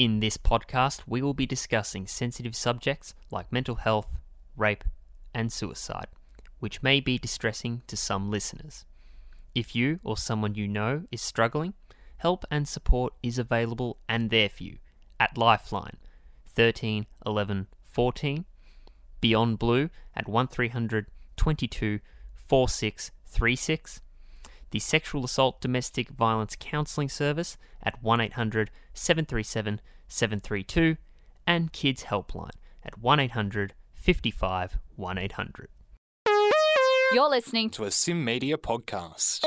In this podcast, we will be discussing sensitive subjects like mental health, rape, and suicide, which may be distressing to some listeners. If you or someone you know is struggling, help and support is available and there for you at Lifeline 13 11 14, Beyond Blue at 1300 22 4636, the Sexual Assault Domestic Violence Counselling Service at 1800 737 732, and Kids Helpline at 1800 55 1800. You're listening to a SYN Media podcast.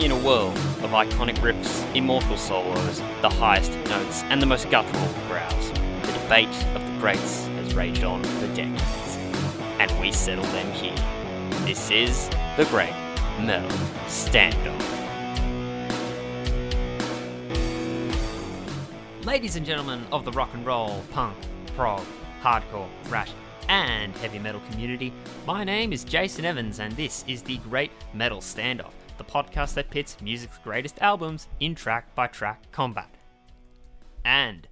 In a world of iconic riffs, immortal solos, the highest notes, and the most guttural growls, the debate of the greats has raged on for decades. And we settle them here. This is the Great Metal Standoff. Ladies and gentlemen of the rock and roll, punk, prog, hardcore, thrash, and heavy metal community, my name is Jason Evans, and this is the Great Metal Standoff the podcast that pits music's greatest albums in track by track combat. And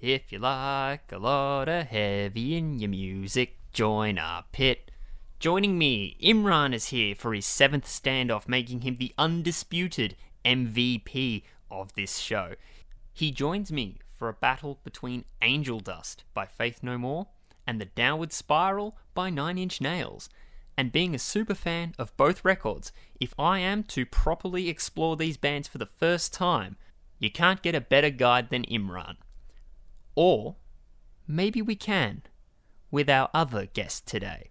if you like a lot of heavy in your music, join our pit. Joining me, Imran is here for his seventh standoff, making him the undisputed MVP of this show. He joins me for a battle between Angel Dust by Faith No More and The Downward Spiral by Nine Inch Nails. And being a super fan of both records, if I am to properly explore these bands for the first time, you can't get a better guide than Imran. Or maybe we can with our other guest today.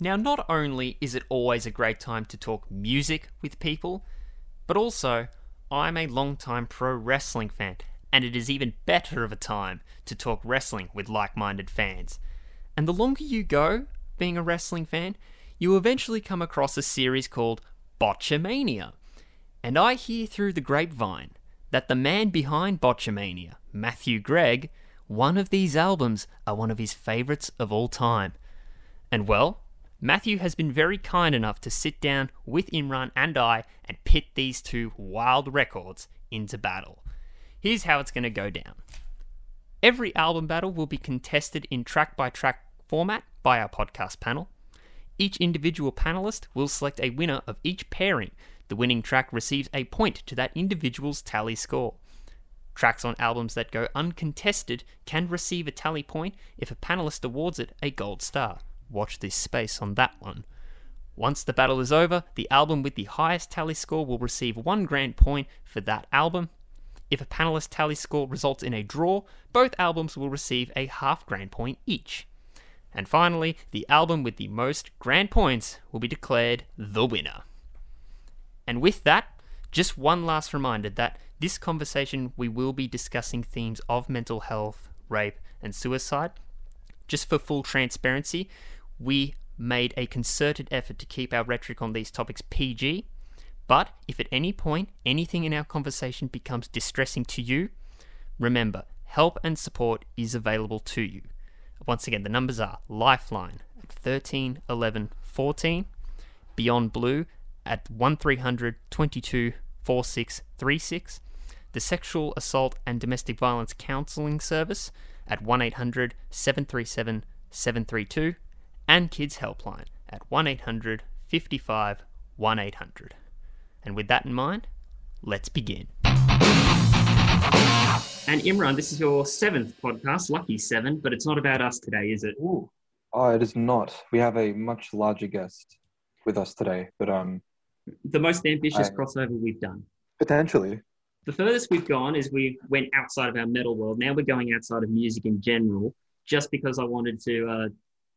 Now, not only is it always a great time to talk music with people, but also I'm a long-time pro wrestling fan, and it is even better of a time to talk wrestling with like minded fans. And the longer you go, being a wrestling fan, you eventually come across a series called Botchamania. And I hear through the grapevine that the man behind Botchamania, Matthew Gregg, one of these albums are one of his favourites of all time. And well, Matthew has been very kind enough to sit down with Imran and I and pit these two wild records into battle. Here's how it's going to go down. Every album battle will be contested in track by track format by our podcast panel. Each individual panelist will select a winner of each pairing. The winning track receives a point to that individual's tally score. Tracks on albums that go uncontested can receive a tally point if a panelist awards it a gold star. Watch this space on that one. Once the battle is over, the album with the highest tally score will receive one grand point for that album. If a panelist tally score results in a draw, both albums will receive a half grand point each. And finally, the album with the most grand points will be declared the winner. And with that, just one last reminder that this conversation we will be discussing themes of mental health, rape, and suicide. Just for full transparency, we made a concerted effort to keep our rhetoric on these topics PG. But if at any point anything in our conversation becomes distressing to you, remember, help and support is available to you. Once again, the numbers are Lifeline at 13 11 14, Beyond Blue at 1300 22 4636, the Sexual Assault and Domestic Violence Counselling Service at 1800 737 732, and Kids Helpline at 1800 55 1800. And with that in mind, let's begin. And Imran, this is your seventh podcast, lucky seven, but it's not about us today, is it? Ooh. Oh, it is not. We have a much larger guest with us today, but um, the most ambitious I- crossover we've done. potentially. The furthest we've gone is we went outside of our metal world. Now we're going outside of music in general, just because I wanted to uh,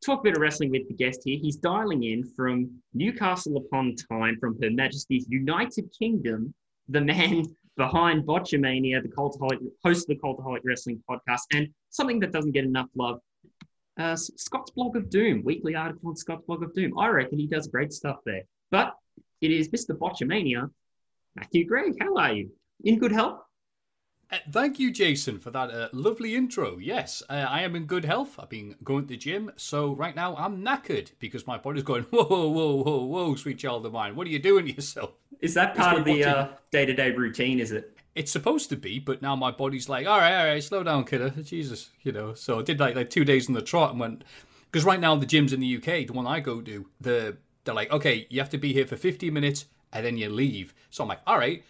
talk a bit of wrestling with the guest here. He's dialing in from Newcastle upon Tyne, from Her Majesty's United Kingdom, the man behind Botchamania, the Cultaholic, host of the Cultaholic Wrestling podcast, and something that doesn't get enough love, uh, Scott's Blog of Doom, weekly article on Scott's Blog of Doom. I reckon he does great stuff there. But it is Mr. Botchamania, Matthew Gregg. How are you? In good health? Uh, thank you, Jason, for that uh, lovely intro. Yes, uh, I am in good health. I've been going to the gym, so right now I'm knackered because my body's going, whoa, whoa, whoa, whoa, sweet child of mine. What are you doing to yourself? Is that part of the uh, day-to-day routine? Is it? It's supposed to be, but now my body's like, all right, all right, slow down, kiddo. Jesus, you know. So I did like like two days in the trot and went because right now the gyms in the UK, the one I go to, the they're like, okay, you have to be here for 50 minutes and then you leave. So I'm like, all right.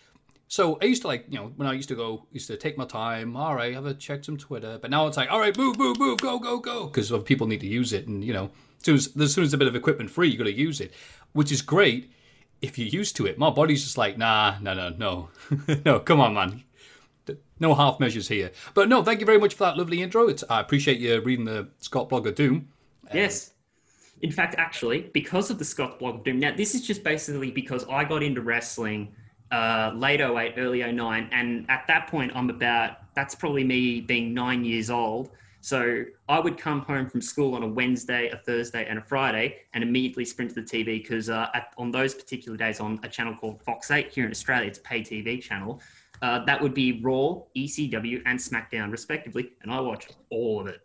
So I used to like, you know, when I used to go, used to take my time. All right, have a check some Twitter. But now it's like, all right, move, move, move, go, go, go, because people need to use it, and you know, as soon as, as soon as a bit of equipment free, you got to use it, which is great if you're used to it. My body's just like, nah, no, no, no, no. Come on, man. No half measures here. But no, thank you very much for that lovely intro. It's, I appreciate you reading the Scott blog of Doom. Um, yes. In fact, actually, because of the Scott blog of Doom, now this is just basically because I got into wrestling uh, late 08, early 09, and at that point, I'm about, that's probably me being nine years old. So I would come home from school on a Wednesday, a Thursday, and a Friday, and immediately sprint to the TV because uh, on those particular days on a channel called Fox 8 here in Australia, it's a pay TV channel. Uh, that would be Raw, ECW, and SmackDown, respectively, and I watched all of it.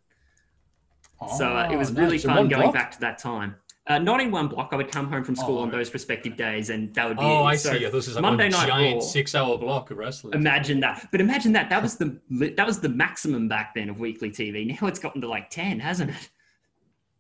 So uh, it was Oh, really nice. Fun going block? back to that time. Uh, not in one block. I would come home from school Oh, on those respective days, and that would be. Oh, I so see. This is like Monday Night giant six-hour block of wrestling. Imagine that. But imagine that. That was the that was the maximum back then of weekly TV. Now it's gotten to like ten, hasn't it?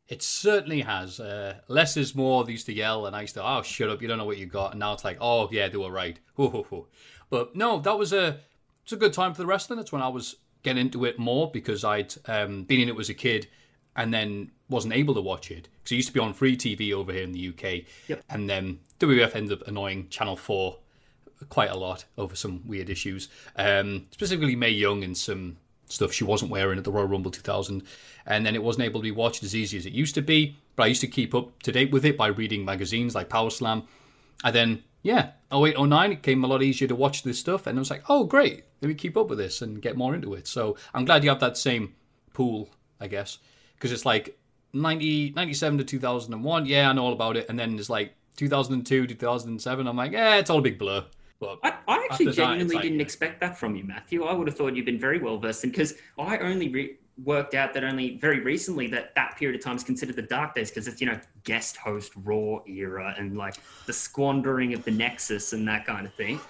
It certainly has. Uh, less is more. They used to yell, and I used to, oh, shut up, you don't know what you got. And now it's like, oh, yeah, they were right. But no, that was a, it's a good time for the wrestling. That's when I was getting into it more because I'd um, been in it as a kid and then wasn't able to watch it because it used to be on free TV over here in the UK. Yep. And then WWF ended up annoying Channel 4 quite a lot over some weird issues. Um, specifically, Mae Young and some stuff she wasn't wearing at the Royal Rumble 2000. And then it wasn't able to be watched as easy as it used to be. But I used to keep up to date with it by reading magazines like Power Slam. And then, yeah, 08, 09, it came a lot easier to watch this stuff. And I was like, oh, great. Let me keep up with this and get more into it. So I'm glad you have that same pool, I guess. Because it's like 90, 97 to 2001. Yeah, I know all about it. And then it's like 2002, 2007. I'm like, yeah, it's all a big blur. But I, I actually After that, genuinely like- didn't expect that from you, Matthew. I would have thought you'd been very well versed in because I only re- worked out that only very recently that that period of time is considered the dark days because it's you know guest host Raw era and like the squandering of the Nexus and that kind of thing.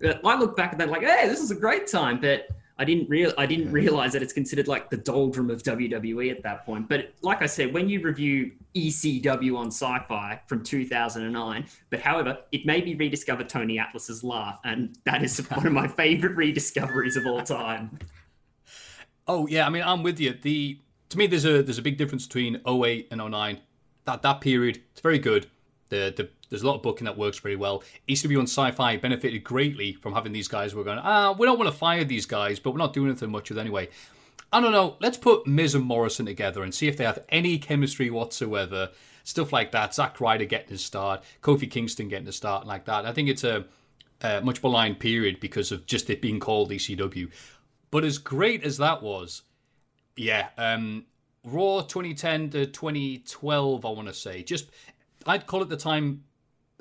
But I look back at that like, hey, this is a great time, but. I didn't real I didn't realize that it's considered like the doldrum of WWE at that point. But like I said, when you review ECW on Sci-Fi from 2009, but however, it made me rediscover Tony Atlas's laugh, and that is one of my favorite rediscoveries of all time. Oh yeah, I mean I'm with you. The to me there's a there's a big difference between 08 and 09. That that period it's very good. The the there's a lot of booking that works very well. ECW on Sci-Fi benefited greatly from having these guys We're going, ah, we don't want to fire these guys, but we're not doing anything much with it anyway. I don't know. Let's put Miz and Morrison together and see if they have any chemistry whatsoever. Stuff like that. Zack Ryder getting his start, Kofi Kingston getting a start like that. I think it's a, a much maligned period because of just it being called ECW. But as great as that was, yeah, um, Raw 2010 to 2012, I want to say. Just, I'd call it the time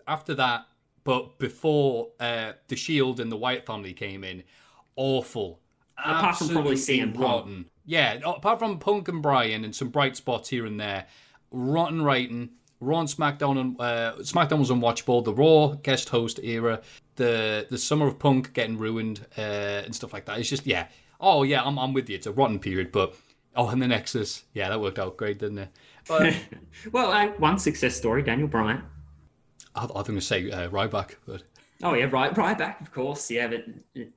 after that, but before uh, the Shield and the Wyatt family came in. Awful. Apart from probably Punk. rotten. Yeah, apart from Punk and Bryan and some bright spots here and there, rotten writing. Raw and SmackDown and uh, SmackDown was unwatchable. The Raw guest host era, the the summer of Punk getting ruined uh, and stuff like that. It's just yeah. Oh yeah, I'm I'm with you. It's a rotten period, but oh, and the Nexus, yeah, that worked out great, didn't it? But well, uh, one success story, Daniel Bryan. I, I was going to say uh, Ryback, but Oh yeah, right, right back, of course. Yeah, but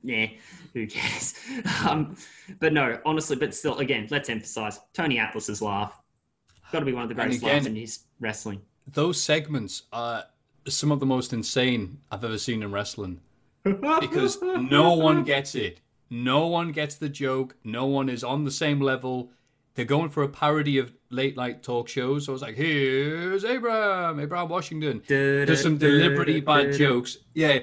yeah, who cares? Um, but no, honestly, but still, again, let's emphasize Tony Atlas's laugh. Got to be one of the greatest again- laughs in his wrestling. those segments are some of the most insane I've ever seen in wrestling because no one gets it. No one gets the joke. No one is on the same level. They're going for a parody of late night talk shows. So was like, here's Abraham, Abraham Washington. There's some deliberately bad jokes. Yeah.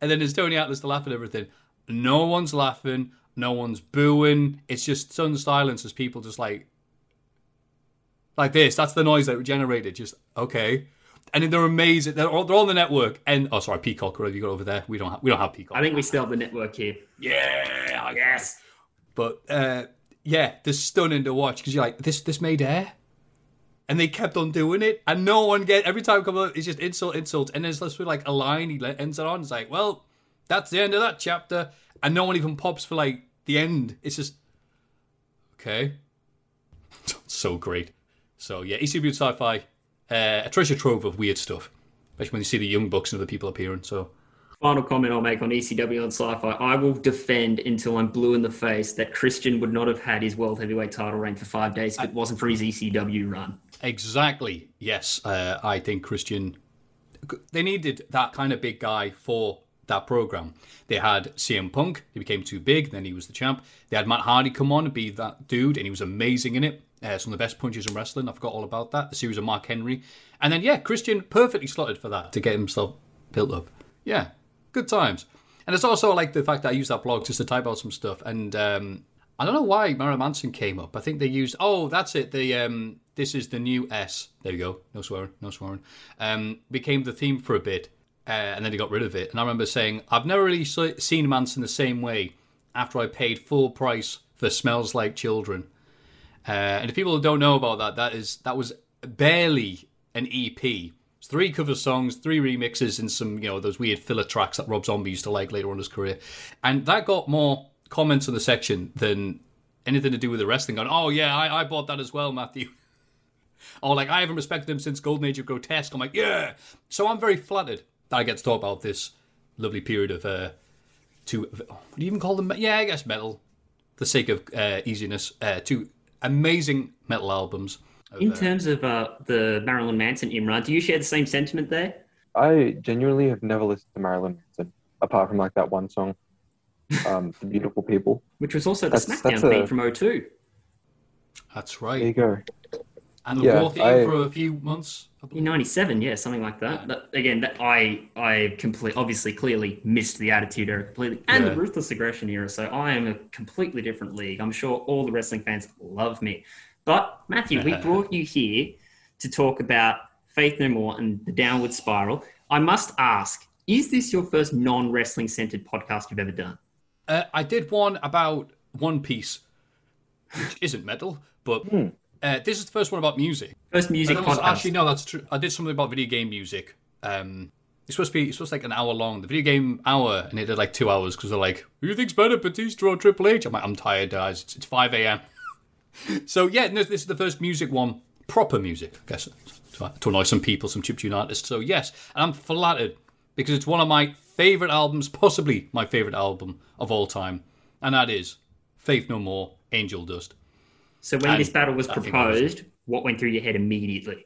And then there's Tony Atlas to laugh at everything. No one's laughing. No one's booing. It's just sudden silence as people just like, like this. That's the noise that we generated. Just, okay. and then they're amazing. They're, all- they're on the network. And oh, sorry, Peacock. What have you got over there? We don't. Have, we don't have Peacock. I think we still have the network here. yeah. Yes. But uh, yeah, they're stunning to watch because you're like, this this made air, and they kept on doing it, and no one get every time it comes up, it's just insult, insult, and it's with like a line he ends it on. It's like, well, that's the end of that chapter, and no one even pops for like the end. It's just okay, so great. So yeah, ECW Sci-Fi, uh, a treasure trove of weird stuff, especially when you see the young bucks and other people appearing. So Final comment I'll make on ECW on Sci-Fi. I will defend until I'm blue in the face that Christian would not have had his world heavyweight title reign for five days if it wasn't for his ECW run. Exactly. Yes, uh, I think Christian. They needed that kind of big guy for that program. They had CM Punk. He became too big. Then he was the champ. They had Matt Hardy come on and be that dude, and he was amazing in it. Uh, some of the best punches in wrestling. I forgot all about that. The series of Mark Henry, and then yeah, Christian perfectly slotted for that to get himself built up. Yeah, good times. And it's also like the fact that I used that blog just to type out some stuff. And um, I don't know why Marilyn Manson came up. I think they used. Oh, that's it. The um, this is the new S. There you go. No swearing. No swearing. Um, became the theme for a bit, uh, and then he got rid of it. And I remember saying, I've never really se- seen Manson the same way after I paid full price for "Smells Like Children." Uh, and if people don't know about that, that is that was barely an EP. It's three cover songs, three remixes, and some you know those weird filler tracks that Rob Zombie used to like later on in his career. And that got more comments in the section than anything to do with the wrestling. Going, oh yeah, I, I bought that as well, Matthew. or like I haven't respected him since Golden Age of Grotesque. I'm like, yeah. So I'm very flattered that I get to talk about this lovely period of uh, two. What do you even call them? Yeah, I guess metal. For the sake of uh, easiness, uh, two amazing metal albums. Of, In uh, terms of uh, the Marilyn Manson Imran, do you share the same sentiment there? I genuinely have never listened to Marilyn Manson apart from like that one song, um, "The Beautiful People." Which was also the That's- SmackDown that's a- theme from 02. That's right. There you go. And the Yeah, Raw theme I- for a few months. In 97, yeah, something like that. That- again, that I I complete obviously clearly missed the attitude era completely and Yeah. the ruthless aggression era. So I am a completely different league. I'm sure all the wrestling fans love me. But Matthew, we brought you here to talk about Faith No More and the downward spiral. I must ask, is this your first non-wrestling centered podcast you've ever done? Uh, I did one about One Piece, which isn't metal, but uh, this is the first one about music. First music And also- podcast. actually, no, that's true. I did something about video game music. Um, it's supposed to be it's supposed to be like an hour long. The video game hour, and it did like two hours because they're like, "Who think's better, Batista or Triple H?" I'm like, "I'm tired, guys. It's, it's five a.m." so yeah, no, this is the first music one, proper music, I guess, to, to annoy some people, some chiptune artists. So yes, and I'm flattered because it's one of my favorite albums, possibly my favorite album of all time, and that is Faith No More, Angel Dust. so when and this battle was that was- proposed, what went through your head immediately?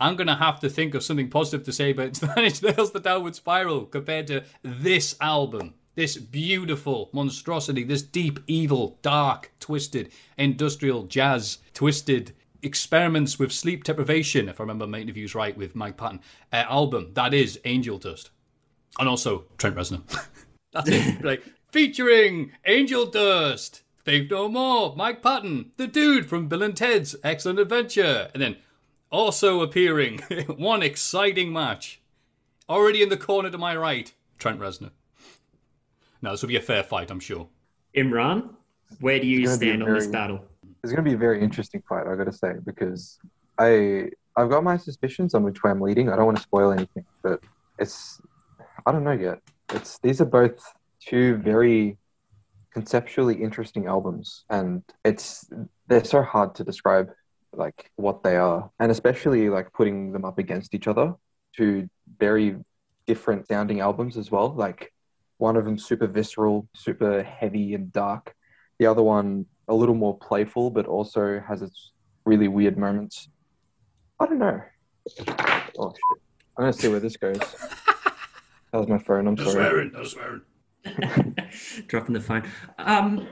I'm going to have to think of something positive to say about Spanish Nails the Downward Spiral compared to this album. This beautiful monstrosity, this deep, evil, dark, twisted, industrial, jazz, twisted experiments with sleep deprivation, if I remember my interviews right with Mike Patton, uh, album. That is Angel Dust. And also Trent Reznor. That's it. like, featuring Angel Dust, Faith No More, Mike Patton, the dude from Bill and Ted's Excellent Adventure. And then also appearing one exciting match. Already in the corner to my right, Trent Reznor. Now this will be a fair fight, I'm sure. Imran, where do you It's gonna stand on this battle? It's going to be a very interesting fight, I got to say, because I I've got my suspicions on which way I'm leading. I don't want to spoil anything, but it's I don't know yet. It's these are both two very conceptually interesting albums, and it's they're so hard to describe like what they are, and especially like putting them up against each other. Two very different sounding albums as well. Like one of them super visceral, super heavy and dark. The other one a little more playful, but also has its really weird moments. I don't know. Oh shit! I'm gonna see where this goes. That was my phone. I'm No sorry. swearing, no swearing. Dropping the phone. Um,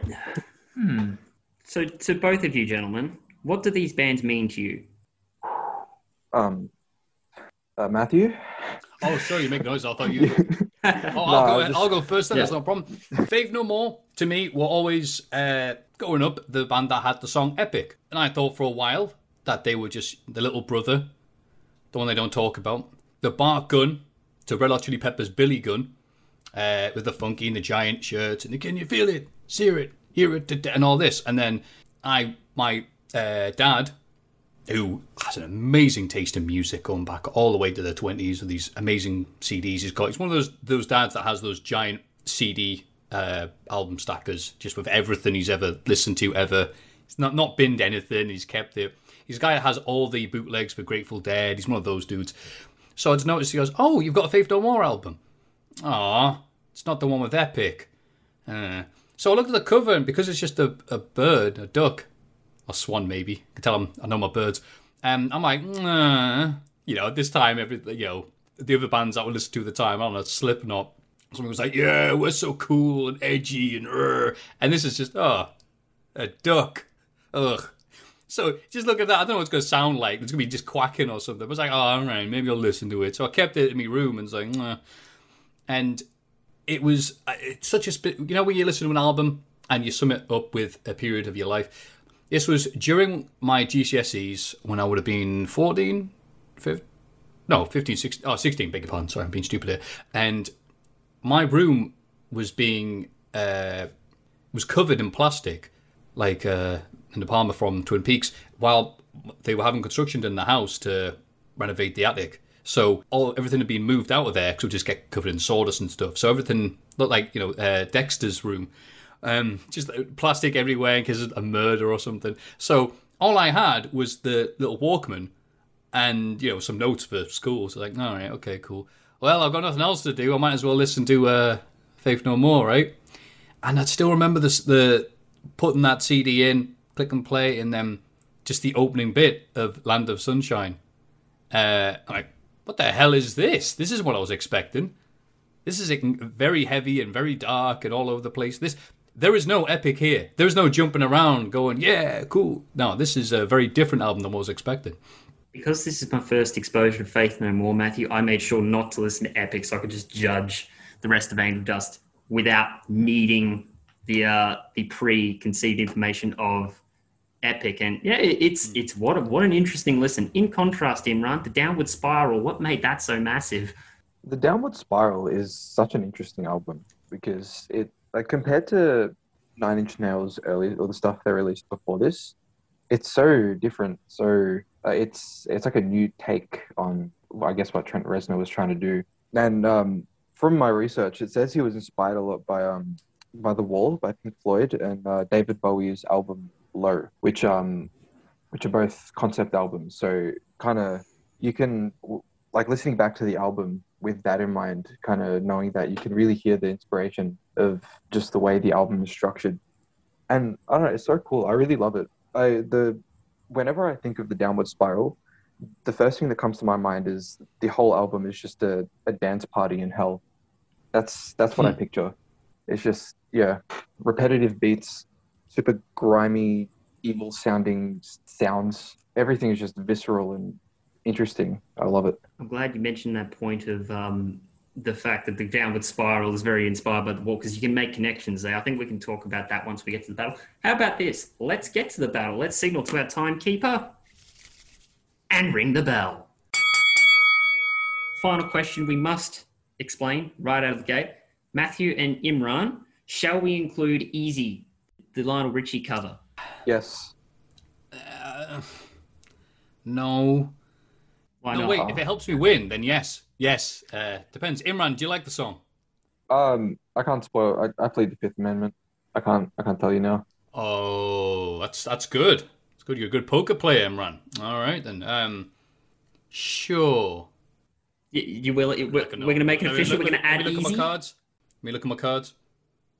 hmm. So, to both of you gentlemen, what do these bands mean to you? Um, uh, Matthew. Oh, sure, you make noise. I thought you. Oh, I'll, No, go, just- I'll go first then, Yeah. that's no problem. Faith No More, to me, were always, uh, growing up, the band that had the song Epic. And I thought for a while that they were just the little brother, the one they don't talk about. the Bart Gunn to Red Hot Chili Peppers' Billy Gunn, uh, with the funky and the giant shirts and the can you feel it, see it, hear it, and all this. And then I, my uh, dad, who has an amazing taste in music going back all the way to the 20s with these amazing CDs he's got. He's one of those those dads that has those giant CD uh, album stackers just with everything he's ever listened to ever. He's not not binned anything. He's kept it. He's a guy that has all the bootlegs for Grateful Dead. He's one of those dudes. So I just noticed he goes, "Oh, you've got a Faith No More album." Ah, it's not the one with Epic. Uh, so I looked at the cover, and because it's just a, a bird, a duck, or swan maybe, I can tell him I know my birds. Um, I'm like, nah. you know, at this time every you know the other bands I would listen to at the time, I don't know, Slipknot. Someone was like, yeah, we're so cool and edgy and uh, and this is just oh, a duck, ugh. So just look at that. I don't know what it's going to sound like. It's going to be just quacking or something. But it's like, oh, all right, maybe I'll listen to it. So I kept it in my room and was like, nah. and it was uh, it's such a you know when you listen to an album and you sum it up with a period of your life. This was during my GCSEs when I would have been 14, 15, no, 15, 16, oh, 16, beg your pardon, sorry, I'm being stupid here. And my room was being, uh, was covered in plastic, like uh, in the Palmer from Twin Peaks, while they were having construction in the house to renovate the attic. So all everything had been moved out of there because it would just get covered in sawdust and stuff. So everything looked like you know uh, Dexter's room, um, just uh, plastic everywhere in case of a murder or something. So all I had was the little Walkman and you know some notes for school. So like, all right, okay, cool. Well, I've got nothing else to do. I might as well listen to uh, Faith No More, right? And I still remember this, the putting that CD in, click and play, and then just the opening bit of Land of Sunshine. Uh, like, what the hell is this? This is what I was expecting. This is very heavy and very dark and all over the place. This there is no epic here. There is no jumping around going, yeah, cool. No, this is a very different album than what was expected. Because this is my first exposure to Faith No More, Matthew, I made sure not to listen to Epic so I could just judge the rest of Angel Dust without needing the uh, the preconceived information of Epic. And yeah, it's it's what a, what an interesting listen. In contrast, Imran, the Downward Spiral, what made that so massive? The Downward Spiral is such an interesting album because it like compared to Nine Inch Nails early or the stuff they released before this, it's so different. So uh, it's it's like a new take on I guess what Trent Reznor was trying to do. And um, from my research, it says he was inspired a lot by um by The Wall by Pink Floyd and uh, David Bowie's album Low, which um which are both concept albums. So kind of you can like listening back to the album with that in mind, kind of knowing that you can really hear the inspiration of just the way the album is structured. And I don't know, it's so cool. I really love it. I the whenever I think of the downward spiral, the first thing that comes to my mind is the whole album is just a, a dance party in hell. That's that's what I hmm. picture. It's just yeah, repetitive beats, super grimy, evil sounding sounds. Everything is just visceral and interesting. I love it. I'm glad you mentioned that point of um, the fact that the downward spiral is very inspired by the wall because you can make connections there. I think we can talk about that once we get to the battle. How about this? Let's get to the battle. Let's signal to our timekeeper and ring the bell. Final question we must explain right out of the gate. Matthew and Imran, shall we include Easy, the Lionel Richie cover? Yes. Uh, no. Why no, not? wait. If it helps me win, then yes, yes. Uh, depends. Imran, do you like the song? Um, I can't spoil. I, I played the Fifth Amendment. I can't. I can't tell you now. Oh, that's that's good. It's good. You're a good poker player, Imran. All right then. Um, sure. You, you will. We're, we're going to make it official. We're going to add look easy. At my cards. Let me look at my cards.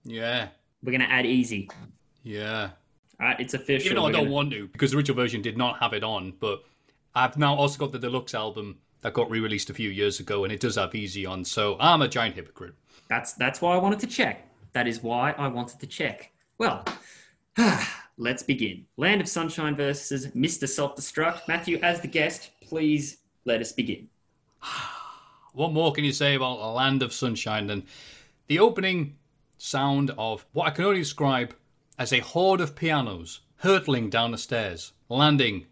Yeah. We're going to add easy. Yeah. All right, it's official. Even though We're I don't gonna- want to, because the original version did not have it on, but I've now also got the deluxe album that got re-released a few years ago, and it does have Easy on. So I'm a giant hypocrite. That's that's why I wanted to check. That is why I wanted to check. Well, let's begin. Land of Sunshine versus Mr. Self Destruct. Matthew, as the guest, please let us begin. What more can you say about Land of Sunshine than the opening sound of what I can only describe as a horde of pianos hurtling down the stairs, landing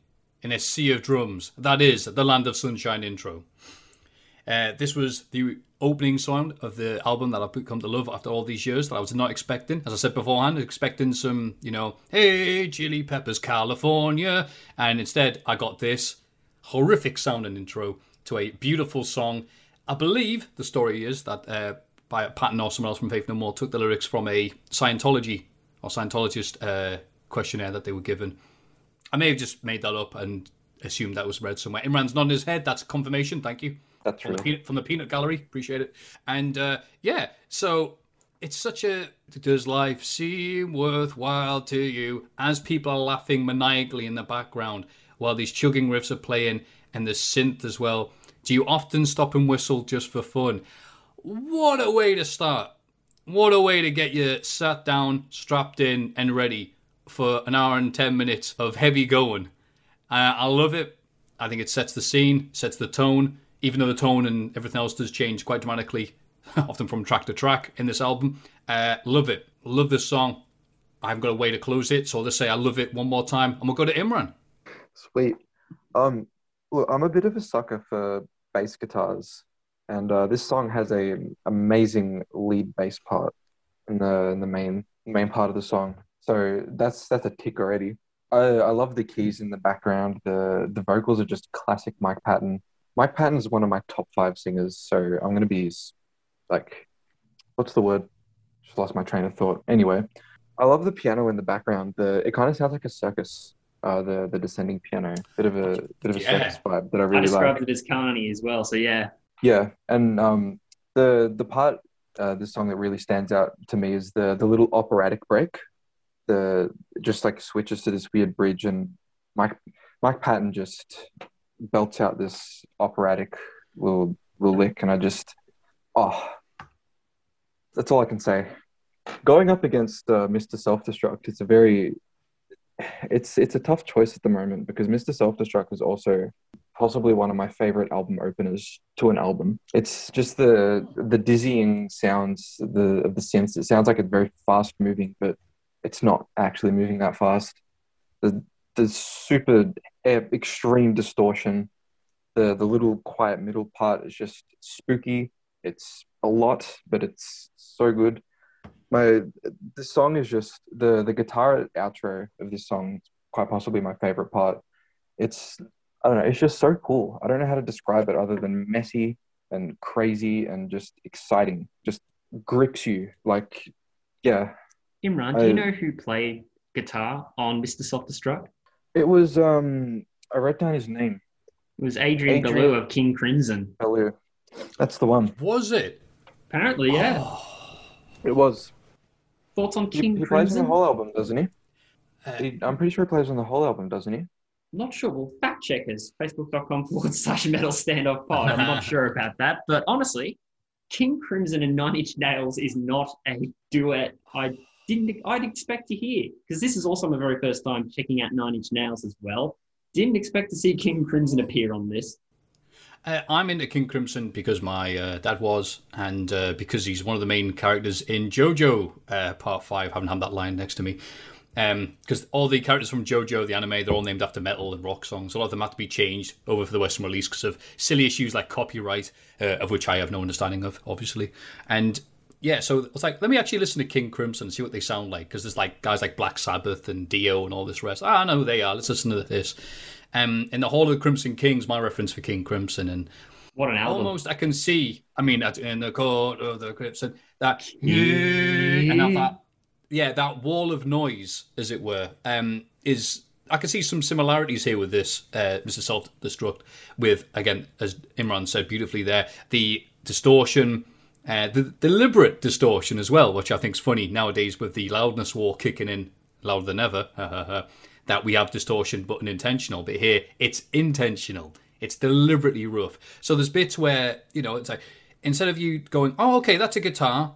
in a sea of drums. That is the Land of Sunshine intro. Uh, this was the opening song of the album that I've come to love after all these years that I was not expecting. As I said beforehand, expecting some, you know, hey, Chili Peppers, California. And instead, I got this horrific sounding intro to a beautiful song. I believe the story is that uh, by Patton or someone else from Faith No More took the lyrics from a Scientology or Scientologist uh, questionnaire that they were given. I may have just made that up and assumed that was read somewhere. Imran's nodding his head. That's confirmation. Thank you. That's From the, peanut, from the peanut gallery. Appreciate it. And uh, yeah, so it's such a. Does life seem worthwhile to you? As people are laughing maniacally in the background while these chugging riffs are playing and the synth as well. Do you often stop and whistle just for fun? What a way to start. What a way to get you sat down, strapped in, and ready for an hour and 10 minutes of heavy going. I love it. I think it sets the scene, sets the tone, even though the tone and everything else does change quite dramatically, often from track to track in this album. Uh, love it. Love this song. I haven't got a way to close it, so I'll just say I love it one more time, and we'll go to Imran. Sweet. Um, look, I'm a bit of a sucker for bass guitars, and uh, this song has a amazing lead bass part in the in the main main part of the song. So that's that's a tick already. I, I love the keys in the background. The the vocals are just classic Mike Patton. Mike Patton is one of my top five singers, so I'm gonna be like, what's the word? Just lost my train of thought. Anyway, I love the piano in the background. The it kind of sounds like a circus. Uh, the the descending piano, bit of a bit of a Yeah. circus vibe that I really I described like. it as Carney as well. So yeah, Yeah, and um, the the part uh, the song that really stands out to me is the the little operatic break, the just like switches to this weird bridge, and Mike Mike Patton just belts out this operatic little little lick, and I just oh, that's all I can say. Going up against uh, Mr. Self Destruct, it's a very it's it's a tough choice at the moment because Mr. Self Destruct is also possibly one of my favorite album openers to an album. It's just the the dizzying sounds the of the synths. It sounds like it's very fast moving, but it's not actually moving that fast. The the super extreme distortion, the the little quiet middle part is just spooky. It's a lot, but it's so good. My this song is just the the guitar outro of this song is quite possibly my favorite part. It's I don't know, it's just so cool. I don't know how to describe it other than messy and crazy and just exciting. Just grips you like yeah. Imran, do I- you know who played guitar on Mr. Self Destruct? It was um I wrote down his name. It was Adrian, Adrian. Belew of King Crimson. Hello. That's the one. Was it? Apparently, yeah. Oh, It was. Thoughts on He, King he plays on the whole album, doesn't he? uh, he? I'm pretty sure he plays on the whole album, doesn't he? Not sure. Well, fact checkers, facebook.com forward slash metal standoff pod. I'm not sure about that. But honestly, King Crimson and Nine Inch Nails is not a duet I didn't I'd expect to hear. Because this is also my very first time checking out Nine Inch Nails as well. Didn't expect to see King Crimson appear on this. Uh, I'm into King Crimson because my uh, dad was, and uh, because he's one of the main characters in JoJo uh, Part 5. haven't had that line next to me. Because all the characters from JoJo, the anime, they're all named after metal and rock songs. A lot of them have to be changed over for the Western release because of silly issues like copyright, uh, of which I have no understanding of, obviously. And yeah, so it's like, let me actually listen to King Crimson and see what they sound like. Because there's like guys like Black Sabbath and Dio and all this rest. Ah, I know who they are. Let's listen to this. Um, in the Hall of the Crimson Kings, my reference for King Crimson, and What an album. almost I can see. I mean, in the court of the crimson, that and that, that yeah, that wall of noise, as it were, um, is. I can see some similarities here with this, uh, Mr. Self Destruct, with again, as Imran said beautifully there, the distortion, uh, the deliberate distortion as well, which I think is funny nowadays with the loudness war kicking in louder than ever. that we have distortion but unintentional, but here it's intentional. It's deliberately rough. So there's bits where you know it's like instead of you going, "Oh, okay, that's a guitar,"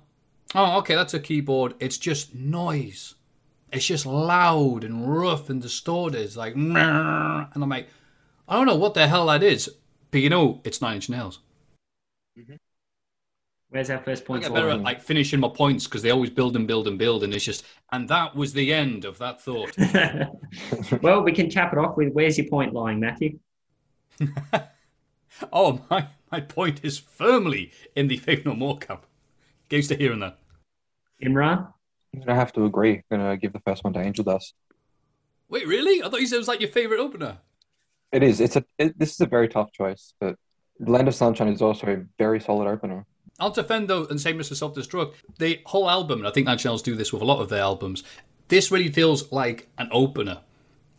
"Oh, okay, that's a keyboard," it's just noise. It's just loud and rough and distorted. It's like, and I'm like, I don't know what the hell that is, but you know, it's Nine Inch Nails. Where's our first I point? get better at like finishing my points because they always build and build and build, and it's just, and that was the end of that thought. well, we can cap it off with where's your point lying, Matthew? Oh, my, my point is firmly in the Faith No More camp. Get used to hearing that. Imran? I'm gonna have to agree. I'm gonna give the first one to Angel Dust. Wait, really? I thought you said it was like your favorite opener. It is. It's a. It, this is a very tough choice, but Land of Sunshine is also a very solid opener. I'll defend though, and say Mr. Self Destruct. The whole album, and I think Nine Nails do this with a lot of their albums. This really feels like an opener.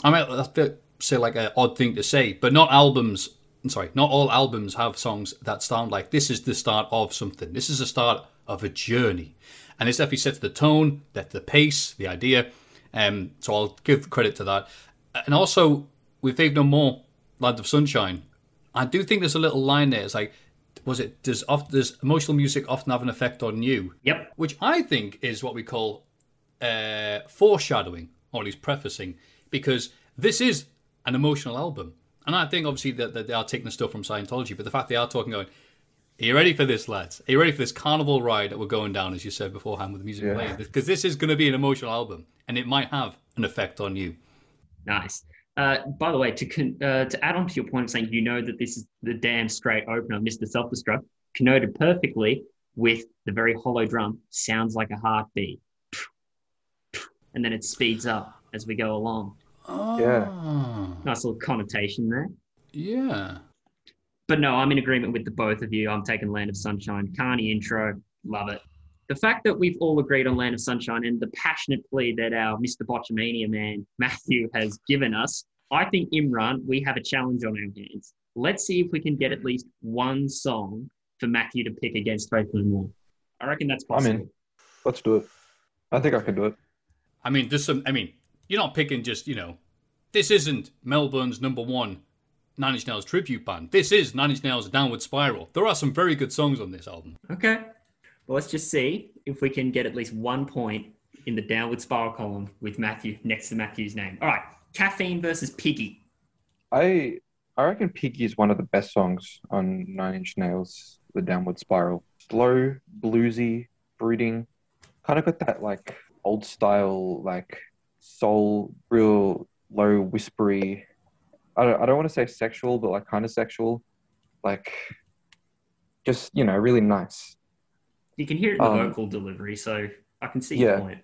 I mean, that's say like an odd thing to say, but not albums. I'm sorry, not all albums have songs that sound like this is the start of something. This is the start of a journey, and it's definitely sets the tone, that the pace, the idea. Um, so I'll give credit to that, and also with Faith No More, Land of Sunshine. I do think there's a little line there. It's like, was it does oft, does emotional music often have an effect on you? Yep. Which I think is what we call uh, foreshadowing, or at least prefacing, because this is an emotional album. And I think obviously that, that they are taking the stuff from Scientology, but the fact they are talking going, are you ready for this, lads? Are you ready for this carnival ride that we're going down, as you said beforehand, with the music Yeah. playing? Because this is going to be an emotional album, and it might have an effect on you. Nice. Uh, by the way, to con- uh, to add on to your point of saying you know that this is the damn straight opener, Mr. Self Destruct, connoted perfectly with the very hollow drum, sounds like a heartbeat. And then it speeds up as we go along. Yeah. Ah, Nice little connotation there. yeah. But no, I'm in agreement with the both of you. I'm taking Land of Sunshine. Carney intro, love it. The fact that we've all agreed on Land of Sunshine and the passionate plea that our Mr. Botchamania man, Matthew, has given us, I think, Imran, we have a challenge on our hands. Let's see if we can get at least one song for Matthew to pick against Faith No More. I reckon that's possible. I'm possible. in. Let's do it. I think I can do it. I mean, there's some. Um, I mean, you're not picking just you know. This isn't Melbourne's number one Nine Inch Nails tribute band. This is Nine Inch Nails' Downward Spiral. There are some very good songs on this album. Okay. Well, let's just see if we can get at least one point in the downward spiral column with Matthew next to Matthew's name. All right. Caffeine versus Piggy. I I reckon Piggy is one of the best songs on Nine Inch Nails, The Downward Spiral. Slow, bluesy, brooding, kind of got that like old style, like soul, real low, whispery. I don't, I don't want to say sexual, but like kind of sexual, like just you know, really nice, You can hear it in the Um, vocal delivery, so I can see yeah. your point.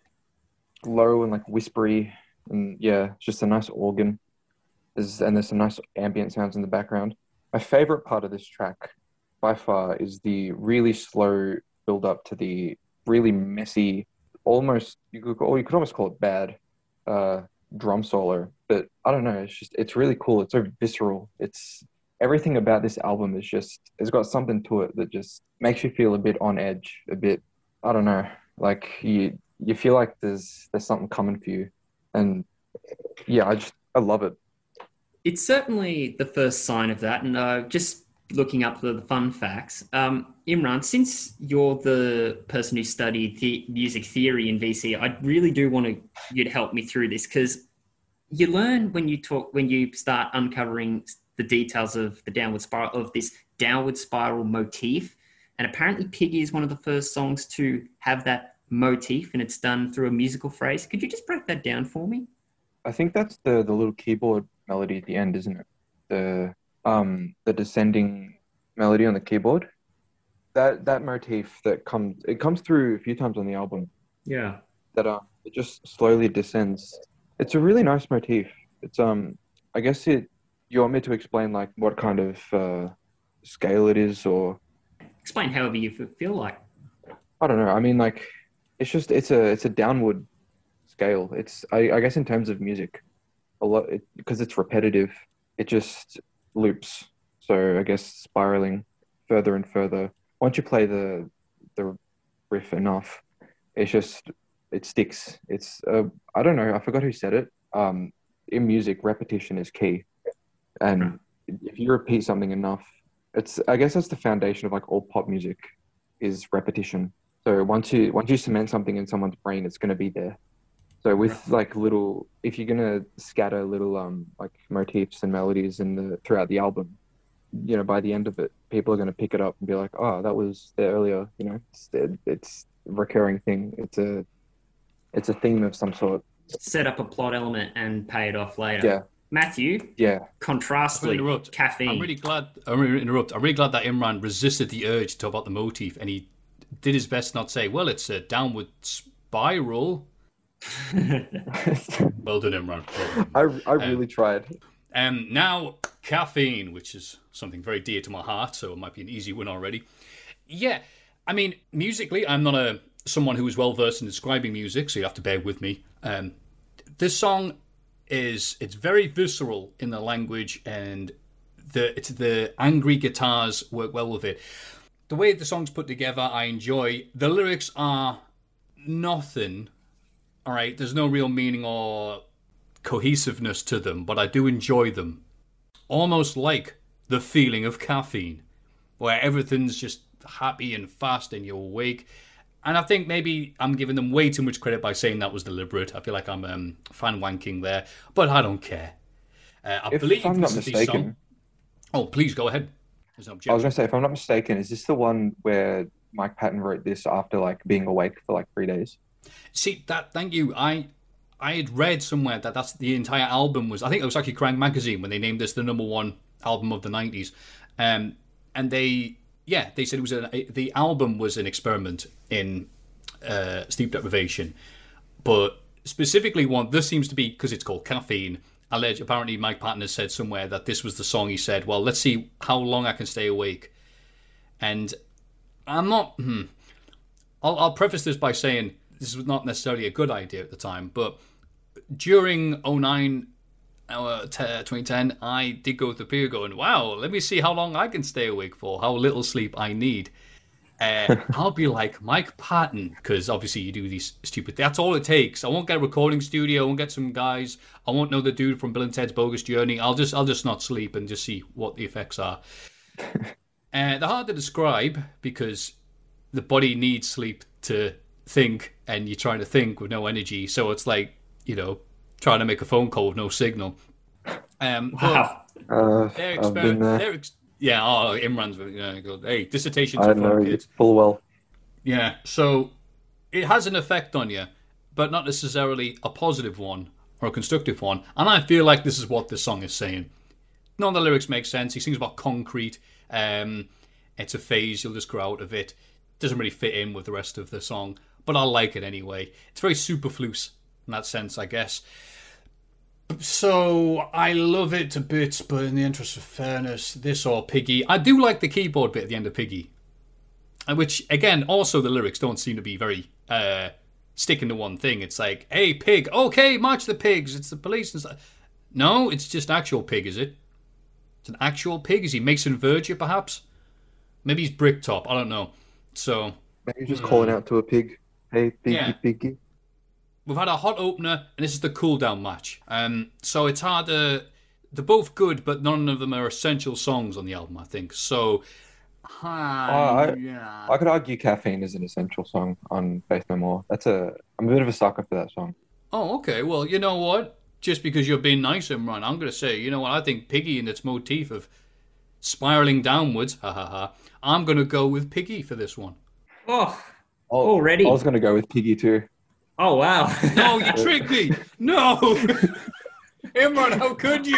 low and like whispery, and yeah, it's just a nice organ. There's, and there's some nice ambient sounds in the background. My favorite part of this track, by far, is the really slow build up to the really messy, almost you could or you could almost call it bad, uh, drum solo. But I don't know. It's just it's really cool. It's so visceral. It's everything about this album is just it's got something to it that just makes you feel a bit on edge, a bit. I don't know. Like you you feel like there's there's something coming for you, and yeah, I just I love it. It's certainly the first sign of that. And uh, just looking up the, the fun facts, um, Imran, since you're the person who studied the music theory in VC, I really do want to, you to help me through this because you learn when you talk, when you start uncovering the details of the downward spiral, of this downward spiral motif. And apparently, Piggy is one of the first songs to have that motif, and it's done through a musical phrase. Could you just break that down for me? I think that's the the little keyboard melody at the end, isn't it? The um the descending melody on the keyboard. That that motif that comes it comes through a few times on the album. Yeah. That uh it just slowly descends. It's a really nice motif. It's um I guess it you want me to explain like what kind of uh, scale it is or Explain however you feel like. I don't know. I mean, like, it's just it's a it's a downward scale. It's I, I guess in terms of music, a lot because it's repetitive. It just loops. So I guess spiraling further and further. Once you play the the riff enough, it's just it sticks. It's uh, I don't know. I forgot who said it. Um, in music, repetition is key, and if you repeat something enough, it's I guess that's the foundation of like all pop music is repetition. So once you once you cement something in someone's brain, it's going to be there. So with like little, if you're gonna scatter little um like motifs and melodies in the throughout the album, you know, by the end of it, people are gonna pick it up and be like, oh, that was there earlier. You know, it's it's a recurring thing. It's a it's a theme of some sort. Set up a plot element and pay it off later. Yeah, Matthew, Yeah. contrastly, interrupt. caffeine. I'm really glad. I'm really interrupt. I'm really glad that Imran resisted the urge to talk about the motif, and he did his best not say, "Well, it's a downward spiral." well done, Imran. Well done. I, I really tried. Um, now, caffeine, which is something very dear to my heart, so it might be an easy win already. Yeah, I mean, musically, I'm not a someone who is well versed in describing music, so you have to bear with me. Um, this song is it's very visceral in the language, and the it's the angry guitars work well with it. The way the song's put together, I enjoy. The lyrics are nothing. All right, there's no real meaning or cohesiveness to them, but I do enjoy them. Almost like the feeling of caffeine, where everything's just happy and fast and you're awake. And I think maybe I'm giving them way too much credit by saying that was deliberate. I feel like I'm um, fan wanking there, but I don't care. Uh, I If believe I'm not this is the mistaken, song. Oh, please go ahead. I was gonna say, if I'm not mistaken, is this the one where Mike Patton wrote this after like being awake for like three days? See that? Thank you. I I had read somewhere that that's the entire album was. I think it was actually Kerrang! Magazine when they named this the number one album of the '90s, um, and they yeah they said it was the album was an experiment in uh, sleep deprivation, but specifically one this seems to be because it's called caffeine. Alleged apparently Mike Patton has said somewhere that this was the song he said. Well, let's see how long I can stay awake, and I'm not. Hmm, I'll, I'll preface this by saying this was not necessarily a good idea at the time, but during 09, uh, 2010, I did go through a period going, wow, let me see how long I can stay awake for, how little sleep I need. Uh, I'll be like Mike Patton, because obviously you do these stupid. That's all it takes. I won't get a recording studio. I won't get some guys. I won't know the dude from Bill and Ted's Bogus Journey. I'll just, I'll just not sleep and just see what the effects are. uh, they're hard to describe because the body needs sleep to think, and you're trying to think with no energy. So it's like you know trying to make a phone call with no signal. Um, Wow. Uh, They're I've been there. they're ex- yeah. Oh, Imran's. Yeah, good. Hey, dissertations I know fun, you full well. Yeah. So it has an effect on you, but not necessarily a positive one or a constructive one. And I feel like this is what this song is saying. None of the lyrics make sense. He sings about concrete. Um, it's a phase. You'll just grow out of it. Doesn't really fit in with the rest of the song, but I like it anyway. It's very superfluous in that sense, I guess. So I love it to bits, but in the interest of fairness, this or Piggy, I do like the keyboard bit at the end of Piggy, and which again, also the lyrics don't seem to be very uh, sticking to one thing. It's like, "Hey, pig, okay, march the pigs. It's the police." And stuff. No, it's just actual pig, is it? It's an actual pig. Is he Mason Verger, perhaps? Maybe he's Bricktop. I don't know. So Maybe just calling out to a pig. Hey, piggy, Yeah. piggy. We've had a hot opener, and this is the cool down match. Um, so it's hard to. They're both good, but none of them are essential songs on the album. I think so. I- yeah. I could argue caffeine is an essential song on Faith No More. That's a. I'm a bit of a sucker for that song. Oh, okay. Well, you know what? Just because you're being nice, Imran, I'm going to say, you know what? I think Piggy and its motif of spiraling downwards, ha ha ha. I'm going to go with Piggy for this one. Oh, Oh, Already? I was gonna go with piggy too. Oh wow. No, you tricked me. No. Imran, how could you?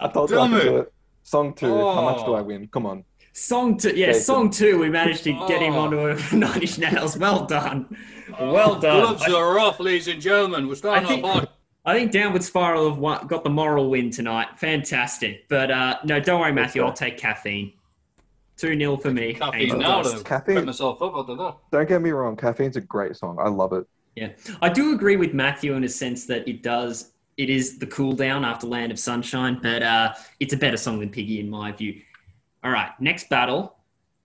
I thought Damn I could it. do it. Song two. How much do Oh. I win? Come on. Song two, yeah, Jason. song two. We managed to get him Oh. onto a Nine Inch Nails. Well done, well done. Gloves I, are off, ladies and gentlemen. We're starting I think- off hot. I think Downward Spiral have won, got the moral win tonight. Fantastic, but uh, no, don't worry, Matthew. I'll take caffeine. Two 0 for me. Caffeine now to Caffeine. put myself up. I don't know. Don't get me wrong. Caffeine's a great song. I love it. Yeah, I do agree with Matthew in a sense that it does. It is the cool down after Land of Sunshine, but uh, it's a better song than Piggy in my view. All right, next battle.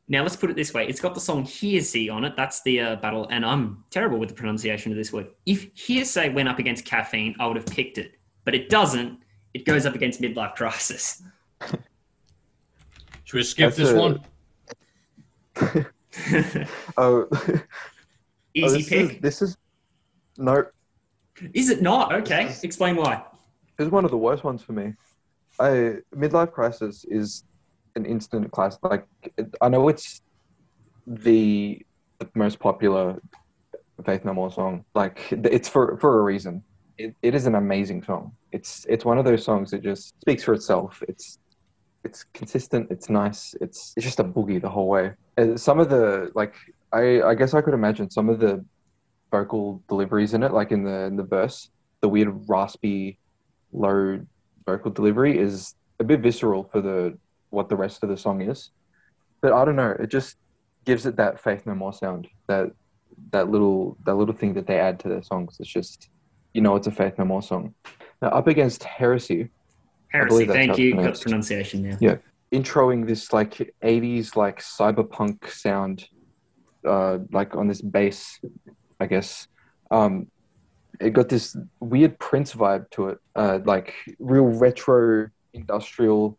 Now let's put it this way: it's got the song "Hearsay" on it. That's the uh, battle, and I'm terrible with the pronunciation of this word. If "Hearsay" went up against "Caffeine," I would have picked it, but it doesn't. It goes up against "Midlife Crisis." Should we skip That's this a- one? Oh, Easy oh, this pick. Is, this is no. Is it not? Okay, explain why. This is one of the worst ones for me. I midlife crisis is an instant classic. Like it, I know it's the, the most popular Faith No More song. Like it's for for a reason. it, it is an amazing song. It's it's one of those songs that just speaks for itself. It's it's consistent. It's nice. It's it's just a boogie the whole way. And some of the like I I guess I could imagine some of the vocal deliveries in it, like in the in the verse, the weird raspy, low vocal delivery is a bit visceral for the what the rest of the song is. But I don't know. It just gives it that Faith No More sound. That that little that little thing that they add to their songs. It's just you know it's a Faith No More song. Now up against Heresy, Heresy. believe that's how Thank you. Got pronounced. pronunciation now. Yeah. introing this like 80s like cyberpunk sound uh like on this bass i guess um it got this weird prince vibe to it uh like real retro industrial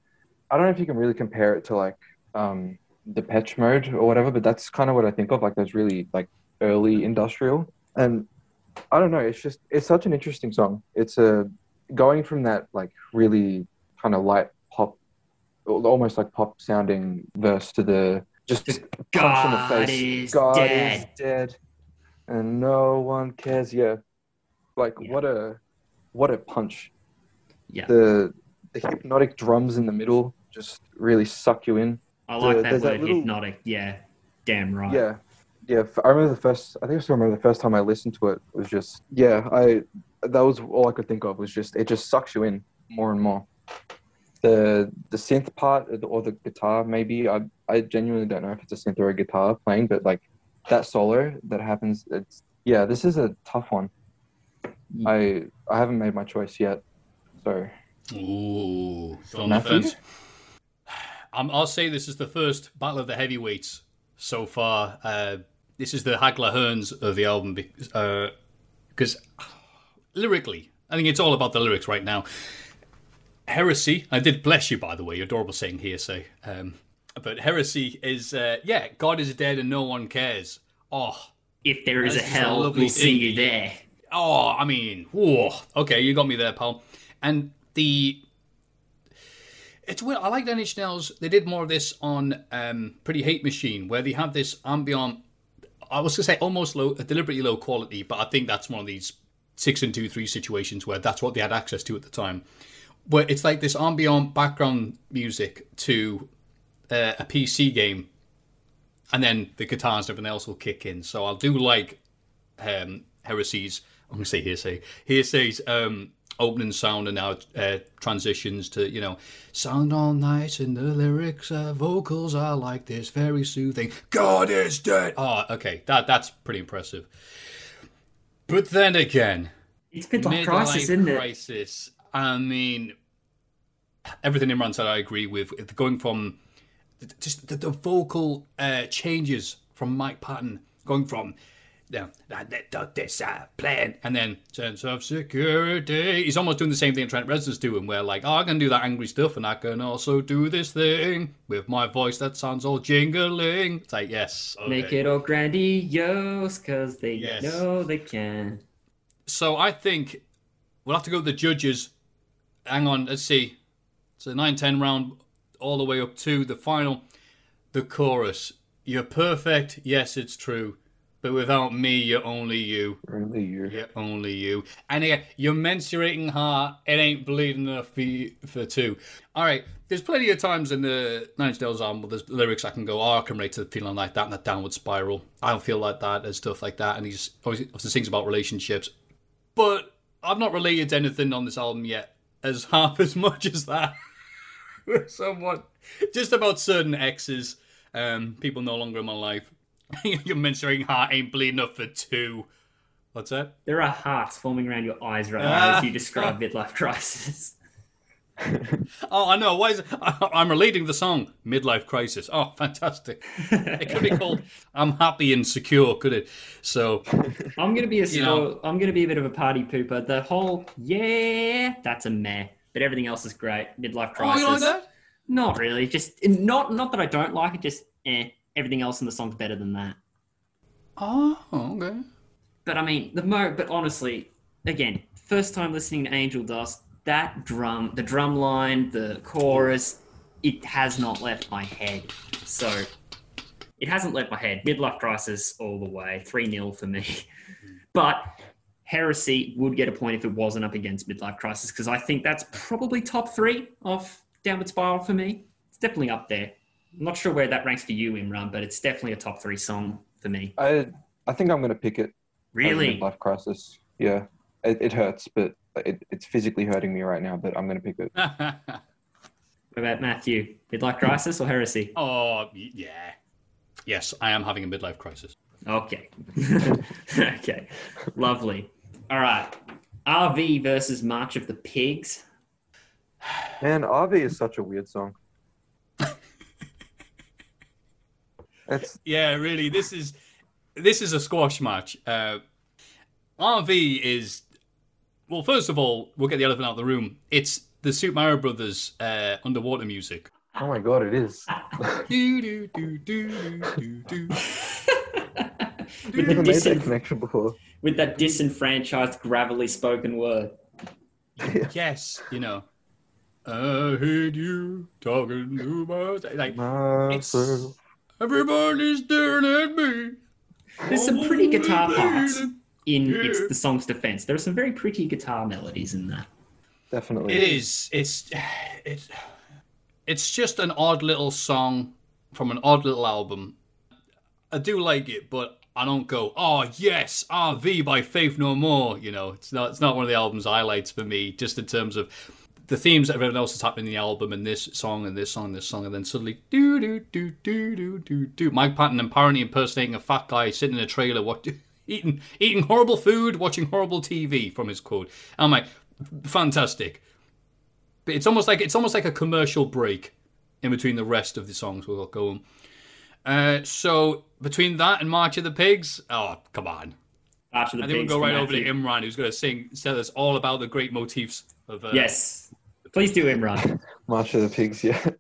i don't know if you can really compare it to like um Depeche Mode or whatever but that's kind of what i think of like those really like early industrial and i don't know it's just it's such an interesting song it's a going from that like really kind of light pop almost like pop sounding verse to the just Just punch in the face. is God dead. is dead, and no one cares. Yeah, like Yeah. what a what a punch. Yeah. The the hypnotic drums in the middle just really suck you in. I like the- that word that little- hypnotic. Yeah. Damn right. Yeah, yeah. I remember the first. I think I still remember the first time I listened to it. Was just yeah. I that was all I could think of. Was just it just sucks you in more and more. The the synth part or the, or the guitar maybe I I genuinely don't know if it's a synth or a guitar playing, but like that solo that happens. It's yeah. This is a tough one. I I haven't made my choice yet, so Ooh, still on the fence. Um, I'll say this is the first battle of the heavyweights so far. Uh, this is the Hagler Hearns of the album because lyrically, I think it's all about the lyrics right now. Heresy, I did bless you by the way, you're adorable saying hearsay. Um, but heresy is, uh, yeah, God is dead and no one cares. Oh, If there is a a hell, lovely we'll see you there. Oh, I mean, whoa. Okay, you got me there, pal. And the it's weird. I like Nine Inch Nails. They did more of this on um, Pretty Hate Machine, where they have this ambient. I was gonna say almost low, deliberately low quality, but I think that's one of these six and two three situations where that's what they had access to at the time. Where it's like this ambient background music to uh, a PC game, and then the guitars and everything else will kick in. So I do like um, Heresy's. I'm to say hearsay. Hearsay's um, opening sound and now uh, transitions to you know sound all nice and the lyrics, uh, vocals are like this, very soothing. God is dead. Oh, okay, that that's pretty impressive. But then again, It's midlife crisis, isn't it? crisis. I mean, everything Imran said, I agree with. Going from just the, the vocal uh, changes from Mike Patton, going from you know, that that this uh, plan, and then sense of security. He's almost doing the same thing Trent Reznor's doing, where like, oh, I can do that angry stuff, and I can also do this thing with my voice that sounds all jingling. It's like, yes, okay. Make it all grandiose, cause they Yes. know they can. So I think we'll have to go to the judges. Hang on, let's see. It's a 9 10 round all the way up to the final. The chorus. You're perfect, yes, it's true. But without me, you're only you. really you. You're only you. And again, your menstruating heart, it ain't bleeding enough for, you, for two. All right, there's plenty of times in the Nine Inch Nails album where there's lyrics I can go, oh, I can relate to feeling like that and that downward spiral. I don't feel like that and stuff like that. And he's obviously, obviously sings about relationships. But I've not related to anything on this album yet as half as much as that. Somewhat. Just about certain exes, um, people no longer in my life. your mensurating heart ain't bleeding enough for two. What's that? There are hearts forming around your eyes right now Ah. as you describe midlife crisis. Oh, I know. Why is it? I'm relating the song "Midlife Crisis." Oh, fantastic! It could be called "I'm Happy and Secure," could it? So, I'm gonna be a You know- I'm gonna be a bit of a party pooper. The whole yeah, that's a meh. But everything else is great. Midlife oh, crisis. you like that? Not really. Just not not that I don't like it. Just eh. Everything else in the song's better than that. Oh, okay. But I mean, the mo. But honestly, again, first time listening to Angel Dust, that drum, the drum line, the chorus, it has not left my head. So it hasn't left my head. Midlife crisis all the way. Three 0 for me. But Heresy would get a point if it wasn't up against Midlife Crisis because I think that's probably top three of Downward Spiral for me. It's definitely up there. I'm not sure where that ranks for you, Imran, but it's definitely a top three song for me. I I think I'm gonna pick it. Really? Life crisis. Yeah, it, it hurts, but it, it's physically hurting me right now. But I'm gonna pick it. What about Matthew? Midlife Crisis or Heresy? oh, yeah. Yes, I am having a midlife crisis. Okay. okay. Lovely. All right. RV versus March of the Pigs. Man, RV is such a weird song. It's Yeah, really. This is this is a squash match. Uh, RV is well. First of all, we'll get the elephant out of the room. It's the Super Mario Brothers uh, underwater music. oh my god, it is. Do, do, do, do, do, do. with, the made that connection before. with that disenfranchised, gravelly spoken word. Yes, you know. I heard you talking to myself. Like Myself. Everybody's staring at me. There's some pretty guitar parts in Yeah. it's the song's defense. There are some very pretty guitar melodies in that. Definitely. It is. It's it's it's just an odd little song from an odd little album. I do like it, but I don't go, oh yes, RV by Faith No More. You know, it's not it's not one of the album's highlights for me. Just in terms of the themes that everyone else is happening in the album, and this song, and this song, and this song, and then suddenly do do do do do do do. Mike Patton apparently impersonating a fat guy sitting in a trailer, what eating eating horrible food, watching horrible TV from his quote. I'm like, fantastic. But it's almost like it's almost like a commercial break in between the rest of the songs we've got going. Uh, so between that and March of the Pigs, oh come on! After the I think we'll Pigs go right over to. Imran, who's going to sing, tell us all about the great motifs of. Uh, Yes. Please do, Imran. March of the Pigs, yeah.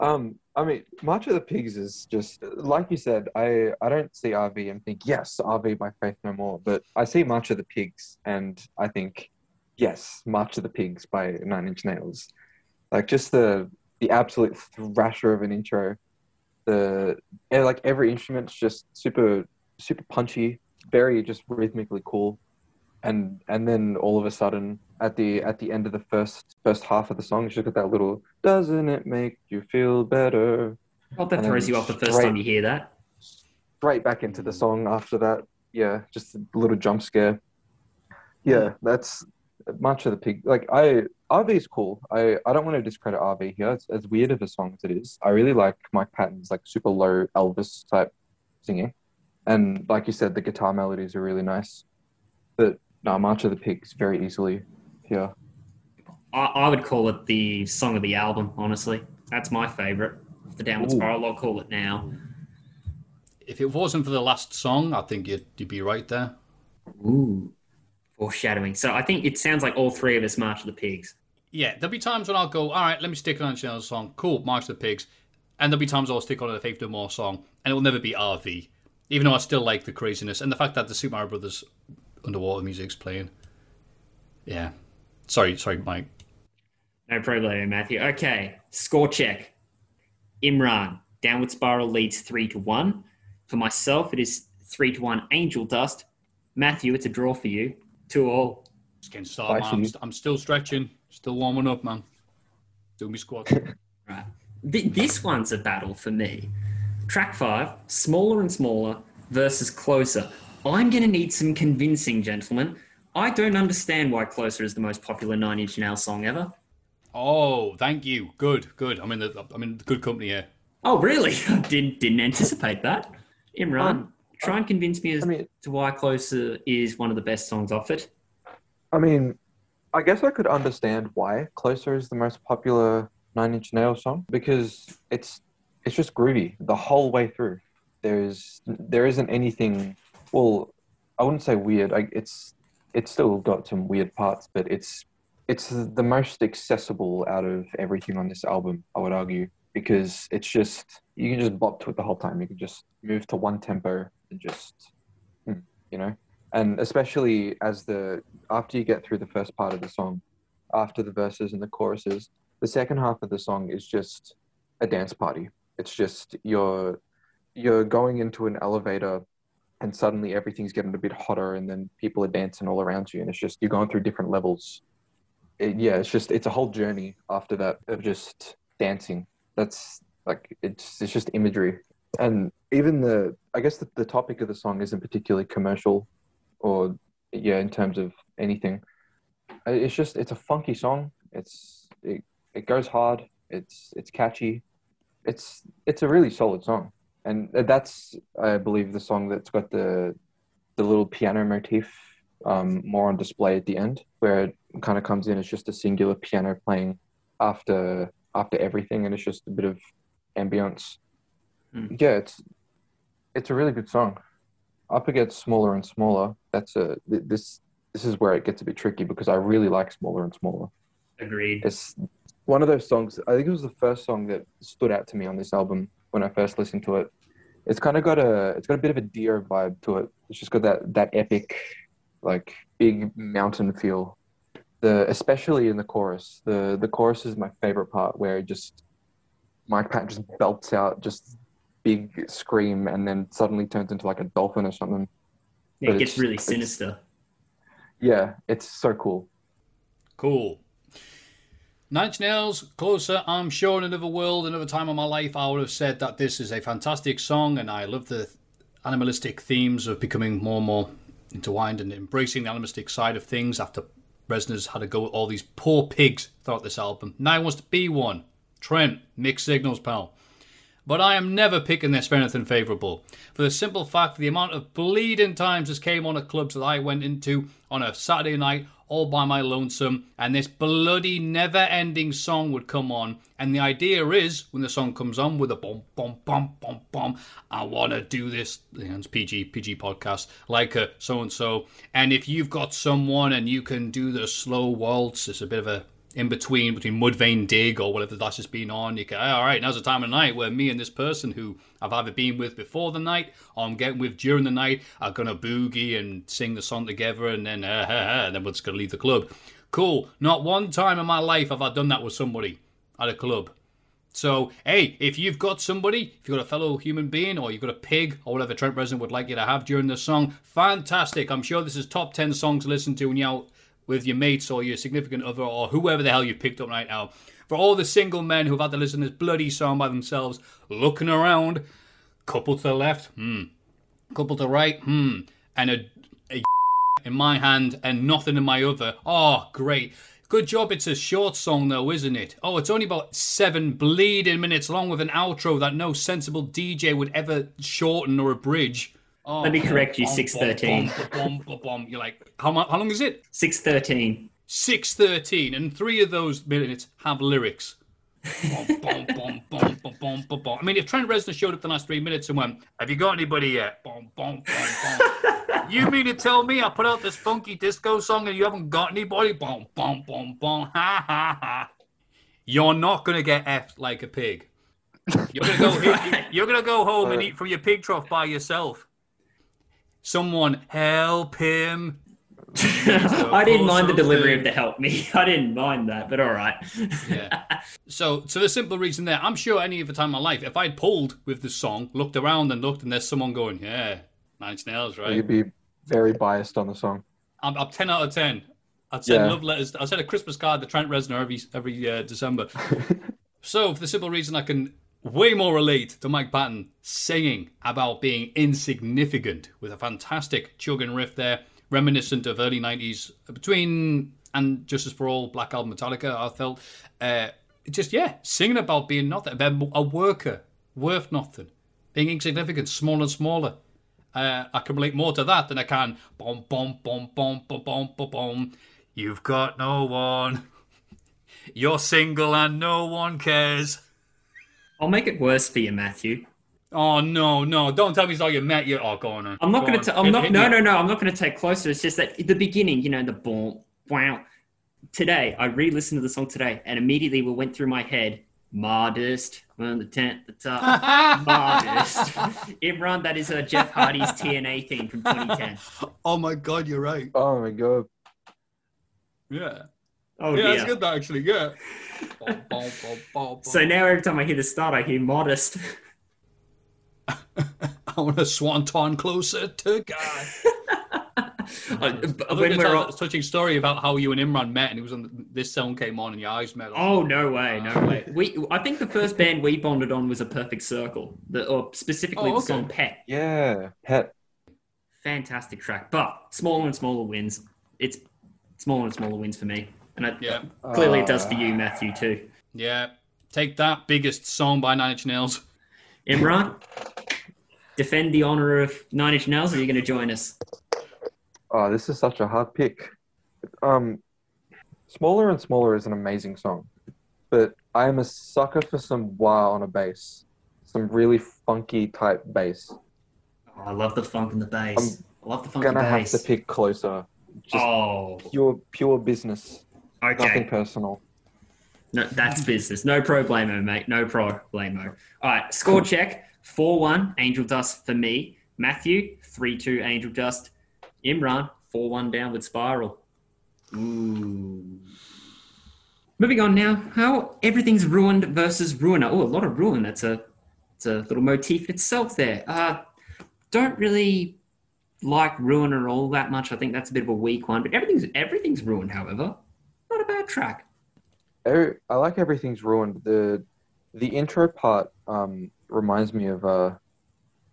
Um, I mean, March of the Pigs is just like you said. I I don't see RV and think yes, RV by Faith No More, but I see March of the Pigs and I think yes, March of the Pigs by Nine Inch Nails. Like just the the absolute thrasher of an intro. The like every instrument's just super super punchy, very just rhythmically cool, and and then all of a sudden at the at the end of the first first half of the song, you just got that little "Doesn't it make you feel better?" Well, that And throws you off the first time you hear that. Straight back into the song after that. Yeah, just a little jump scare. Yeah, mm. that's much of the pig. Like I, RV is cool. I I don't want to discredit RV here. It's as weird of a song as it is. I really like Mike Patton's like super low Elvis type singing, and like you said, the guitar melodies are really nice. But no, March of the Pigs very easily here. I, I would call it the song of the album, honestly. That's my favorite. The Downward Ooh. Spiral, I'll call it now. If it wasn't for the last song, I think you'd, you'd be right there. Ooh. Foreshadowing. So I think it sounds like all three of us March of the Pigs. Yeah, there'll be times when I'll go, all right, let me stick on another song. Cool, March of the Pigs. And there'll be times I'll stick on a Faith No More song, and it will never be RV. Even though I still like the craziness and the fact that the Super Mario Brothers underwater music's playing. Yeah. Sorry, sorry, Mike. No problem, Matthew. Okay, score check. Imran, Downward Spiral leads three to one. For myself, it is three to one. Angel Dust. Matthew, it's a draw for you. Two all. Just getting started, man. I'm, st- I'm still stretching, still warming up, man. Doing me squats. Right. Th- this one's a battle for me. Track five, smaller and smaller versus closer. I'm going to need some convincing, gentlemen. I don't understand why Closer is the most popular Nine Inch Nails song ever. oh, thank you. Good, good. I'm in the I'm in the good company here. Oh, really? didn't didn't anticipate that. Imran, Um, try and convince me as I mean, to why Closer is one of the best songs off it. I mean, I guess I could understand why Closer is the most popular Nine Inch Nails song because it's it's just groovy the whole way through. There's there isn't anything. Well, I wouldn't say weird. I, it's it's still got some weird parts, but it's it's the most accessible out of everything on this album. I would argue because it's just you can just bop to it the whole time. You can just move to one tempo and just hmm, you know and especially as the after you get through the first part of the song after the verses and the choruses the second half of the song is just a dance party it's just you're you're going into an elevator and suddenly everything's getting a bit hotter, and then people are dancing all around you, and it's just you're going through different levels. It, yeah, it's just it's a whole journey after that of just dancing. That's like it's it's just imagery, and even the I guess the, the topic of the song isn't particularly commercial, or yeah, in terms of anything. It's just it's a funky song. It's it, it goes hard. It's it's catchy. It's it's a really solid song, and that's I believe the song that's got the the little piano motif um, more on display at the end, where it kind of comes in as just a singular piano playing after after everything, and it's just a bit of ambience. Hmm. Yeah, it's it's a really good song. Up it gets smaller and smaller. That's a th- this this is where it gets a bit tricky because I really like smaller and smaller. Agreed. It's one of those songs. I think it was the first song that stood out to me on this album when I first listened to it. It's kind of got a it's got a bit of a Dio vibe to it. It's just got that that epic, like big mountain feel. The especially in the chorus. The the chorus is my favorite part where it just Mike Patton just belts out just big scream and then suddenly turns into like a dolphin or something. Yeah, it but gets it's- really it's- sinister. Yeah, it's so cool. Cool. Nine Nails, Closer, I'm sure in another world, another time of my life, I would have said that this is a fantastic song and I love the animalistic themes of becoming more and more intertwined and embracing the animalistic side of things after Reznor's had to go with all these poor pigs throughout this album. Now he wants to be one. Trent, mixed signals, pal. But I am never picking this for anything favourable. For the simple fact the amount of bleeding times this came on at clubs that I went into on a Saturday night all by my lonesome, and this bloody never ending song would come on. And the idea is, when the song comes on with a bum bum bum bum bum, I wanna do this. It's PG PG podcast like a so and so. And if you've got someone and you can do the slow waltz, it's a bit of a in between between Mudvayne Dig or whatever that's just been on. You go, all right, now's the time of night where me and this person who I've either been with before the night or I'm getting with during the night are gonna boogie and sing the song together, and then uh, uh, uh, and then we're just gonna leave the club. Cool. Not one time in my life have I done that with somebody at a club. So, hey, if you've got somebody, if you've got a fellow human being, or you've got a pig, or whatever Trent Reznor would like you to have during the song, fantastic. I'm sure this is top 10 songs to listen to when you're out with your mates or your significant other or whoever the hell you've picked up right now. For all the single men who've had to listen to this bloody song by themselves, looking around, couple to the left, hmm, couple to the right, hmm, and a, a in my hand and nothing in my other. Oh, great. Good job it's a short song though, isn't it? Oh, it's only about seven bleeding minutes long with an outro that no sensible DJ would ever shorten or abridge. Oh, Let me correct you, 6:13. bum, bum, bum, bum. You're like, how, how long is it? 613. 6.13, and three of those minutes have lyrics. I mean, if Trent Reznor showed up the last three minutes and went, have you got anybody yet? You mean to tell me I put out this funky disco song and you haven't got anybody? Ha, ha, ha. You're not going to get effed like a pig. You're to go, you're going to go home and eat from your pig trough by yourself. Someone help him. I didn't mind the delivery of the help me. I didn't mind that, but all right. Yeah. So, so the simple reason there, I'm sure any other time in my life, if I'd pulled with the song, looked around and looked, and there's someone going, yeah, Nine Inch Nails, right? You'd be very biased on the song. I'm, I'm 10 out of 10. I'd send Yeah. love letters. I'd send a Christmas card to Trent Reznor every every uh, December. so, for the simple reason I can way more relate to Mike Patton singing about being insignificant with a fantastic chugging riff there, reminiscent of early 90s between and Justice for All, Black Album Metallica, I felt. Uh, just, yeah, singing about being nothing, about a worker, worth nothing, being insignificant, smaller and smaller. Uh, I can relate more to that than I can. Bom, bom, bom, bom, bom, bom, bom, bom. You've got no one. You're single and no one cares. I'll make it worse for you, Matthew. Oh no, no! Don't tell me it's all you met. You. Oh, go on. then. I'm not Go going on. to. I'm Hit- not. hit No, no, no. I'm not going to take closer. It's just that at the beginning, you know, the boom, wow. Today, I re-listened to the song today, and immediately we went through my head. Modest on the tent, the top. Modest. Imran, that is uh, Jeff Hardy's TNA theme from 2010. Oh my god, you're right. Oh my god. Yeah. Oh yeah, dear. that's good. That actually. Yeah. So now every time I hear the start, I hear modest. I want a swanton closer to God. Uh, b- I when when we're tell all- a touching story about how you and Imran met, and it was on the, this song came on, and your eyes met. Oh no way, no way. We I think the first band we bonded on was a Perfect Circle, the, or specifically Oh, the okay. song Pet. Yeah, pet. Fantastic track, but smaller and smaller wins. It's smaller and smaller wins for me, and I, Yeah. clearly it does for you, Matthew too. Yeah, take that biggest song by Nine Inch Nails. Imran, defend the honor of Nine Inch Nails, or are you going to join us? Oh, this is such a hard pick. Um, Smaller and Smaller is an amazing song, but I am a sucker for some wah on a bass, some really funky type bass. Oh, I love the funk and the bass. I love the funk I'm gonna have bass. to pick closer. Just oh, pure, pure business, okay. nothing personal. No, that's business. No pro problemo, mate. No pro problemo. All right, score check. 4 1, Angel Dust for me. Matthew, 3 2, Angel Dust. Imran, 4 1, Downward Spiral. Ooh. Moving on now. How everything's ruined versus ruiner. Oh, a lot of ruin. That's a, it's a little motif itself there. Uh, don't really like ruiner all that much. I think that's a bit of a weak one. But everything's everything's ruined, however. Not a bad track. Er- I like everything's ruined. The the intro part um, reminds me of uh,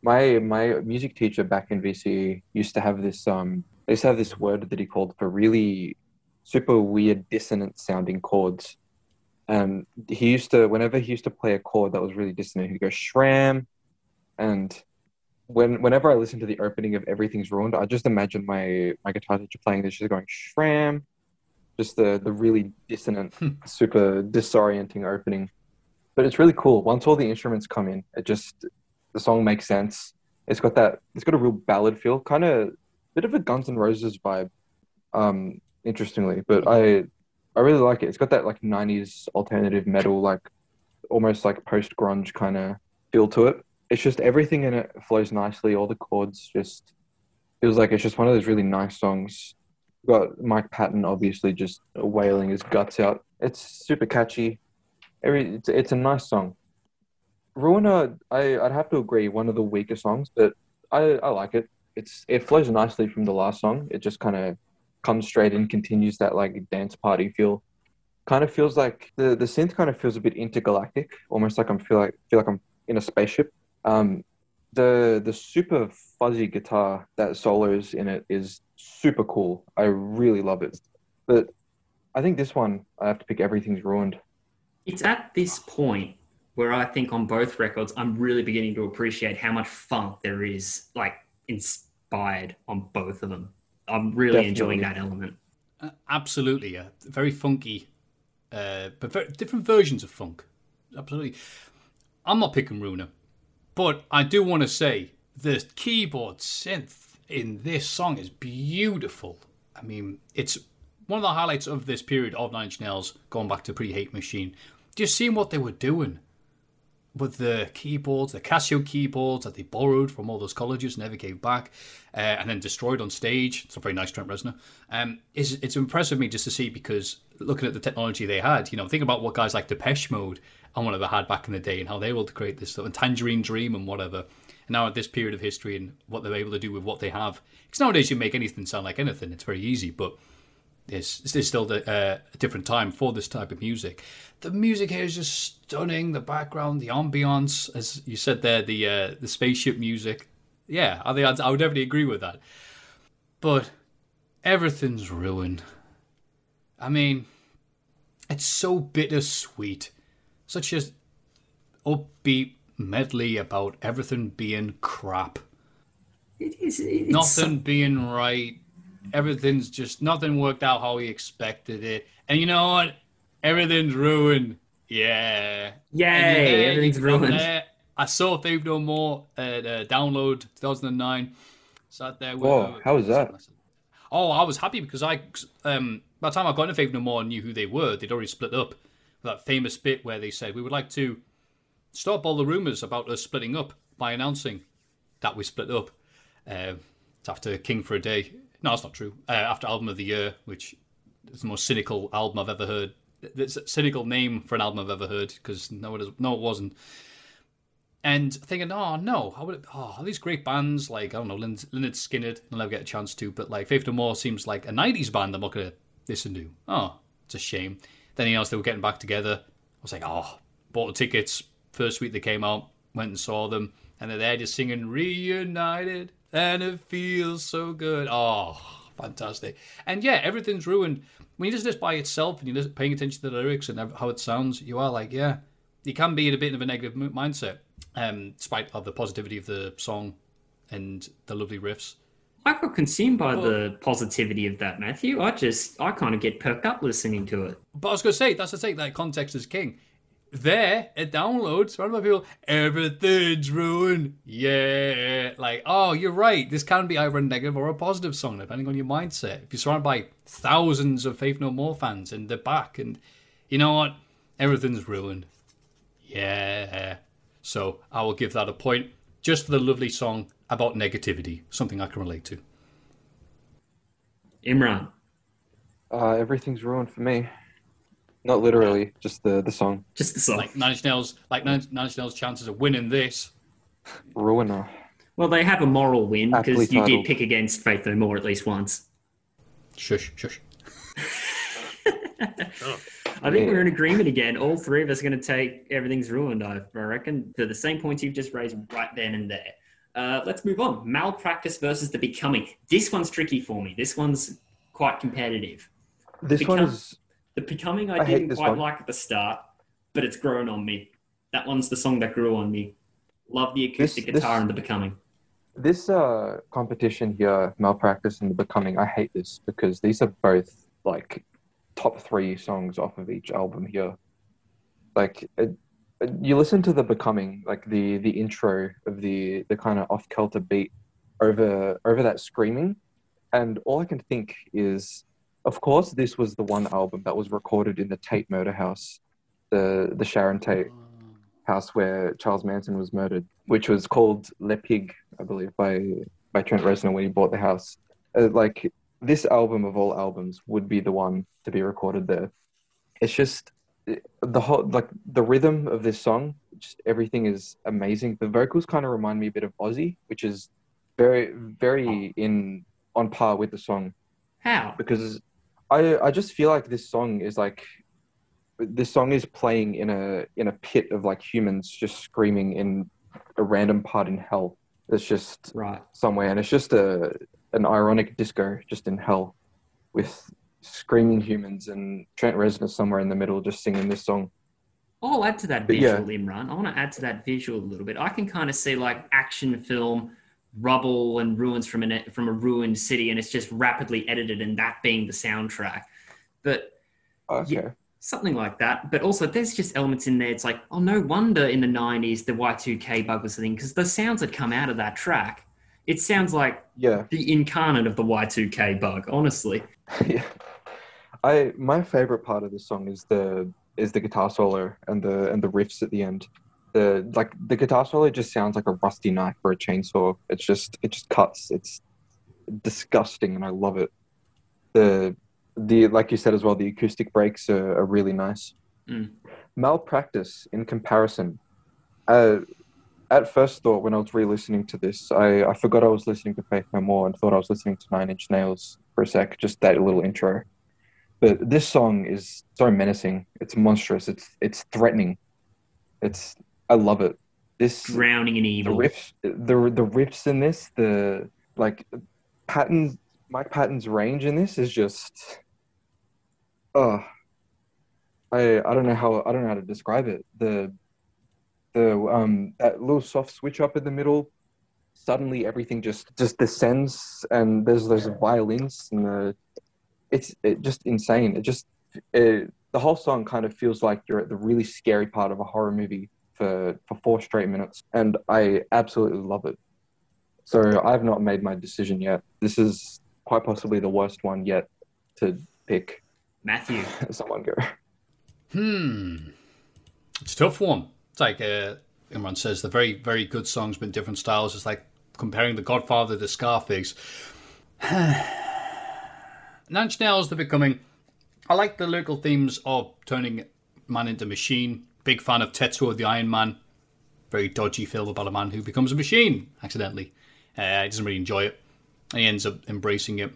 my my music teacher back in VCE used to have this um they used to have this word that he called for really super weird dissonant sounding chords. And he used to whenever he used to play a chord that was really dissonant, he'd go shram. And when whenever I listen to the opening of Everything's Ruined, I just imagine my my guitar teacher playing this, just going shram. Just the the really dissonant super disorienting opening. But it's really cool. Once all the instruments come in, it just the song makes sense. It's got that it's got a real ballad feel, kind of bit of a Guns N' Roses vibe. Um, interestingly, but I I really like it. It's got that like '90s alternative metal, like almost like post grunge kind of feel to it. It's just everything in it flows nicely. All the chords just feels like it's just one of those really nice songs got Mike Patton obviously just wailing his guts out. It's super catchy. Every it's, it's a nice song. Ruiner, I I'd have to agree, one of the weaker songs, but I I like it. It's it flows nicely from the last song. It just kind of comes straight in, continues that like dance party feel. Kind of feels like the the synth kind of feels a bit intergalactic, almost like I'm feel like feel like I'm in a spaceship. Um, the the super fuzzy guitar that solos in it is super cool. I really love it. But I think this one I have to pick Everything's Ruined. It's at this point where I think on both records, I'm really beginning to appreciate how much funk there is, like inspired on both of them. I'm really enjoying that element. Uh, absolutely, yeah. Very funky, uh, but very, different versions of funk. Absolutely. I'm not picking Ruiner, but I do want to say the keyboard synth in this song is beautiful. I mean, it's one of the highlights of this period of Nine Inch Nails, going back to Pretty Hate Machine. Just seeing what they were doing with the keyboards, the Casio keyboards that they borrowed from all those colleges, never gave back, uh, and then destroyed on stage. It's a very nice Trent Reznor. Um, it's, it's impressive to me just to see because looking at the technology they had, you know, think about what guys like Depeche Mode and whatever had back in the day and how they were able to create this stuff, and Tangerine Dream and whatever. And now at this period of history and what they're able to do with what they have. Because nowadays you make anything sound like anything, it's very easy, but it's, it's still uh, a different time for this type of music. The music here is just stunning. The background, the ambiance, as you said there, the uh, the spaceship music. Yeah, I think I would definitely agree with that. But everything's ruined. I mean, it's so bittersweet. Such a upbeat medley about everything being crap. It is it's Nothing being right. Everything's just nothing worked out how he expected it. And you know what? Everything's ruined. Yeah. Yay, And there, everything's ruined. there. I saw Faith No More at uh, Download 2009. Sat there with Whoa, how was that? Oh, I was happy because I, um, by the time I got into Faith No More and knew who they were, they'd already split up. That famous bit where they said, We would like to stop all the rumours about us splitting up by announcing that we split up. Uh, it's after King for a Day. No, that's not true. Uh, after Album of the Year, which is the most cynical album I've ever heard. It's a cynical name for an album I've ever heard because no, it is, no, it wasn't. and thinking, oh no, I would, oh, all these great bands like I don't know, Lynyrd Lynyrd Skynyrd, I'll never get a chance to, but like Faith No More seems like a '90s band I'm not gonna listen to. Oh, it's a shame. Then he announced they were getting back together. I was like, oh, bought the tickets first week they came out, went and saw them, and they're there just singing "Reunited," and it feels so good. Oh, fantastic! And yeah, everything's ruined when you listen to this by itself and you're paying attention to the lyrics and how it sounds. You are like, yeah, you can be in a bit of a negative mindset, um, despite of the positivity of the song and the lovely riffs. I got consumed by the positivity of that, Matthew. I just, I kind of get perked up listening to it. But I was going to say, that's the thing, that context is king. There, it downloads, surrounded by people, everything's ruined. Yeah. Like, oh, you're right. This can be either a negative or a positive song, depending on your mindset. If you're surrounded by thousands of Faith No More fans and they're back, and you know what? Everything's ruined. Yeah. So I will give that a point just for the lovely song about negativity, something I can relate to. Imran, Uh, everything's ruined for me. Not literally, just the the song. just the song. Like Nine Inch Nails, like Nine Nine Inch Nails' chances of winning this. Ruiner. well, they have a moral win because you did pick against Faith No More at least once. Shush, shush. I think we're in agreement again. All three of us are going to take everything's ruined. I I reckon for the same points you've just raised right then and there. Uh, let's move on. Malpractice versus the becoming. This one's tricky for me. This one's quite competitive. This one is The becoming I, I didn't quite one. like at the start, but it's grown on me. That one's the song that grew on me. Love the acoustic This- guitar this- and the becoming. this uh competition here, malpractice and the becoming. I hate this because these are both like top three songs off of each album here. Like it, you listen to the becoming, like the the intro of the the kind of off kilter beat over over that screaming, and all I can think is, of course, this was the one album that was recorded in the Tate murder house, the the Sharon Tate house where Charles Manson was murdered, which was called Le Pig, I believe, by by Trent Reznor when he bought the house. Uh, like this album of all albums would be the one to be recorded there. It's just the whole like the rhythm of this song. Just everything is amazing. The vocals kind of remind me a bit of Ozzy, which is very very in on par with the song How? because I I just feel like this song is like this song is playing in a in a pit of like humans just screaming in a random part in hell. It's just Right. somewhere, and it's just a an ironic disco just in hell with screaming humans and Trent Reznor somewhere in the middle just singing this song. I'll add to that But yeah. visual, Imran. I want to add to that visual a little bit. I can kind of see like action film, rubble and ruins from an from a ruined city, and it's just rapidly edited, and that being the soundtrack. But Okay. Yeah. something like that. But also, there's just elements in there. It's like, oh, no wonder in the '90s the Y2K bug was a thing because the sounds that come out of that track, it sounds like Yeah. the incarnate of the Y2K bug. Honestly, yeah. I my favorite part of the song is the is the guitar solo and the and the riffs at the end. The like the guitar solo just sounds like a rusty knife or a chainsaw. It's just it just cuts. It's disgusting and I love it. The the like you said as well, the acoustic breaks are, are really nice. Mm. Malpractice in comparison. Uh, at first thought when I was re-listening to this, I, I forgot I was listening to Faith No More and thought I was listening to Nine Inch Nails for a sec, just that little intro. But this song is so menacing. It's monstrous. It's it's threatening. It's I love it. This drowning in evil. the riffs the the riffs in this, the like Patton's Mike Patton's range in this is just oh I I don't know how I don't know how to describe it. The the um that little soft switch up in the middle, suddenly everything just just descends and there's those violins and the it's it just insane. It just it, the whole song kind of feels like you're at the really scary part of a horror movie for for four straight minutes, and I absolutely love it. So I've not made my decision yet. This is quite possibly the worst one yet to pick. Matthew, Someone go. Hmm. It's a tough one. It's like uh, Imran says, the very, very good songs but different styles. It's like comparing The Godfather to Scarface. Nine Inch Nails, they're becoming. I like the lyrical themes of turning man into machine. Big fan of Tetsuo the Iron Man. very dodgy film about a man who becomes a machine accidentally. Uh, he doesn't really enjoy it. He ends up embracing it.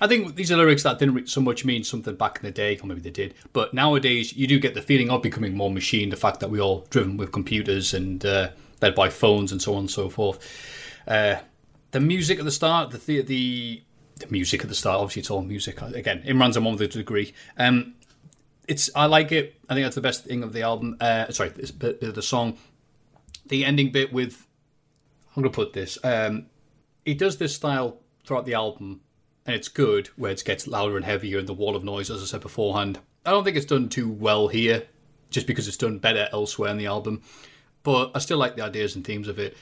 I think these are lyrics that didn't so much mean something back in the day, or maybe they did. But nowadays, you do get the feeling of becoming more machine. The fact that we're all driven with computers and uh, led by phones and so on and so forth. Uh, the music at the start, the, the the the music at the start. Obviously, it's all music. Again, Imran's a one with a degree. Um, it's I like it. I think that's the best thing of the album. Uh, sorry, this bit, bit of the song. The ending bit with I'm gonna put this. Um, he does this style throughout the album, and it's good where it gets louder and heavier and the wall of noise, as I said beforehand. I don't think it's done too well here, just because it's done better elsewhere in the album. But I still like the ideas and themes of it.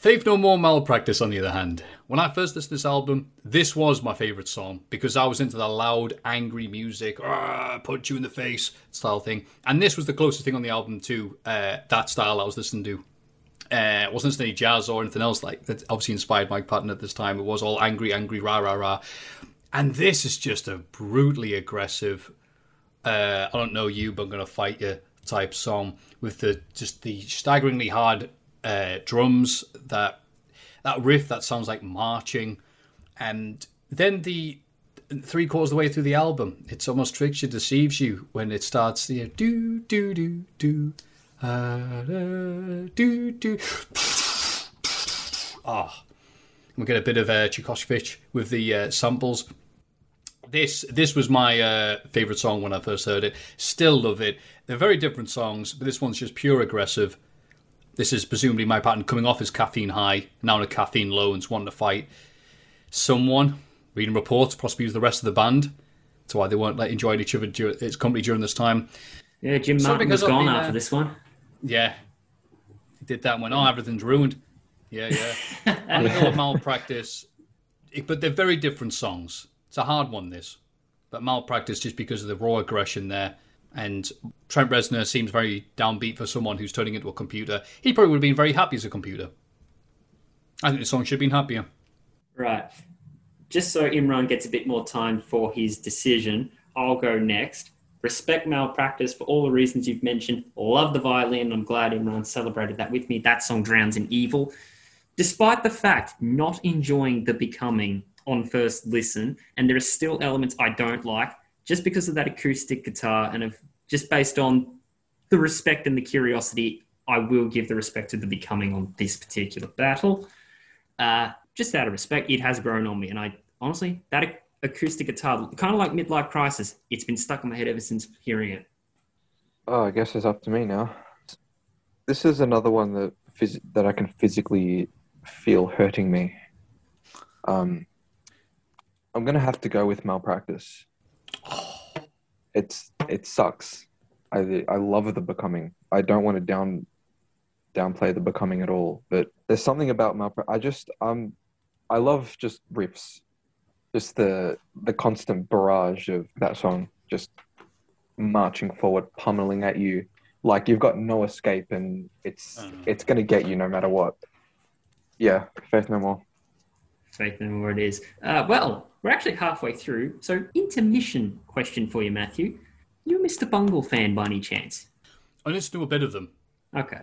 Faith No More Malpractice, on the other hand. When I first listened to this album, this was my favourite song because I was into the loud, angry music, punch you in the face style thing. And this was the closest thing on the album to uh, that style I was listening to. Uh, it wasn't any jazz or anything else like that. Obviously inspired Mike Patton at this time. It was all angry, angry, rah rah rah. And this is just a brutally aggressive. Uh, I don't know you, but I'm gonna fight you type song with the just the staggeringly hard uh, drums, that that riff that sounds like marching, and then the three quarters of the way through the album, it's almost tricks you, deceives you when it starts. Know, do do do do, uh, do do. Ah, we get a bit of uh, Tchaikovsky with the uh, samples. This this was my uh, favorite song when I first heard it. Still love it. They're very different songs, but this one's just pure aggressive this is presumably Mike Patton coming off his caffeine high, now on a caffeine low, and wanting to fight someone. Reading reports, possibly was the rest of the band. That's why they weren't like, enjoying each other its company during this time. Yeah, Jim so Martin was gone after uh, this one. Yeah, he did that and went, oh, everything's ruined. Yeah, yeah. I know of malpractice, but they're very different songs. It's a hard one, this. But malpractice, just because of the raw aggression there, and Trent Reznor seems very downbeat for someone who's turning into a computer. He probably would have been very happy as a computer. I think the song should have been happier. Right. Just so Imran gets a bit more time for his decision, I'll go next. Respect malpractice for all the reasons you've mentioned. Love the violin. I'm glad Imran celebrated that with me. That song drowns in evil. Despite the fact not enjoying the becoming on first listen, and there are still elements I don't like, just because of that acoustic guitar and of just based on the respect and the curiosity, I will give the respect to the becoming on this particular battle. Uh, just out of respect, it has grown on me, and I honestly that acoustic guitar, kind of like midlife crisis, it's been stuck in my head ever since hearing it. Oh, I guess it's up to me now. This is another one that phys- that I can physically feel hurting me. Um, I'm gonna have to go with malpractice. It's it sucks. I I love the becoming. I don't want to down downplay the becoming at all, but there's something about my I just um I love just riffs, just the the constant barrage of that song, just marching forward, pummeling at you like you've got no escape, and it's it's gonna get you no matter what. Yeah, faith no more. Faith no more. It is. Uh, well, we're actually halfway through. So, intermission question for you, Matthew. You a Mr. Bungle fan by any chance? I listened to do a bit of them. Okay.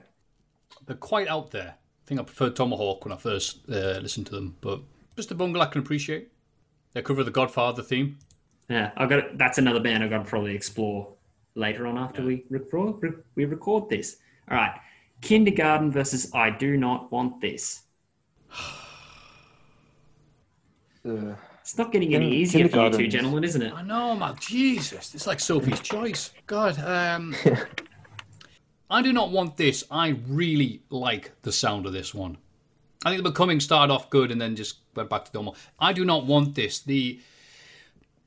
They're quite out there. I think I preferred Tomahawk when I first uh, listened to them, but Mr. Bungle I can appreciate. They cover the Godfather theme. Yeah, I got that's another band I've got to probably explore later on after yeah. we record we record this. All right, Kindergarten versus I Do Not Want This. uh, it's not getting any easier for you two gentlemen, isn't it? I know, man. Jesus, it's like Sophie's Choice. God, um, I do not want this. I really like the sound of this one. I think the Becoming started off good and then just went back to normal. I do not want this. The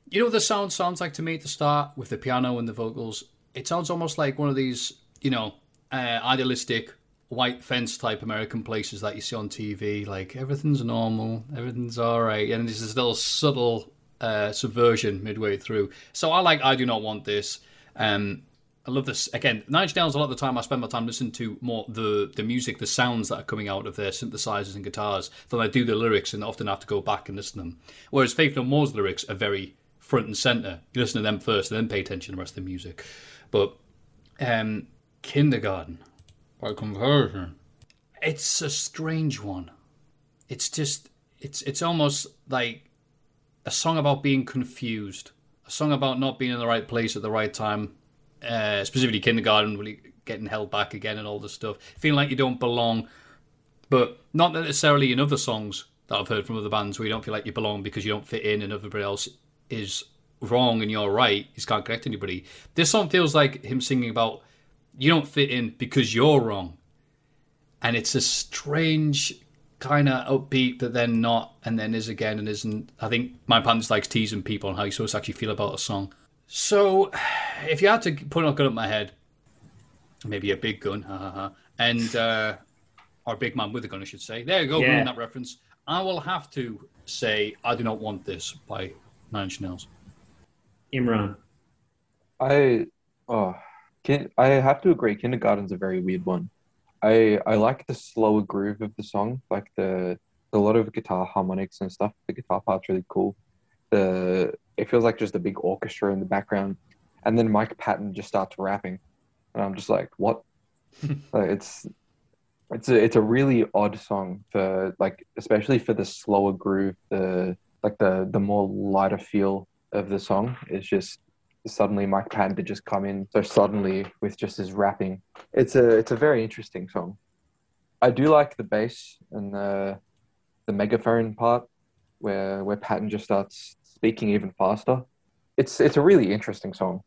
you know what the sound sounds like to me at the start with the piano and the vocals. It sounds almost like one of these, you know, uh, idealistic white fence type American places that you see on TV. Like everything's normal, everything's all right, and there's this little subtle uh, subversion midway through. So I like I do not want this. Um, I love this again. Nine Inch Nails. A lot of the time, I spend my time listening to more the the music, the sounds that are coming out of their synthesizers and guitars than I do the lyrics, and often have to go back and listen to them. Whereas Faith No More's lyrics are very front and center. You listen to them first, and then pay attention to the rest of the music. But um, Kindergarten by comparison, It's a strange one. It's just it's it's almost like a song about being confused, a song about not being in the right place at the right time. Uh, specifically, kindergarten, really getting held back again, and all this stuff, feeling like you don't belong. But not necessarily in other songs that I've heard from other bands where you don't feel like you belong because you don't fit in, and everybody else is wrong and you're right. You can't connect anybody. This song feels like him singing about you don't fit in because you're wrong, and it's a strange kind of upbeat, but then not, and then is again and isn't. I think my band likes teasing people on how you're supposed to actually feel about a song. So, if you had to put a gun up my head, maybe a big gun, ha ha ha, and uh, or a big man with a gun, I should say. There you go, Yeah. that reference. I will have to say, I do not want this by Nine Inch Nails. Imran. I oh, kin- I have to agree. Kindergarten's a very weird one. I I like the slower groove of the song, like the a lot of guitar harmonics and stuff. The guitar part's really cool. The it feels like just a big orchestra in the background, and then Mike Patton just starts rapping, and I'm just like, what? like, it's it's a it's a really odd song for like especially for the slower groove, the like the the more lighter feel of the song. It's just suddenly Mike Patton to just come in so suddenly with just his rapping. It's a it's a very interesting song. I do like the bass and the the megaphone part where where Patton just starts speaking even faster. It's it's a really interesting song.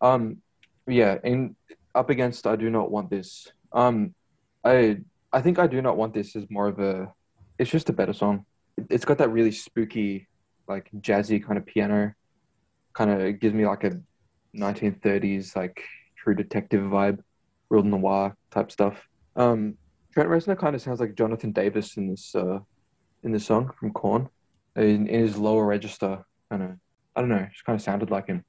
Um yeah, in up against I do not want this. Um I I think I do not want this is more of a it's just a better song. It- It's got that really spooky like jazzy kind of piano kind of gives me like a 1930s like true detective vibe, real noir type stuff. Um, Trent Reznor kind of sounds like Jonathan Davis in this uh, in this song from Korn. In, in his lower register, kind of I don't know, just kind of sounded like him.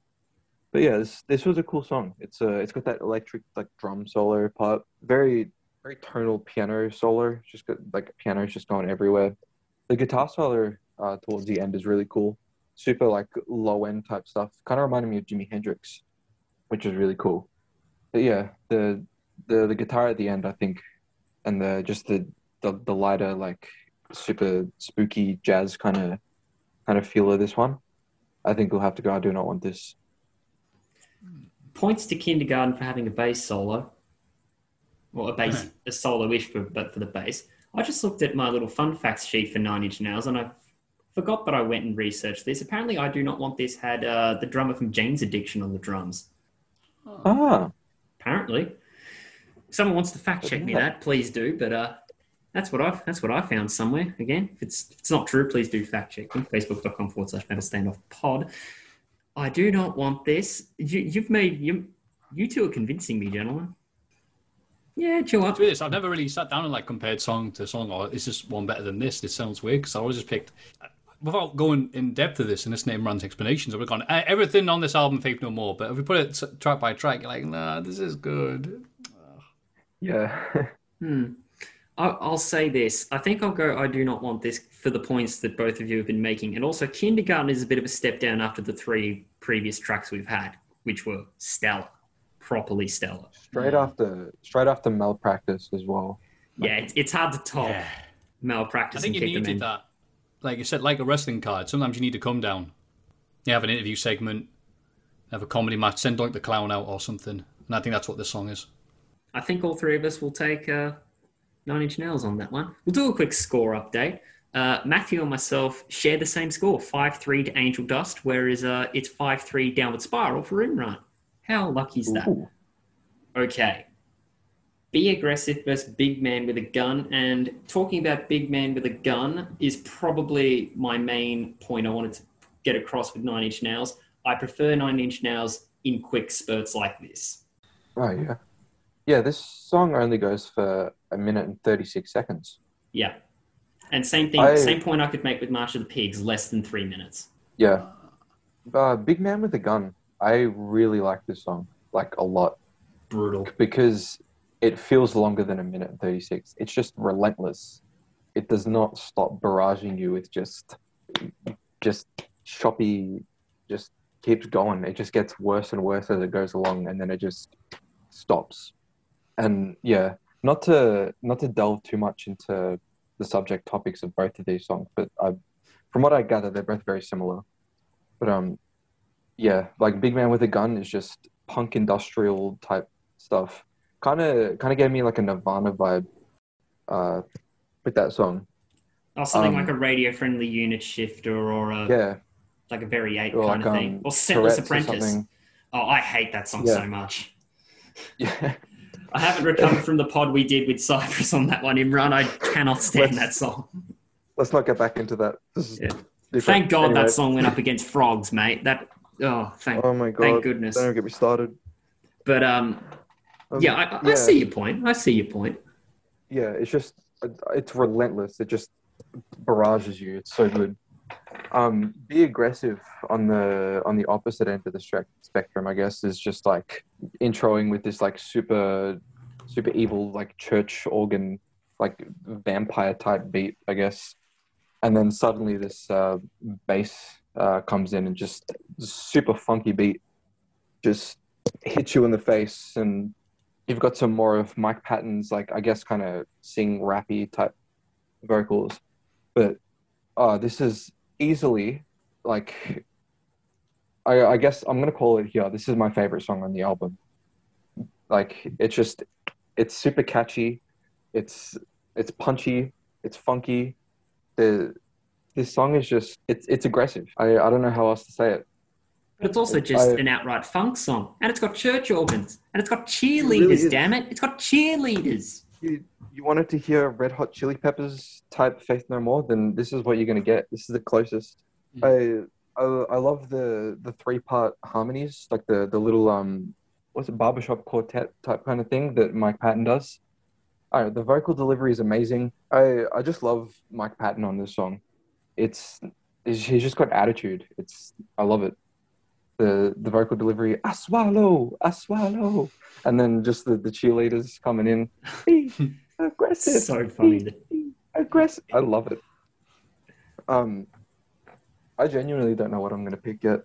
But yeah, this this was a cool song. It's uh, it's got that electric like drum solo part, very very tonal piano solo. Just got like piano's just going everywhere. The guitar solo uh, towards the end is really cool super like low end type stuff. Kind of reminded me of Jimi Hendrix, which is really cool. But yeah, the the the guitar at the end, I think, and the just the the, the lighter like super spooky jazz kind of kind of feel of this one. I think we'll have to go. I do not want this. Points to kindergarten for having a bass solo. Or a bass, a solo-ish, for, but for the bass. I just looked at my little fun facts sheet for Nine Inch Nails, and I forgot that I went and researched this. Apparently, I do not want this had uh, the drummer from Jane's Addiction on the drums. Ah, Apparently, if someone wants to fact check me that, please do. But uh, that's what I that's what I found somewhere. Again, if it's if it's not true, please do fact check me. Facebook.com forward slash metal standoff pod. I do not want this. You, you've made you you two are convincing me, gentlemen. Yeah, chill up. It's weird. I've never really sat down and like compared song to song, or is this one better than this? This sounds weird because I always just picked. Without going in depth to this and this name runs explanations, I would have gone "Eh, everything on this album, Faith No More. But if we put it track by track, you're like, nah, this is good. yeah. Hmm. I, I'll say this. I think I'll go. I do not want this for the points that both of you have been making, and also kindergarten is a bit of a step down after the three previous tracks we've had, which were stellar, properly stellar. straight after straight after malpractice as well. Yeah, it's, it's hard to top Yeah. malpractice I think and you kick them in. needed that. Like you said, like a wrestling card. Sometimes you need to come down. You have an interview segment, have a comedy match, send like the clown out or something. And I think that's what this song is. I think all three of us will take uh, nine inch nails on that one. We'll do a quick score update. Uh, Matthew and myself share the same score, five three to Angel Dust, whereas uh, it's five three Downward Spiral for Imran. How lucky is that? Ooh. Okay. Be aggressive versus big man with a gun. And talking about big man with a gun is probably my main point I wanted to get across with Nine Inch Nails. I prefer Nine Inch Nails in quick spurts like this. Oh yeah, yeah. This song only goes for a minute and thirty six seconds. Yeah. And same thing, I- same point I could make with March of the Pigs, less than three minutes. Yeah. Uh, Big Man with a Gun. I really like this song, like a lot, Brutal. because it feels longer than a minute and 36. It's just relentless. It does not stop barraging you with just, just choppy, just keeps going. It just gets worse and worse as it goes along, and then it just stops. And yeah, not to not to delve too much into the subject topics of both of these songs, but I, from what I gather, they're both very similar. But um, yeah, like Big Man with a Gun is just punk industrial type stuff. Kind of kind of gave me like a Nirvana vibe uh, with that song. Or something Um, like a radio friendly unit shifter or a Yeah, like a Very Ape or kind like of thing. um, Or Settler's Tourette's or Apprentice. Oh, I hate that song Yeah. so much. Yeah, I haven't recovered from the pod we did with Cypress on that one, Imran. I cannot stand that song. let's not get back into that. Yeah. Thank God Anyway, that song went up against Frogs, mate. That oh, thank Oh my god! thank goodness. Don't get me started. But um, Um, yeah, I, I see your point. I see your point. yeah, it's just it's relentless. It just barrages you. It's so good. Um, be aggressive on the on the opposite end of the stre- spectrum. I guess is just like introing with this like super super evil like church organ like vampire type beat. I guess, and then suddenly this uh, bass uh, comes in and just super funky beat just hits you in the face and you've got some more of Mike Patton's like I guess kind of sing rappy type vocals, but uh, this is easily like I, I guess I'm gonna call it here. This is my favorite song on the album. Like it's just it's super catchy, it's it's punchy, it's funky. The this song is just it's it's aggressive. I, I don't know how else to say it. But it's also just I- an outright funk song, and it's got church organs, and it's got cheerleaders. really damn it, it's got cheerleaders. you, you wanted to hear Red Hot Chili Peppers type Faith No More, then this is what you're gonna get. This is the closest. I, I I love the the three part harmonies, like the the little um what's it barbershop quartet type kind of thing that Mike Patton does. I know, the vocal delivery is amazing. I I just love Mike Patton on this song. It's, it's he's just got attitude. It's I love it. The the vocal delivery, I swallow, I swallow, and then just the, the cheerleaders coming in, "Be aggressive, So funny. be aggressive. I love it. Um, I genuinely don't know what I'm gonna pick yet.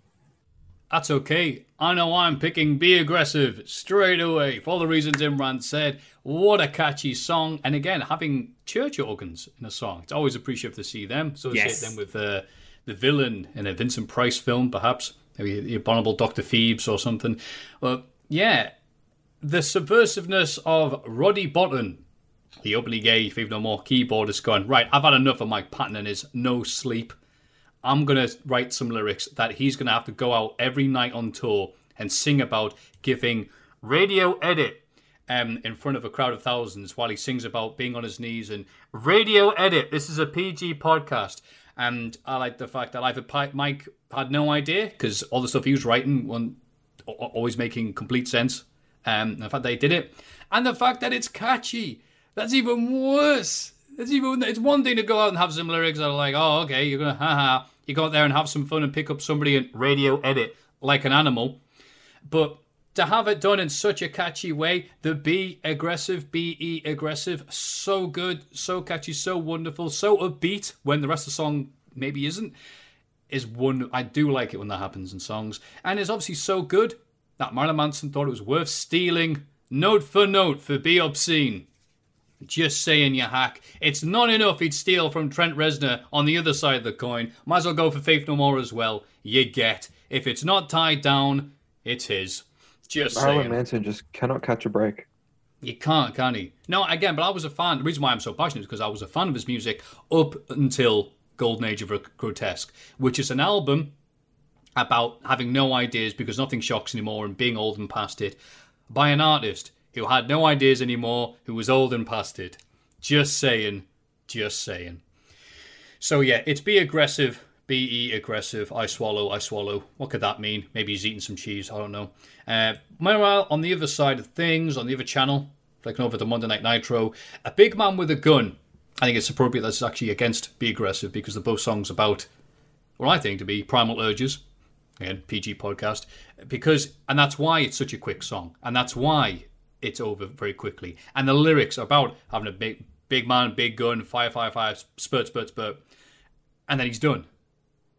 That's okay. I know I'm picking Be Aggressive straight away for all the reasons Imran said. What a catchy song. And again, having church organs in a song. It's always appreciative to see them. Associate Yes. them with uh, the villain in a Vincent Price film, perhaps. Maybe the abominable Dr. Phibes or something. Well, yeah. The subversiveness of Roddy Bottum, the openly gay Faith No More keyboardist, going, right, I've had enough of Mike Patton and his no sleep. I'm going to write some lyrics that he's going to have to go out every night on tour and sing about giving radio edit um, in front of a crowd of thousands while he sings about being on his knees and radio edit. This is a PG podcast. And I like the fact that I've Mike had no idea because all the stuff he was writing wasn't always making complete sense. Um, the fact they did it, and the fact that it's catchy. That's even worse. It's even it's one thing to go out and have some lyrics that are like, oh, okay, you're gonna haha. You go out there and have some fun and pick up somebody and radio edit like an animal. But to have it done in such a catchy way, the be aggressive, be aggressive, so good, so catchy, so wonderful, so upbeat when the rest of the song maybe isn't, is one. I do like it when that happens in songs. And it's obviously so good that Marilyn Manson thought it was worth stealing note for note for Be Obscene. Just saying, you hack. It's not enough he'd steal from Trent Reznor on the other side of the coin. Might as well go for Faith No More as well. You get. If it's not tied down, it's his. Just Marilyn saying. Manson just cannot catch a break. You can't, can he? No, again, but I was a fan. The reason why I'm so passionate is because I was a fan of his music up until Golden Age of Grotesque, which is an album about having no ideas because nothing shocks anymore and being old and past it by an artist who had no ideas anymore, who was old and past it. Just saying, just saying. So yeah, it's be aggressive, be aggressive. I swallow, I swallow. What could that mean? Maybe he's eating some cheese. I don't know. Uh, meanwhile, on the other side of things, on the other channel, flicking over to Monday Night Nitro, a big man with a gun. I think it's appropriate that's actually against be aggressive because they're both songs about what I think to be primal urges. Again, PG podcast. Because and that's why it's such a quick song. And that's why it's over very quickly. And the lyrics are about having a big big man, big gun, fire, fire, fire, spurt, spurt, spurt. And then he's done.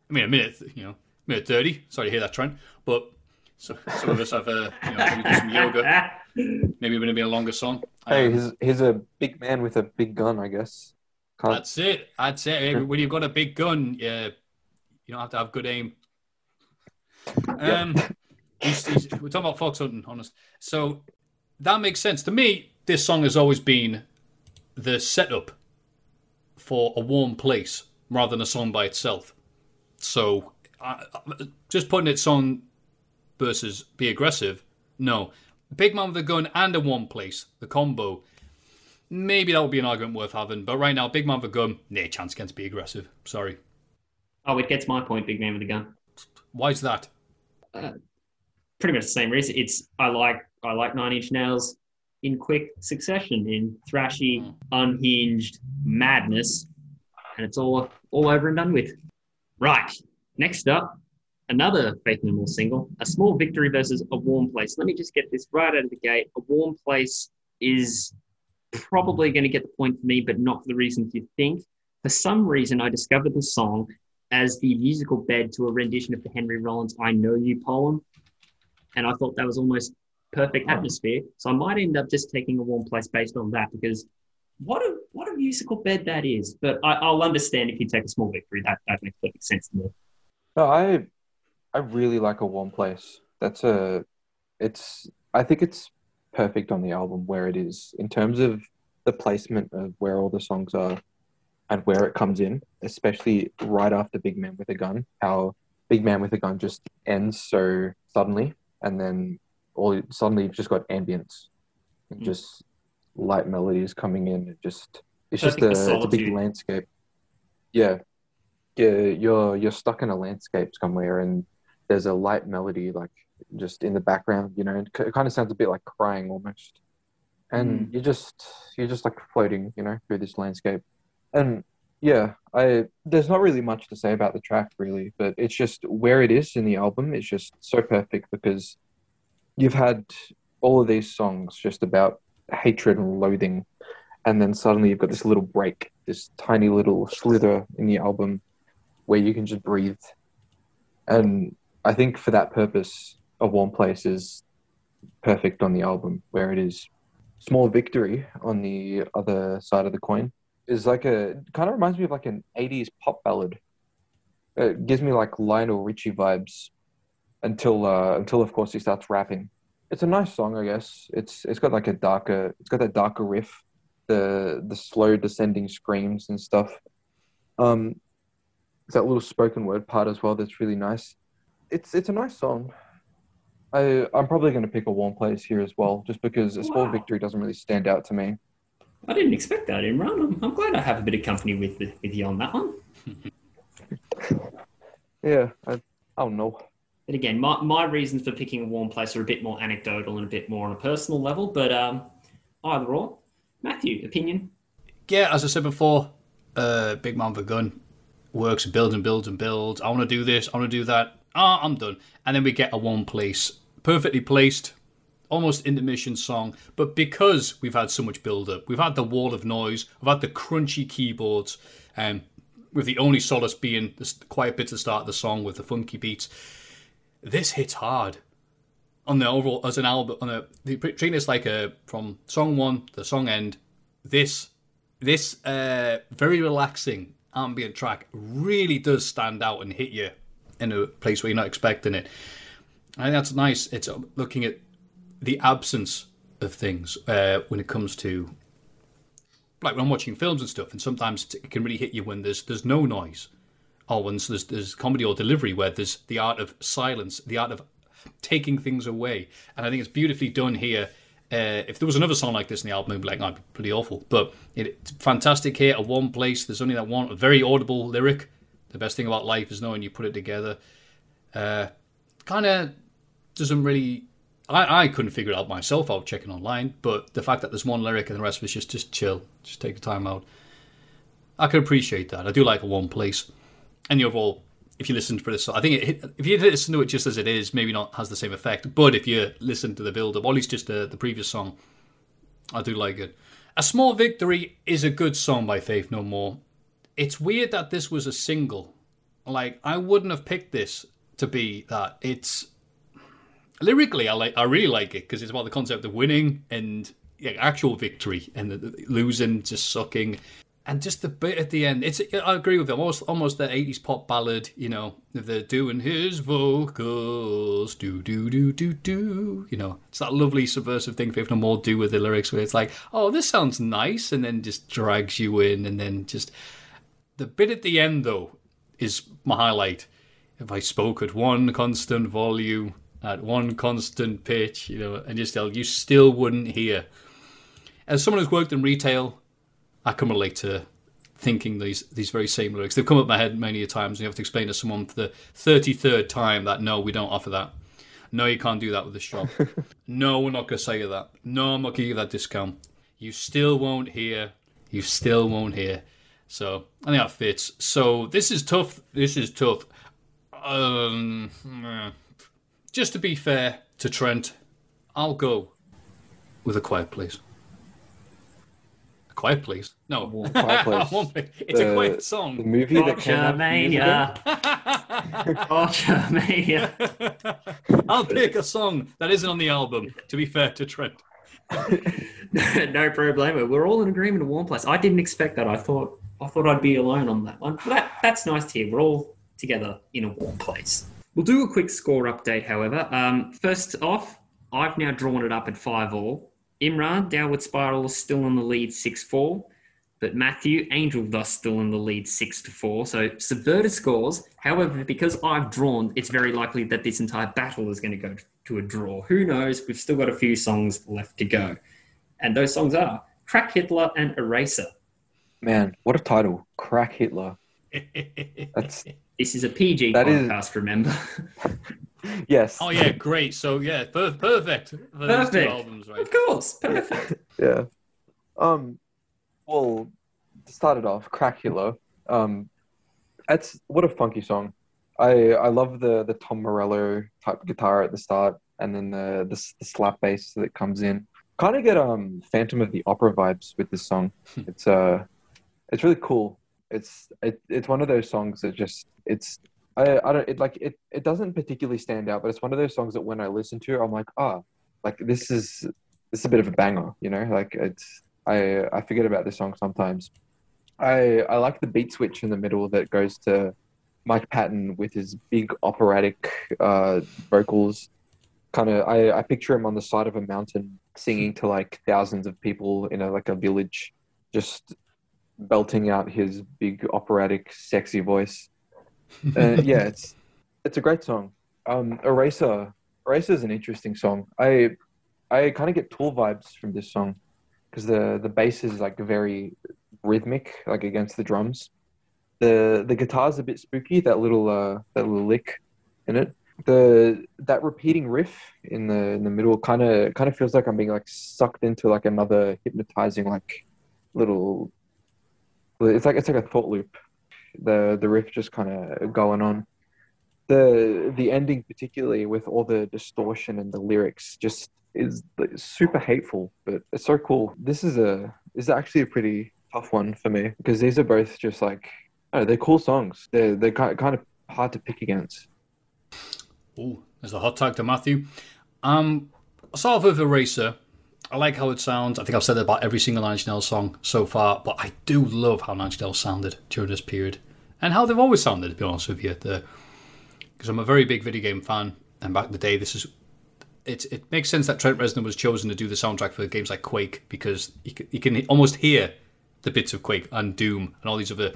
I mean a minute, you know, minute thirty. Sorry to hear that, Trent. But so, some of us have uh, you know, maybe do some yoga. Maybe it would have been a longer song. Hey, Um, he's he's a big man with a big gun, I guess. Can't, That's it. That's it. Hey, When you've got a big gun, yeah, you don't have to have good aim. Um, he's- he's- we're talking about fox hunting, honest. So that makes sense to me. This song has always been the setup for a warm place rather than a song by itself. So I, I- just putting it on versus be aggressive, no. Big man with a gun and a warm place, the combo maybe that would be an argument worth having. But right now, big man with a gun, nah, chance against be aggressive. Sorry. Oh, it gets my point, big man with a gun. Why is that? Uh, pretty much the same reason. It's I like I like Nine Inch Nails in quick succession in thrashy, hmm. unhinged madness, and it's all all over and done with. Right. Next up, another Faith No More single, a small victory versus a warm place. Let me just get this right out of the gate. A warm place is probably going to get the point for me, but not for the reasons you think. For some reason, I discovered the song as the musical bed to a rendition of the Henry Rollins "I Know You" poem, and I thought that was almost perfect atmosphere. So I might end up just taking a warm place based on that because what a what a musical bed that is. But I, I'll understand if you take a small victory. That that makes perfect sense to me. No, I I really like a warm place. That's a it's I think it's perfect on the album where it is in terms of the placement of where all the songs are and where it comes in, especially right after Big Man with a Gun, how Big Man with a Gun just ends so suddenly and then all suddenly you've just got ambience and Mm. just light melodies coming in. It just it's just a, it's a big landscape. Yeah, yeah, you're you're stuck in a landscape somewhere, and there's a light melody like just in the background. You know, it, it kind of sounds a bit like crying almost, and mm. you're just you're just like floating, you know, through this landscape. And yeah, I there's not really much to say about the track really, but it's just where it is in the album. It's just so perfect because you've had all of these songs just about hatred and loathing, and then suddenly you've got this little break, this tiny little slither in the album where you can just breathe. And I think for that purpose, A Warm Place is perfect on the album where it is. Small Victory on the other side of the coin is like a kind of reminds me of like an 80s pop ballad. It gives me like Lionel Richie vibes until uh, until of course he starts rapping. It's a nice song, I guess. It's it's got like a darker it's got that darker riff, the the slow descending screams and stuff. Um, it's that little spoken word part as well that's really nice. It's it's a nice song. I I'm probably going to pick a warm place here as well, just because a small Wow. victory doesn't really stand out to me. I didn't expect that, Imran. I'm, I'm glad I have a bit of company with with you on that one. Yeah, I I don't know. But again, my, my reasons for picking a warm place are a bit more anecdotal and a bit more on a personal level. But um, either or, Matthew, opinion. Yeah, as I said before, uh, Big Man a Gun works and builds and builds and builds. I want to do this, I want to do that. Ah, I'm done. And then we get a warm place, perfectly placed, almost intermission song. But because we've had so much build up, we've had the wall of noise, we've had the crunchy keyboards, um, with the only solace being the quiet at the start of the song with the funky beats. This hits hard on the overall as an album. On a the- treating this like a from song one to song end. This this uh, very relaxing ambient track really does stand out and hit you in a place where you're not expecting it. I think that's nice. It's uh, looking at the absence of things uh, when it comes to like when I'm watching films and stuff, and sometimes it can really hit you when there's there's no noise, or when there's there's comedy or delivery where there's the art of silence, the art of taking things away, and I think it's beautifully done here. Uh, if there was another song like this in the album, I'd be like, oh, it'd be pretty awful. But it, it's fantastic here. At warm place, there's only that one very audible lyric. The best thing about life is knowing you put it together. Uh, kind of doesn't really. I, I couldn't figure it out myself I was checking online, but the fact that there's one lyric and the rest it's just just chill, just take the time out. I can appreciate that. I do like a warm place, and the overall, if you listen for this, I think it, if you listen to it just as it is, maybe not has the same effect. But if you listen to the build up, or at least just the, the previous song, I do like it. A Small Victory is a good song by Faith No More. It's weird that this was a single. Like I wouldn't have picked this to be that. It's lyrically, I like, I really like it because it's about the concept of winning and yeah, actual victory and the, the losing, just sucking, and just the bit at the end. It's I agree with them. Almost almost the eighties pop ballad. You know, they're doing his vocals, do do do do do. You know, it's that lovely subversive thing No More do with the lyrics, where it's like, oh, this sounds nice, and then just drags you in, and then just the bit at the end though is my highlight. If I spoke at one constant volume, at one constant pitch, you know, and just tell you still wouldn't hear. As someone who's worked in retail, I can relate to thinking these these very same lyrics. They've come up my head many a times, and you have to explain to someone for the thirty third time that no, we don't offer that. No, you can't do that with this shop. no, we're not going to sell you that. No, I'm not going to give you that discount. You still won't hear. You still won't hear. So I think that fits. So this is tough. This is tough. Um, just to be fair to Trent, I'll go with a quiet place. Quiet place? No, Quiet Place. One. It's a The- song. The movie that came out a few years ago. Ultramania. Ultramania. I'll pick a song that isn't on the album. To be fair to Trent. no problemo. We're all in agreement of Warm Place. I didn't expect that. I thought I thought I'd be alone on that one. But that, that's nice to hear. We're all together in a warm place. We'll do a quick score update, however. Um, first off, I've now drawn it up at five all. Imran, Downward Spiral is still on the lead six four. But Matthew, Angel Dust still in the lead six to four. So subverted scores. However, because I've drawn, it's very likely that this entire battle is going to go to a draw. Who knows? We've still got a few songs left to go. And those songs are Crack Hitler and Eraser. Man, what a title! Crack Hitler. That's This is a PG That is- podcast, remember? yes. Oh yeah, great. So yeah, per- perfect. For those two Perfect. albums, right? of course. Perfect. Yeah. Um. Well, to start it off, Crack Hitler. Um, that's what a funky song. I I love the the Tom Morello type guitar at the start, and then the the, the slap bass that comes in. Kind of get um Phantom of the Opera vibes with this song. it's uh, it's really cool. It's it, it's one of those songs that just it's I I don't it like it it doesn't particularly stand out, but it's one of those songs that when I listen to, I'm like ah, like this is this is a bit of a banger, you know. Like it's I I forget about this song sometimes. I I like the beat switch in the middle that goes to Mike Patton with his big operatic uh, vocals. Kind of, I, I picture him on the side of a mountain singing to like thousands of people in a like a village, just belting out his big operatic, sexy voice. Uh, yeah, it's it's a great song. Um, Eraser, Eraser is an interesting song. I I kind of get Tool vibes from this song because the the bass is like very rhythmic, like against the drums. The the guitar's a bit spooky. That little uh, that little lick in it. The that repeating riff in the in the middle kind of kind of feels like I'm being like sucked into like another hypnotizing like little. It's like it's like a thought loop. The the riff just kind of going on. The the ending particularly with all the distortion and the lyrics just is super hateful, but it's so cool. This is a is actually a pretty tough one for me because these are both just like oh, they're cool songs. They're they're ki- kind of hard to pick against. Oh, there's the hot tag to Matthew. Um, I'll start with Eraser. I like how it sounds. I think I've said that about every single Nine Inch Nails song so far, but I do love how Nine Inch Nails sounded during this period and how they've always sounded. To be honest with you, because I'm a very big video game fan, and back in the day, this is it. It makes sense that Trent Reznor was chosen to do the soundtrack for games like Quake because you can, you can almost hear the bits of Quake and Doom and all these other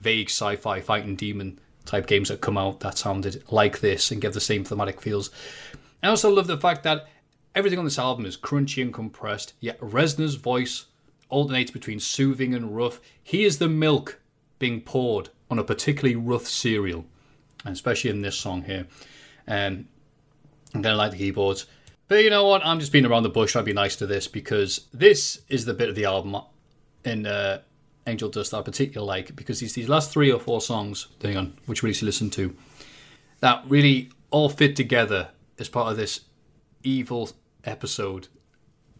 vague sci-fi fighting demon type games that come out that sounded like this and give the same thematic feels. I also love the fact that everything on this album is crunchy and compressed, yet Reznor's voice alternates between soothing and rough. He is the milk being poured on a particularly rough cereal, and especially in this song here. Um, I'm gonna like the keyboards. But you know what? I'm just being around the bush. I'd be nice to this because this is the bit of the album in uh, Angel Dust that I particularly like because these these last three or four songs, depending on which release you listen to, that really all fit together as part of this evil episode.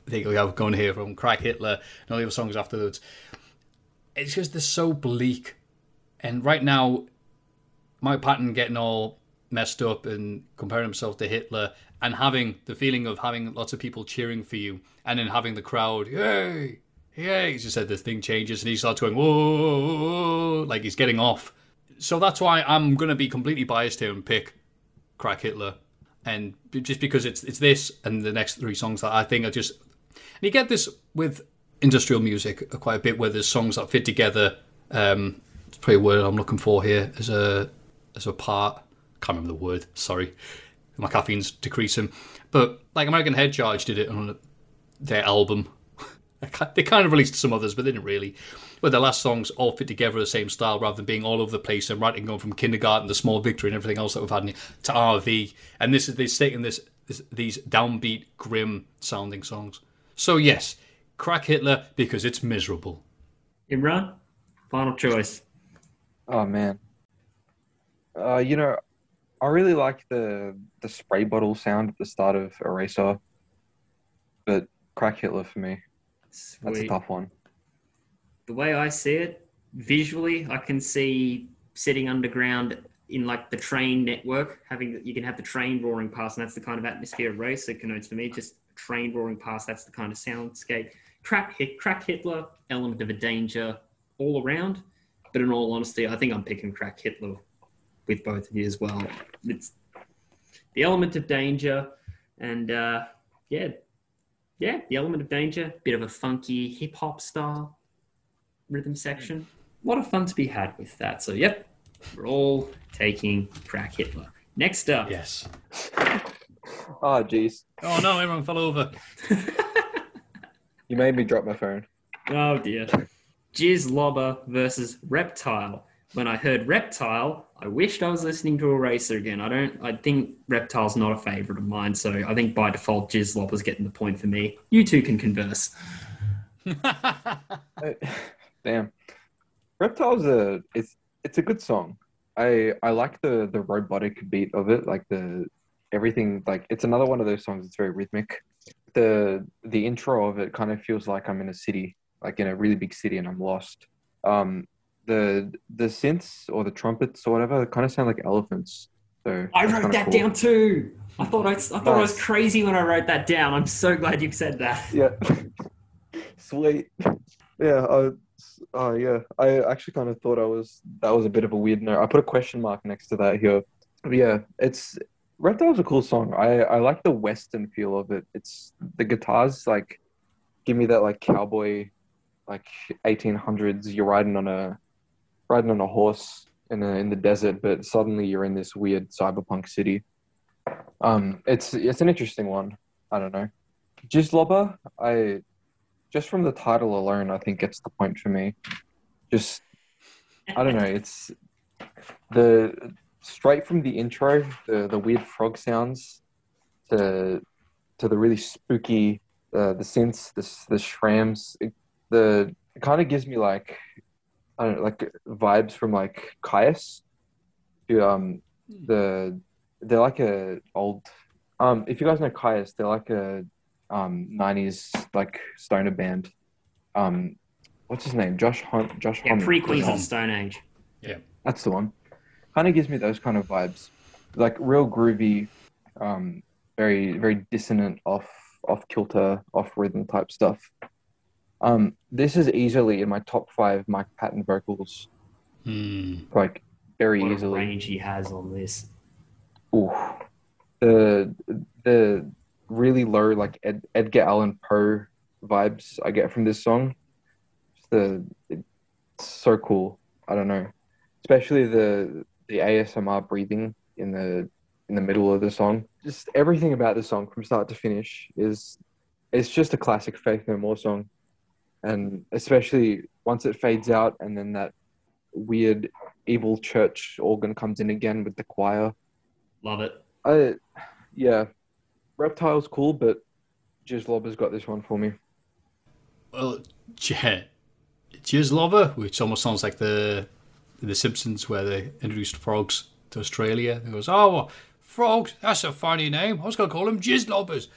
I think we have going here from Crack Hitler and all the other songs afterwards. It's just they're so bleak, and right now, Mike Patton getting all messed up and comparing himself to Hitler and having the feeling of having lots of people cheering for you and then having the crowd, yay, yay. He just said the thing changes and he starts going, whoa, like he's getting off. So that's why I'm going to be completely biased here and pick Crack Hitler. And just because it's it's this and the next three songs that I think are just. And you get this with industrial music quite a bit where there's songs that fit together. Um, it's word I'm looking for here as a as a part. Can't remember the word. Sorry, my caffeine's decreasing. But like American Head Charge did it on their album. they kind of released some others, but they didn't really. But the last songs all fit together the same style rather than being all over the place and writing going from kindergarten the small victory and everything else that we've had in, to RV. And this is they're taking this, this these downbeat, grim sounding songs. So yes, crack Hitler because it's miserable. Imran, final choice. Oh man. Uh, you know, I really like the the spray bottle sound at the start of Eraser, but Crack Hitler for me. That's a tough one. the way I see it, visually, I can see sitting underground in like the train network, having you can have the train roaring past, and that's the kind of atmosphere of race it connotes for me. Just train roaring past, that's the kind of soundscape. Crack hit, crack Hitler, element of a danger all around. But in all honesty, I think I'm picking crack Hitler with both of you as well. It's the element of danger, and uh, yeah, yeah, the element of danger, bit of a funky hip hop style rhythm section. A lot of fun to be had with that. So, yep, we're all taking Crack Hitler. Next up, Yes. Oh jeez. Oh no, everyone fell over. You made me drop my phone. oh dear, Jizz Lobber versus Reptile. When I heard Reptile, I wished I was listening to Eraser again. I don't. I think Reptile's not a favorite of mine, so I think by default Jizz Lobber's getting the point for me. You two can converse. Damn. Reptile's a it's it's a good song. I I like the the robotic beat of it, like the everything like it's another one of those songs that's very rhythmic. The the intro of it kind of feels like I'm in a city, like in a really big city and I'm lost. Um the the synths or the trumpets or whatever kind of sound like elephants. So I wrote that cool. down too. I thought I, I thought I was crazy when I wrote that down. I'm so glad you've said that. Yeah. Sweet. Yeah. Uh, uh, yeah. I actually kind of thought I was that was a bit of a weird note. I put a question mark next to that here. But yeah, it's Reptile's a cool song. I I like the western feel of it. It's the guitars like give me that like cowboy, like 1800s. You're riding on a riding on a horse in a, in the desert, but suddenly you're in this weird cyberpunk city. Um, it's it's an interesting one. I don't know. Jizzlobber, I just from the title alone, I think gets the point for me. Just I don't know. It's the straight from the intro, the the weird frog sounds, to to the really spooky uh, the synths, the the shrams. It, the it kind of gives me like I don't know, like vibes from like Kyuss. To, um, the they're like a old. Um, if you guys know Kyuss, they're like a um 90s like stoner band. Um, what's his name? Josh Hunt. Josh Yeah, Homme. pre Queens of Stone Age. Yeah. That's the one. Kind of gives me those kind of vibes, like real groovy, um, very very dissonant, off off kilter, off rhythm type stuff. Um, this is easily in my top five Mike Patton vocals, Hmm. like very What a easily. range he has on this. Ooh. The the really low like Ed, Edgar Allan Poe vibes I get from this song. The it's so cool. I don't know, especially the the ASMR breathing in the in the middle of the song. Just everything about the song from start to finish is it's just a classic Faith No More song, and especially once it fades out and then that weird evil church organ comes in again with the choir. Love it. I, yeah, reptile's cool, but Jizz Lobber's got this one for me. Well, yeah, Jizz Lover, which almost sounds like the the Simpsons where they introduced frogs to Australia. It goes, oh, frogs, that's a funny name. I was going to call them Jizz Lobbers.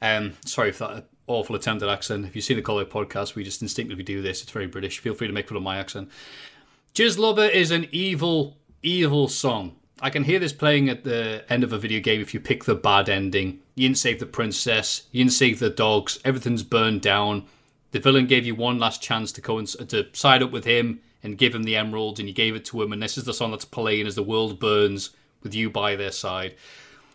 Um, sorry for that awful attempt at accent. If you've seen the Collar podcast, we just instinctively do this. It's very British. Feel free to make fun of my accent. Jizz Lobber is an evil, evil song. I can hear this playing at the end of a video game if you pick the bad ending. You didn't save the princess, you didn't save the dogs, everything's burned down. The villain gave you one last chance to and to side up with him and give him the emerald, and you gave it to him, and this is the song that's playing as the world burns with you by their side.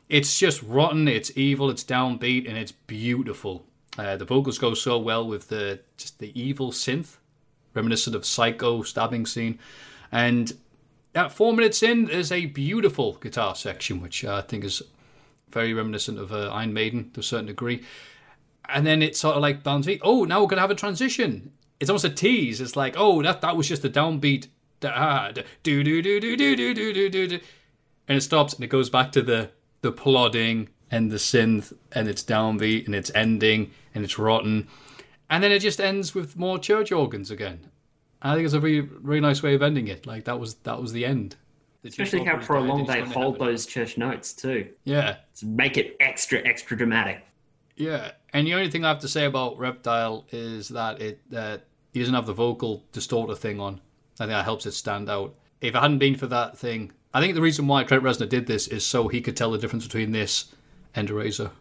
It's just rotten, it's evil, it's downbeat, and it's beautiful. Uh, the vocals go so well with the just the evil synth, reminiscent of Psycho stabbing scene, and at four minutes in, there's a beautiful guitar section, which I think is very reminiscent of uh, Iron Maiden to a certain degree. And then it's sort of like be, oh, now we're to have a transition. It's almost a tease. It's like, oh, that that was just a downbeat. Do do do do do do do do do do, and it stops and it goes back to the the plodding and the synth and it's downbeat and it's ending and it's rotten, and then it just ends with more church organs again. I think it's a really, really nice way of ending it. Like that was that was the end. The Especially how for a long they just they don't hold those church notes too. Yeah, To make it extra, extra dramatic. yeah. And the only thing I have to say about Reptile is that it uh, he doesn't have the vocal distorter thing on. I think that helps it stand out. If it hadn't been for that thing, I think the reason why Trent Reznor did this is so he could tell the difference between this and Eraser.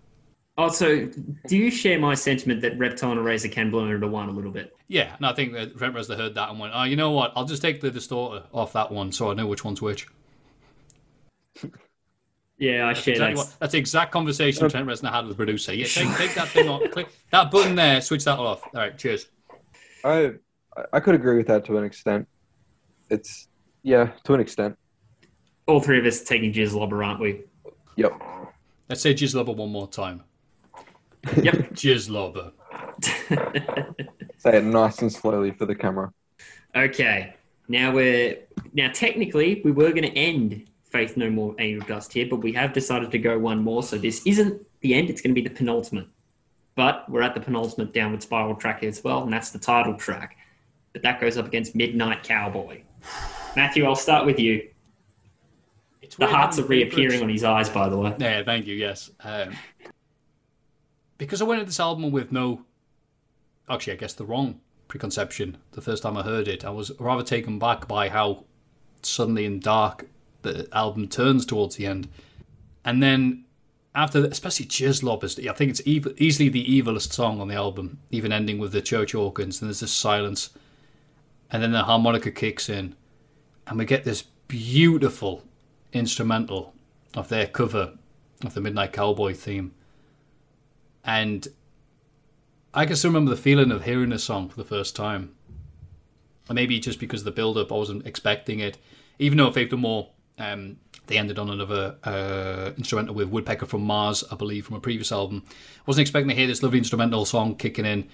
Oh, also, do you share my sentiment that Reptile and Eraser can blow into one a little bit? Yeah, and I think that Trent Reznor heard that and went, "Oh, you know what? I'll just take the distorter off that one, so I know which one's which." Yeah, I share Exactly that. what, that's the exact conversation Trent Reznor had with the producer. Yeah, take, take that thing off. Click that button there. Switch that off. All right, cheers. I I could agree with that to an extent. It's yeah, to an extent. All three of us taking Jizzlobber, aren't we? Yep. Let's say Jizzlobber one more time. Yep. Jizzlobber. Say it nice and slowly for the camera. Okay. Now we're now technically we were going to end Faith No More Angel Dust here, but we have decided to go one more. So this isn't the end; it's going to be the penultimate. But we're at the penultimate Downward Spiral track as well, and that's the title track. But that goes up against Midnight Cowboy. Matthew, I'll start with you. It's The hearts are reappearing on his eyes, by the way. Yeah, thank you. Yes, um, because I went into this album with no, actually, I guess the wrong preconception. The first time I heard it, I was rather taken back by how suddenly and dark the album turns towards the end, and then after, especially Jizz Lob is, I think it's easily the evilest song on the album, even ending with the church organs. And there's this silence, and then the harmonica kicks in, and we get this beautiful instrumental of their cover of the Midnight Cowboy theme. And I can still remember the feeling of hearing this song for the first time. And maybe just because of the build up, I wasn't expecting it. Even though Faith No More, um, they ended on another uh, instrumental with Woodpecker from Mars, I believe, from a previous album. I wasn't expecting to hear this lovely instrumental song kicking in.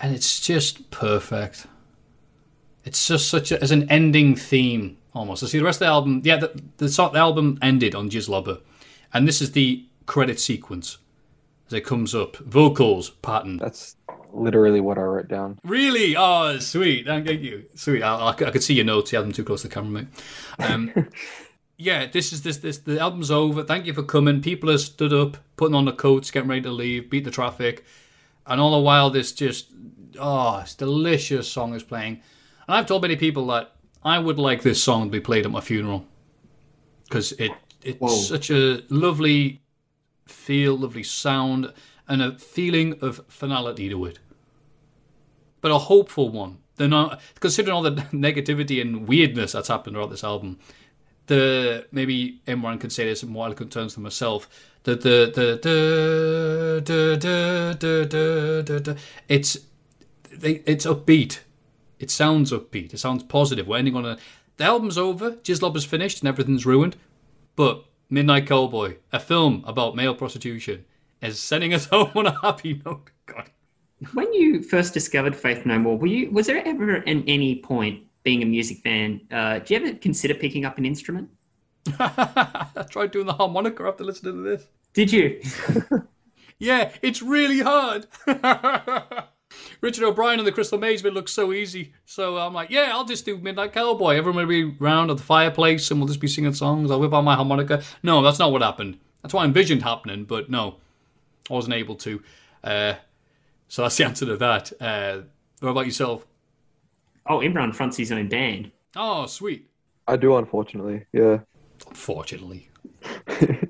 And it's just perfect. It's just such a, as an ending theme almost. I see the rest of the album. Yeah, the, the, the album ended on Jizzlobber, and this is the credit sequence as it comes up. Vocals pattern. That's literally what I wrote down. Really? Oh, sweet. Thank you. Sweet. I, I, I could see your notes. You had them too close to the camera, mate. Um, yeah, this is this this. The album's over. Thank you for coming. People have stood up, putting on the coats, getting ready to leave, beat the traffic, and all the while this just oh, it's delicious song is playing. And I've told many people that I would like this song to be played at my funeral because it it's Whoa. such a lovely feel, lovely sound, and a feeling of finality to it. But a hopeful one. They're not considering all the negativity and weirdness that's happened throughout this album. The maybe Imran can say this in more eloquent terms than myself. The the the the the the the it's it's upbeat. It sounds upbeat. It sounds positive. We're ending on a the album's over. Jizlob is finished and everything's ruined. But Midnight Cowboy, a film about male prostitution, is sending us home on a happy note. God. When you first discovered Faith No More, were you was there ever at any point being a music fan? Uh, did you ever consider picking up an instrument? I tried doing the harmonica after listening to this. Did you? Yeah, it's really hard. Richard O'Brien and the Crystal Maze bit looks so easy. So I'm like, yeah, I'll just do Midnight Cowboy. Everyone will be round at the fireplace and we'll just be singing songs. I'll whip out my harmonica. No, that's not what happened. That's what I envisioned happening, but no, I wasn't able to. Uh, so that's the answer to that. Uh, what about yourself? Oh, Imran fronts his own band. Oh, sweet. I do, unfortunately. Yeah. Unfortunately.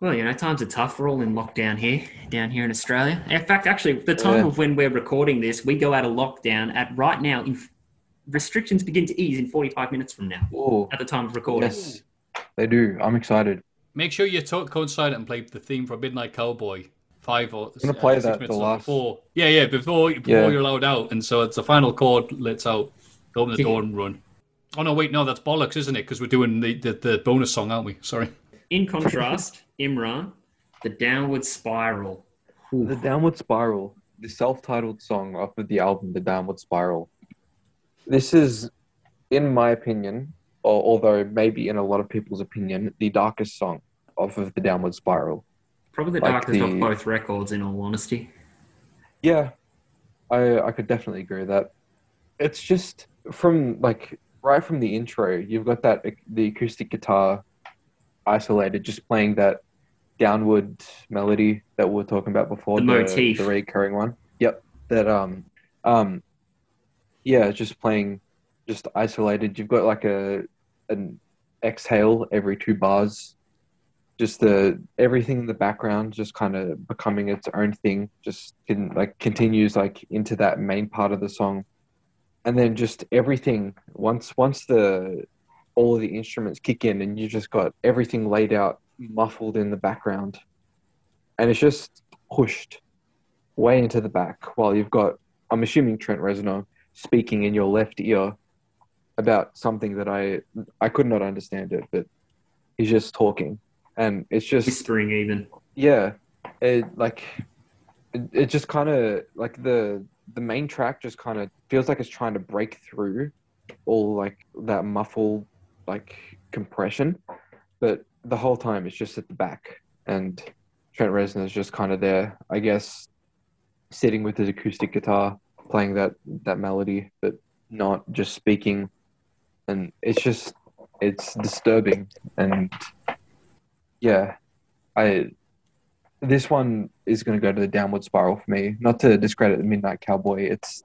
Well, you know, times are tough. We're all in lockdown here, down here in Australia. In fact, actually, the time Yeah. of when we're recording this, we go out of lockdown at right now. In, restrictions begin to ease in 45 minutes from now. Oh, At the time of recording. yes, they do. I'm excited. Make sure you to- coincide it and play the theme from Midnight Cowboy. Five or gonna play six that the last- before. Yeah, yeah, before before Yeah. you're allowed out, and so it's the final chord lets out. Open the door and run. Oh no, wait, no, that's bollocks, isn't it? Because we're doing the, the the bonus song, aren't we? Sorry. In contrast, Imran, the downward spiral. Ooh. The Downward Spiral, the self-titled song off of the album The Downward Spiral. This is, in my opinion, or although maybe in a lot of people's opinion, the darkest song off of the Downward Spiral. Probably the Like darkest of the- both records, in all honesty. Yeah, I I could definitely agree with that. It's just from like right from the intro, you've got that the acoustic guitar isolated, just playing that downward melody that we were talking about before, The motif. the recurring one. Yep, that um um yeah, just playing just isolated. You've got like a an exhale every two bars. Just the everything in the background just kind of becoming its own thing. Just can like continues like into that main part of the song, and then just everything once once the all of the instruments kick in and you just got everything laid out muffled in the background, and it's just pushed way into the back while you've got I'm assuming Trent Reznor speaking in your left ear about something that I I could not understand it, but he's just talking, and it's just Whispering, even. yeah, it like it, it just kind of like the the main track just kind of feels like it's trying to break through all like that muffled like compression, but the whole time it's just at the back, and Trent Reznor is just kind of there, I guess, sitting with his acoustic guitar, playing that that melody, but not just speaking, and it's just it's disturbing and yeah I this one is going to go to the downward spiral for me. Not to discredit the Midnight Cowboy, it's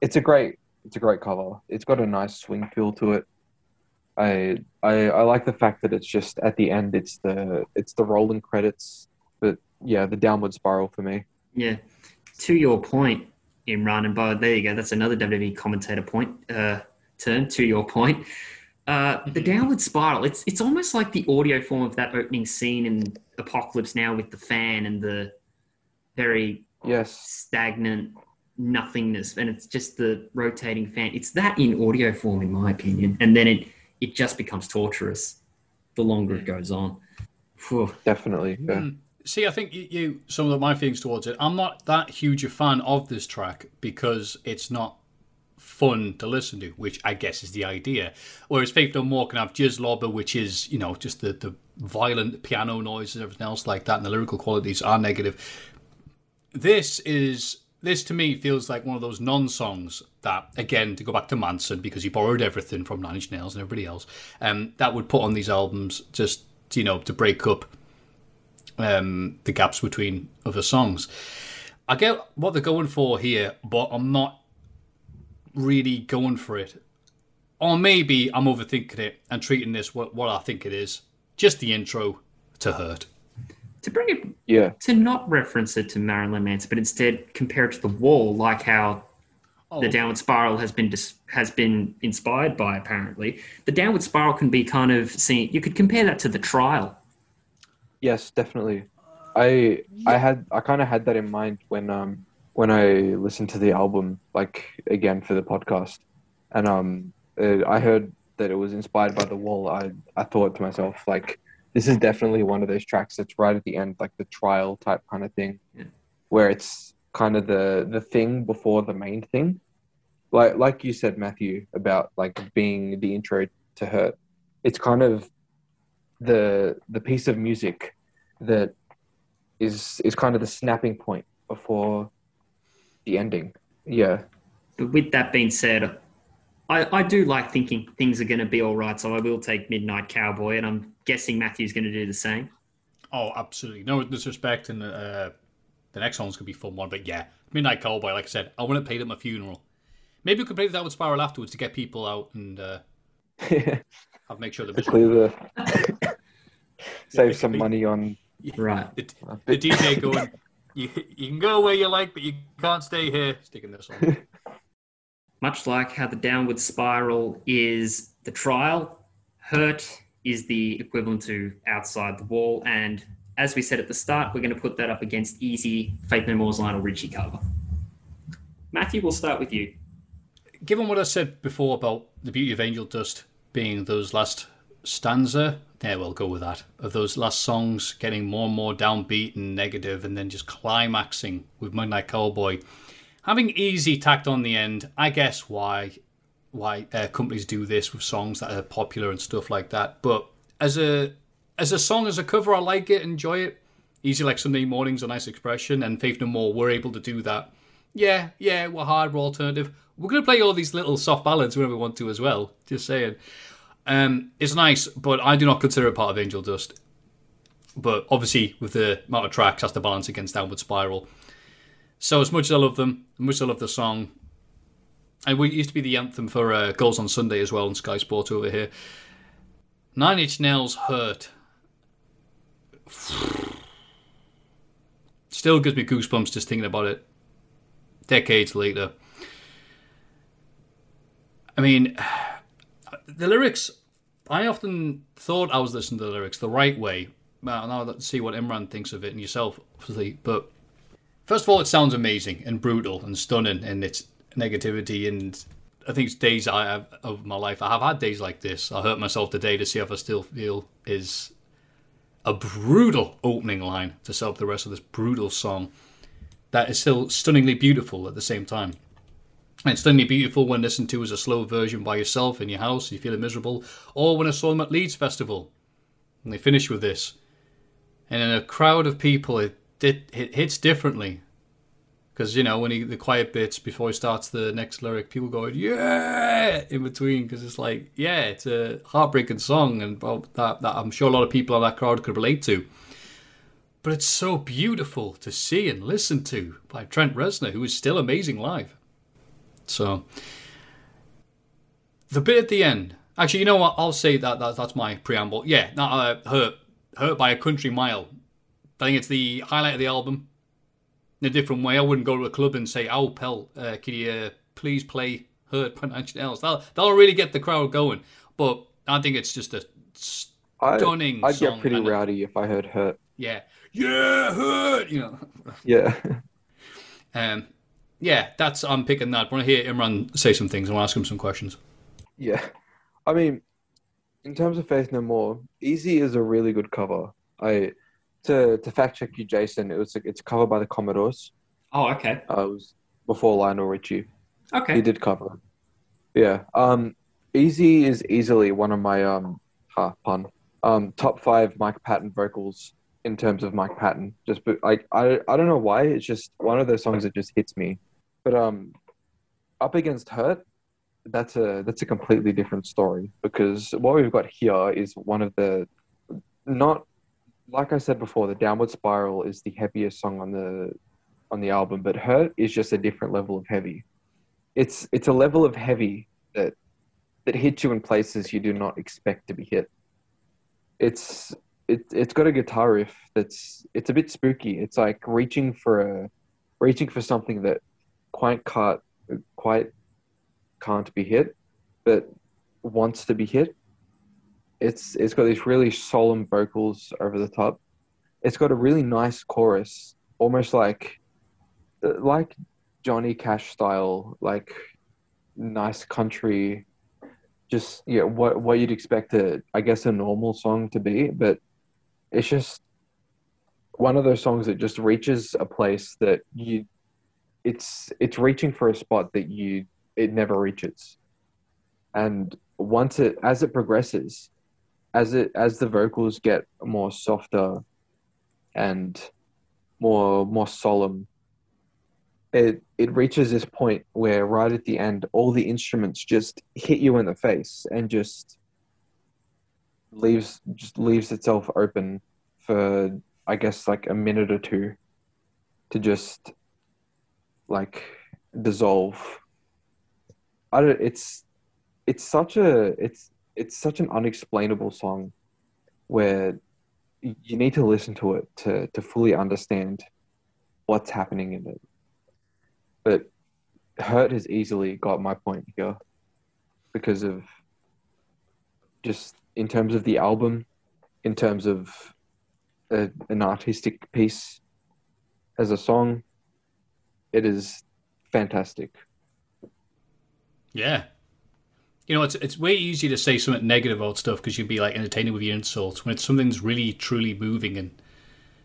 it's a great it's a great cover. It's got a nice swing feel to it. I I I like the fact that it's just at the end. It's the it's the rolling credits, but yeah, the downward spiral for me. Yeah. To your point, Imran, and by there you go. That's another WWE commentator point uh, turn. To your point, uh, the downward spiral. It's it's almost like the audio form of that opening scene in Apocalypse Now with the fan and the very Yes, stagnant nothingness, and it's just the rotating fan. It's that in audio form, in my opinion, and then it it just becomes torturous the longer it goes on. Phew. definitely. Yeah. Mm. See, I think you, you some of my feelings towards it. I'm not that huge a fan of this track because it's not fun to listen to, which I guess is the idea. Whereas Faith No More can have Jizzlobber, which is you know just the the violent piano noises, and everything else like that, and the lyrical qualities are negative. This is this to me feels like one of those non-songs that, again, to go back to Manson because he borrowed everything from Nine Inch Nails and everybody else, um, that would put on these albums just you know to break up um, the gaps between other songs. I get what they're going for here, but I'm not really going for it. Or maybe I'm overthinking it and treating this what, what I think it is. Just the intro to Hurt. To bring it Yeah. to not reference it to Marilyn Manson, but instead compare it to the wall, like how the downward spiral has been dis- has been inspired by. Apparently, the downward spiral can be kind of seen. You could compare that to the trial. Yes, definitely. I I had I kind of had that in mind when um when I listened to the album like again for the podcast, and um uh, I heard that it was inspired by the wall. I I thought to myself like this is definitely one of those tracks that's right at the end like the trial type kind of thing, Yeah. where it's kind of the the thing before the main thing, like like you said Matthew about like being the intro to Hurt. It's kind of the the piece of music that is is kind of the snapping point before the ending. Yeah, But with that being said, I, I do like thinking things are going to be all right, so I will take Midnight Cowboy, and I'm guessing Matthew's going to do the same. Oh, absolutely. No disrespect, and uh, the next one's going to be a fun one. But yeah, Midnight Cowboy, like I said, I want to play it at my funeral. Maybe we could play that with Spiral afterwards to get people out and uh, I'll make sure the to visual. clear the save some money on Right. The, the DJ going, you, you can go where you like, but you can't stay here. Sticking this on. Much like how the downward spiral is the trial, hurt is the equivalent to outside the wall. And as we said at the start, we're going to put that up against easy Faith No More's Lionel Richie cover. Matthew, we'll start with you. Given what I said before about the beauty of Angel Dust being those last stanza, yeah, we'll go with that. Of those last songs getting more and more downbeat and negative, and then just climaxing with Midnight Cowboy, having easy tacked on the end. I guess why why uh, companies do this with songs that are popular and stuff like that. But as a as a song, as a cover, I like it, enjoy it. Easy like Sunday mornings, a nice expression, and Faith No More were able to do that. Yeah, yeah, we're hard, we're alternative. We're gonna play all these little soft ballads whenever we want to as well. Just saying. Um, it's nice, but I do not consider it part of Angel Dust. But obviously, with the amount of tracks, has to balance against Downward Spiral. So as much as I love them, as much as I love the song, and we used to be the anthem for uh, Goals on Sunday as well on Sky Sport over here. Nine Inch Nails hurt. Still gives me goosebumps just thinking about it. Decades later. I mean, the lyrics. I often thought I was listening to the lyrics the right way. Well, now let's see what Imran thinks of it and yourself, obviously. But first of all, it sounds amazing and brutal and stunning in its negativity. And I think it's days I have of my life. I have had days like this. I hurt myself today to see if I still feel is a brutal opening line to set up the rest of this brutal song that is still stunningly beautiful at the same time. And stunningly beautiful when listened to as a slow version by yourself in your house, you feeling miserable, or when I saw them at Leeds Festival. And they finish with this. And in a crowd of people, it, it, it hits differently. Because, you know, when he, the quiet bits before he starts the next lyric, people go, yeah, in between. Because it's like, yeah, it's a heartbreaking song. And that, that I'm sure a lot of people in that crowd could relate to. But it's so beautiful to see and listen to by Trent Reznor, who is still amazing live. So the bit at the end, actually, you know what? I'll say that, that that's my preamble. Yeah, not uh, hurt, hurt by a country mile. I think it's the highlight of the album. In a different way, I wouldn't go to a club and say, "Oh, Pell, uh, can you uh, please play Hurt by Nine Inch Nails?" That'll, that'll really get the crowd going. But I think it's just a stunning I'd song. get pretty rowdy if I heard hurt. Yeah, yeah, Hurt. You know. Yeah. Um, yeah, that's I'm picking that. I want to hear Imran say some things. I want to ask him some questions. Yeah. I mean, in terms of Faith No More, Easy is a really good cover. I to to fact check you, Jason, it was it's covered by the Commodores. Oh, okay. Uh, it was before Lionel Richie. Okay. He did cover it. Yeah. Um Easy is easily one of my um ha, pun. Um top five Mike Patton vocals in terms of Mike Patton. Just like I I don't know why, it's just one of those songs that just hits me. But um up against Hurt, that's a that's a completely different story because what we've got here is one of the not like I said before, the downward spiral is the heaviest song on the on the album, but Hurt is just a different level of heavy. It's it's a level of heavy that that hits you in places you do not expect to be hit. It's it it's got a guitar riff that's it's a bit spooky. It's like reaching for a reaching for something that quite can't quite can't be hit, but wants to be hit. It's it's got these really solemn vocals over the top. It's got a really nice chorus, almost like uh, like Johnny Cash style, like nice country. Just yeah, what what you'd expect a I guess a normal song to be, but it's just one of those songs that just reaches a place that you it's it's reaching for a spot that you it never reaches and once it as it progresses as it as the vocals get more softer and more more solemn it it reaches this point where right at the end all the instruments just hit you in the face and just leaves just leaves itself open for i guess like a minute or two to just like dissolve I don't. It's it's such a it's it's such an unexplainable song where you need to listen to it to to fully understand what's happening in it. But Hurt has easily got my point here because of just in terms of the album, in terms of a, an artistic piece as a song, it is fantastic. Yeah. You know, it's it's way easier to say something negative about stuff because you'd be like entertaining with your insults. When it's something's really truly moving and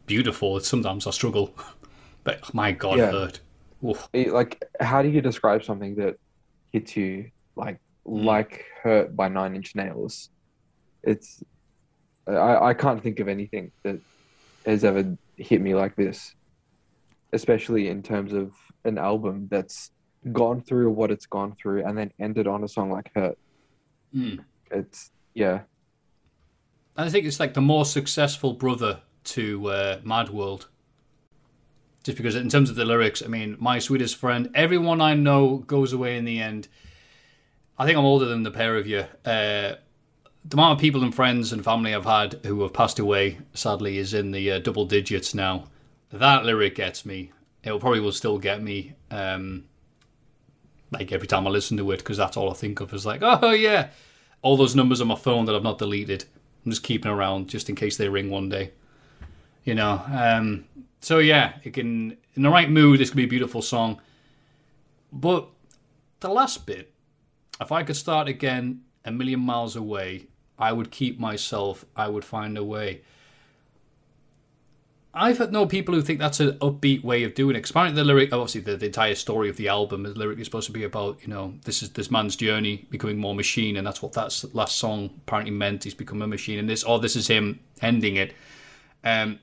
beautiful, it's sometimes I struggle. But oh, my God, Yeah. hurt. Oof. it- like how do you describe something that hits you like hmm. like hurt by nine inch nails it's I, I can't think of anything that has ever hit me like this especially in terms of an album that's gone through what it's gone through and then ended on a song like hurt Mm. it's yeah I think it's like the more successful brother to uh, Mad World. Just because, in terms of the lyrics, I mean, my sweetest friend, everyone I know goes away in the end. I think I'm older than the pair of you. Uh, the amount of people and friends and family I've had who have passed away, sadly, is in the uh, double digits now. That lyric gets me. It probably will still get me. Um, like every time I listen to it, because that's all I think of is like, oh yeah, all those numbers on my phone that I've not deleted. I'm just keeping around just in case they ring one day. You know. Um, so yeah, it can in the right mood. This could be a beautiful song. But the last bit, if I could start again a million miles away, I would keep myself. I would find a way. I've had no people who think that's an upbeat way of doing it. the lyric, obviously, the, the entire story of the album, the lyric is supposed to be about, you know, this is this man's journey becoming more machine, and that's what that last song apparently meant. He's become a machine, and this, or this is him ending it. Um,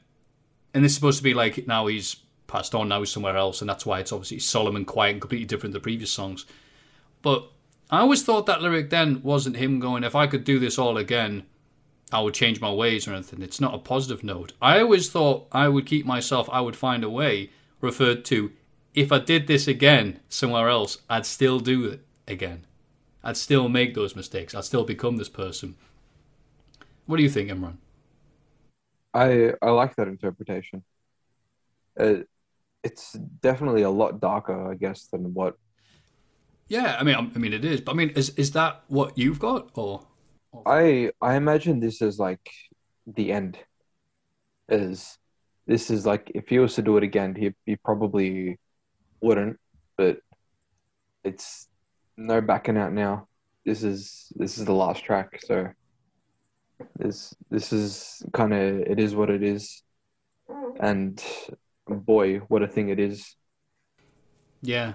and this is supposed to be like now he's passed on, now he's somewhere else, and that's why it's obviously solemn and quiet and completely different than the previous songs. But I always thought that lyric then wasn't him going, if I could do this all again, I would change my ways or anything. It's not a positive note. I always thought I would keep myself, I would find a way, referred to if I did this again somewhere else, I'd still do it again. I'd still make those mistakes. I'd still become this person. What do you think, Imran? I I like that interpretation. Uh, it's definitely a lot darker, I guess, than what. Yeah, I mean, I mean, it is. But I mean, is is that what you've got, or I I imagine this is like the end. Is this is like if he was to do it again, he he probably wouldn't. But it's no backing out now. This is this is the last track, so this this is kind of it is what it is, and boy, what a thing it is. Yeah,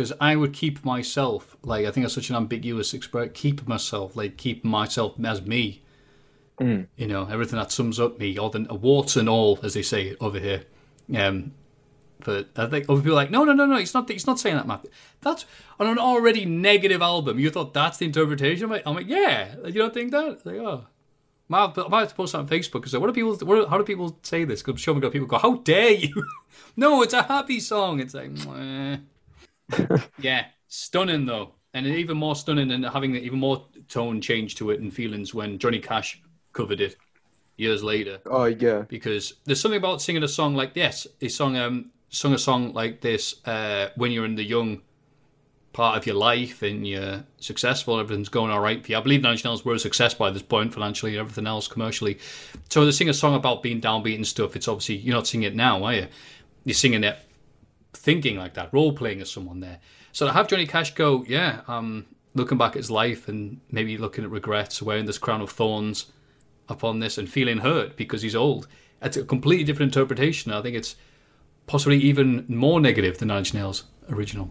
because I would keep myself like I think that's such an ambiguous expression. Keep myself like keep myself as me. Mm. You know everything that sums up me, or the warts and all, as they say over here. Um, but I think other people are like, no, no, no, no. it's not. He's not saying that, Matt. That's on an already negative album. You thought that's the interpretation? I'm like, I'm like yeah. You don't think that? It's like, oh. I might, I might have to post that on Facebook because what do people? What, how do people say this? Because show me got people go, how dare you? no, it's a happy song. It's like, "Mwah." yeah, stunning though, and even more stunning and having even more tone change to it and feelings when Johnny Cash covered it years later. Oh yeah, Because there's something about singing a song like this. He sung um sung a song like this uh, when you're in the young part of your life and you're successful, everything's going all right for you. I believe Nine Inch Nails were a success by this point financially and everything else commercially. So to sing a song about being downbeat and stuff, it's obviously you're not singing it now, are you? You're singing it thinking like that, role playing as someone there. So to have Johnny Cash go, yeah, um, looking back at his life and maybe looking at regrets, wearing this crown of thorns upon this and feeling hurt because he's old. It's a completely different interpretation. I think it's possibly even more negative than Nine Inch Nails original.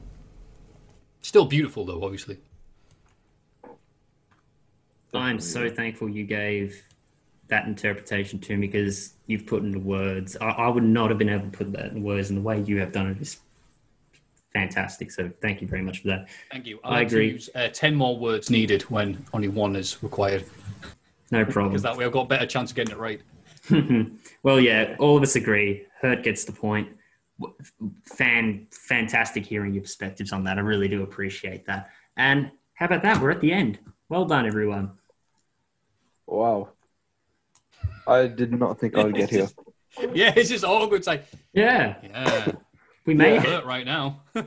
Still beautiful though, obviously. I'm so thankful you gave that interpretation to me because you've put into words. I, I would not have been able to put that in words, and the way you have done it is fantastic. So thank you very much for that. Thank you. I I, agree. use uh, ten more words needed when only one is required, No problem. because that way I've got a better chance of getting it right. well, yeah, all of us agree. Hurt gets the point. Fan, fantastic hearing your perspectives on that. I really do appreciate that. And how about that? We're at the end. Well done, everyone. Wow. I did not think I would get here. Yeah, it's just awkward. It's like, Yeah, yeah, we made it. right now.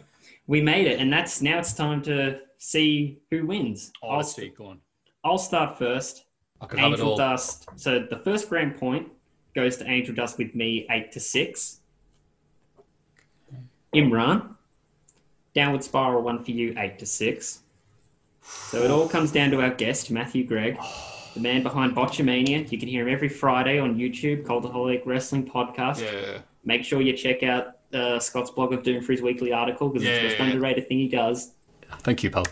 We made it, and that's now it's time to see who wins. oh, I'll, let's see. Go on. I'll start first. I could have it Angel all. Dust. So the first grand point goes to Angel Dust with me, eight to six. Imran, Downward Spiral one for you, eight to six. So it all comes down to our guest, Matthew Gregg, oh. The man behind Botchamania. You can hear him every Friday on YouTube, Cultaholic Wrestling Podcast. Yeah. Make sure you check out uh, Scott's blog of Doom for his weekly article because it's the Yeah, most yeah, yeah. underrated thing he does. Thank you, pal.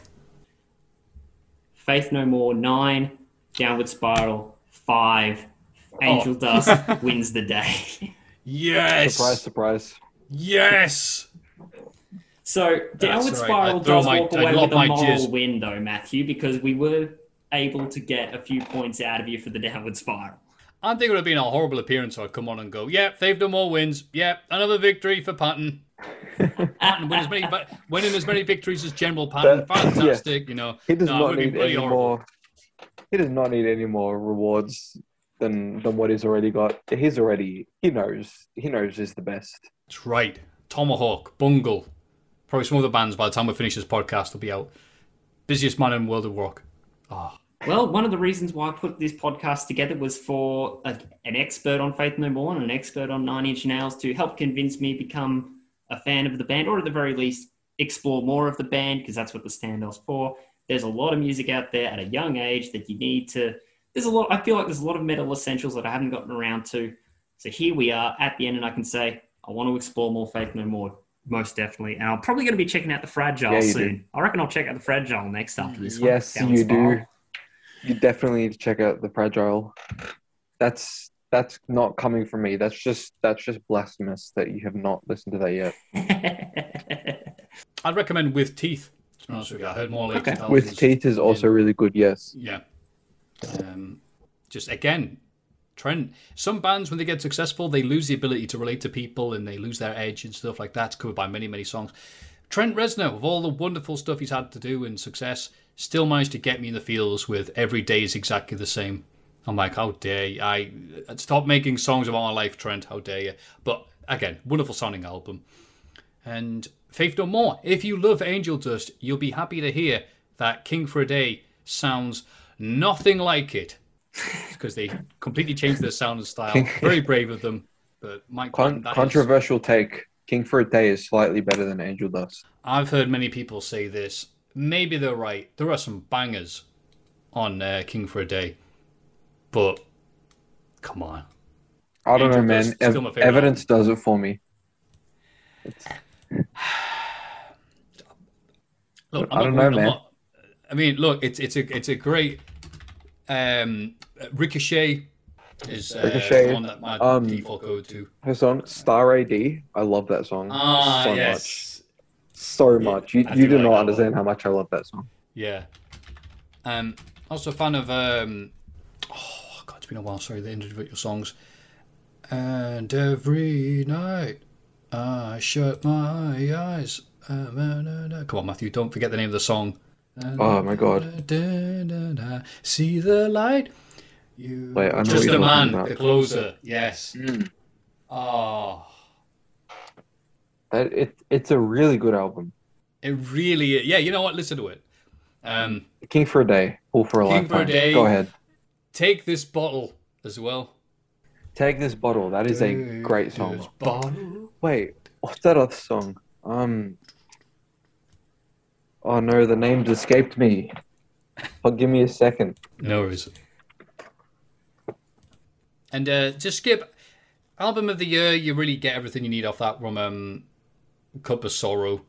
Faith No More, nine. Downward Spiral, five. Angel Oh. Dust wins the day. Yes. Surprise, surprise. Yes. So Downward right. Spiral I does my- walk I away lob with a moral jizz. win, though, Matthew, because we were able to get a few points out of you for the Downward Spiral. I think it would have been a horrible appearance. So I'd come on and go, "Yeah, they've done more wins. Yeah, another victory for Patton. Patton win as many, but winning as many victories as General Patton. That- Fantastic, you know. He does No, not need any horrible. more. He does not need any more rewards than than what he's already got. He's already. He knows. He knows he's the best. That's right. Tomahawk, Bungle, probably some other bands. By the time we finish this podcast, will be out. Busiest man in World of Rock. Oh. Well, one of the reasons why I put this podcast together was for a, an expert on Faith No More and an expert on Nine Inch Nails to help convince me become a fan of the band, or at the very least, explore more of the band because that's what the standoff's for. There's a lot of music out there at a young age that you need to. There's a lot. I feel like there's a lot of metal essentials that I haven't gotten around to. So here we are at the end, and I can say I want to explore more Faith No More. Most definitely, and I'm probably going to be checking out the Fragile Yeah, you soon. I reckon I'll check out the Fragile next after this. one, yes, Downward you do. You definitely need to check out the fragile. That's that's not coming from me. That's just that's just blasphemous that you have not listened to that yet. I'd recommend With Teeth. To be honest with you, I heard more late Okay. With teeth is also really good. Yes. Yeah. Um, just again, Trent. Some bands, when they get successful, they lose the ability to relate to people and they lose their edge and stuff like that. Covered by many, many songs. Trent Reznor, with all the wonderful stuff he's had to do and success, still managed to get me in the feels with every day is exactly the same. I'm like, how dare you? I stop making songs about my life, Trent. How dare you? But again, wonderful sounding album. And Faith No More. If you love Angel Dust, you'll be happy to hear that King for a Day sounds nothing like it because they completely changed their sound and style. Very brave of them, but Mike Con- that is- controversial take. King for a Day is slightly better than Angel Dust. I've heard many people say this. Maybe they're right. There are some bangers on uh, King for a Day, but come on. I don't know, man. Ev- still my favorite evidence does it for me. Look, I don't know, I'm man. not- I mean, look, it's it's a it's a great um, Ricochet is uh, Ricochet, one that my um, default go to. Her song Star AD. I love that song Ah, so much. yes, So much. You, I you do like not understand how much I love that song. yeah. Um, also a fan of um, oh god, it's been a while. Sorry, the individual songs. And every night I shut my eyes. Come on, Matthew, don't forget the name of the song. Oh my god. See the light. You Wait, I know just what a you're man, talking the closer. Yes. Mm. Oh, That it it's a really good album. it really. Yeah, you know what? Listen to it. Um, King for a Day, All for a King for a Day. Go ahead. take this bottle as well. Take this bottle. That is a great This song. bottle. Wait, what's that other song? Um. Oh no, the name's escaped me. But give me a second. No worries. And uh, just skip album of the year. You really get everything you need off that from um, Cup of Sorrow.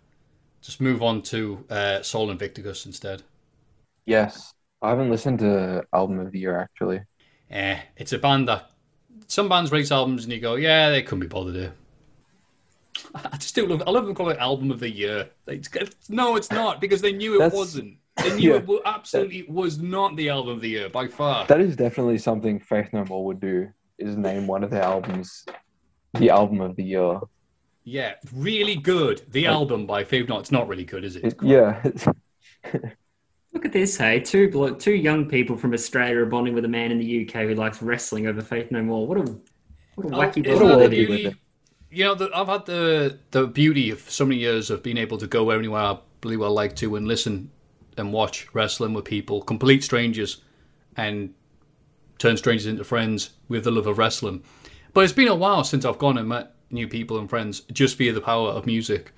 Just move on to uh, Sol Invictus instead. Yes, I haven't listened to album of the year actually. Eh, it's a band that some bands release albums and you go, yeah, they couldn't be bothered here. I just do love. I love them call it album of the year. It's, no, it's not because they knew it That's- wasn't. They knew Yeah. it wa- absolutely was not the album of the year by far. That is definitely something Faith No More would do. Is name one of their albums the album of the year. Yeah, really good. The album by Faith. No, it's not really good, is it? It- yeah, Look at this, hey! Two blo- two young people from Australia are bonding with a man in the UK who likes wrestling over Faith No More. What a what a oh, wacky isn't world that the it is. beauty? You know, the, I've had the the beauty of so many years of being able to go anywhere I really well like to and listen and watch wrestling with people, complete strangers, and turn strangers into friends with the love of wrestling. But it's been a while since I've gone and met new people and friends just via the power of music.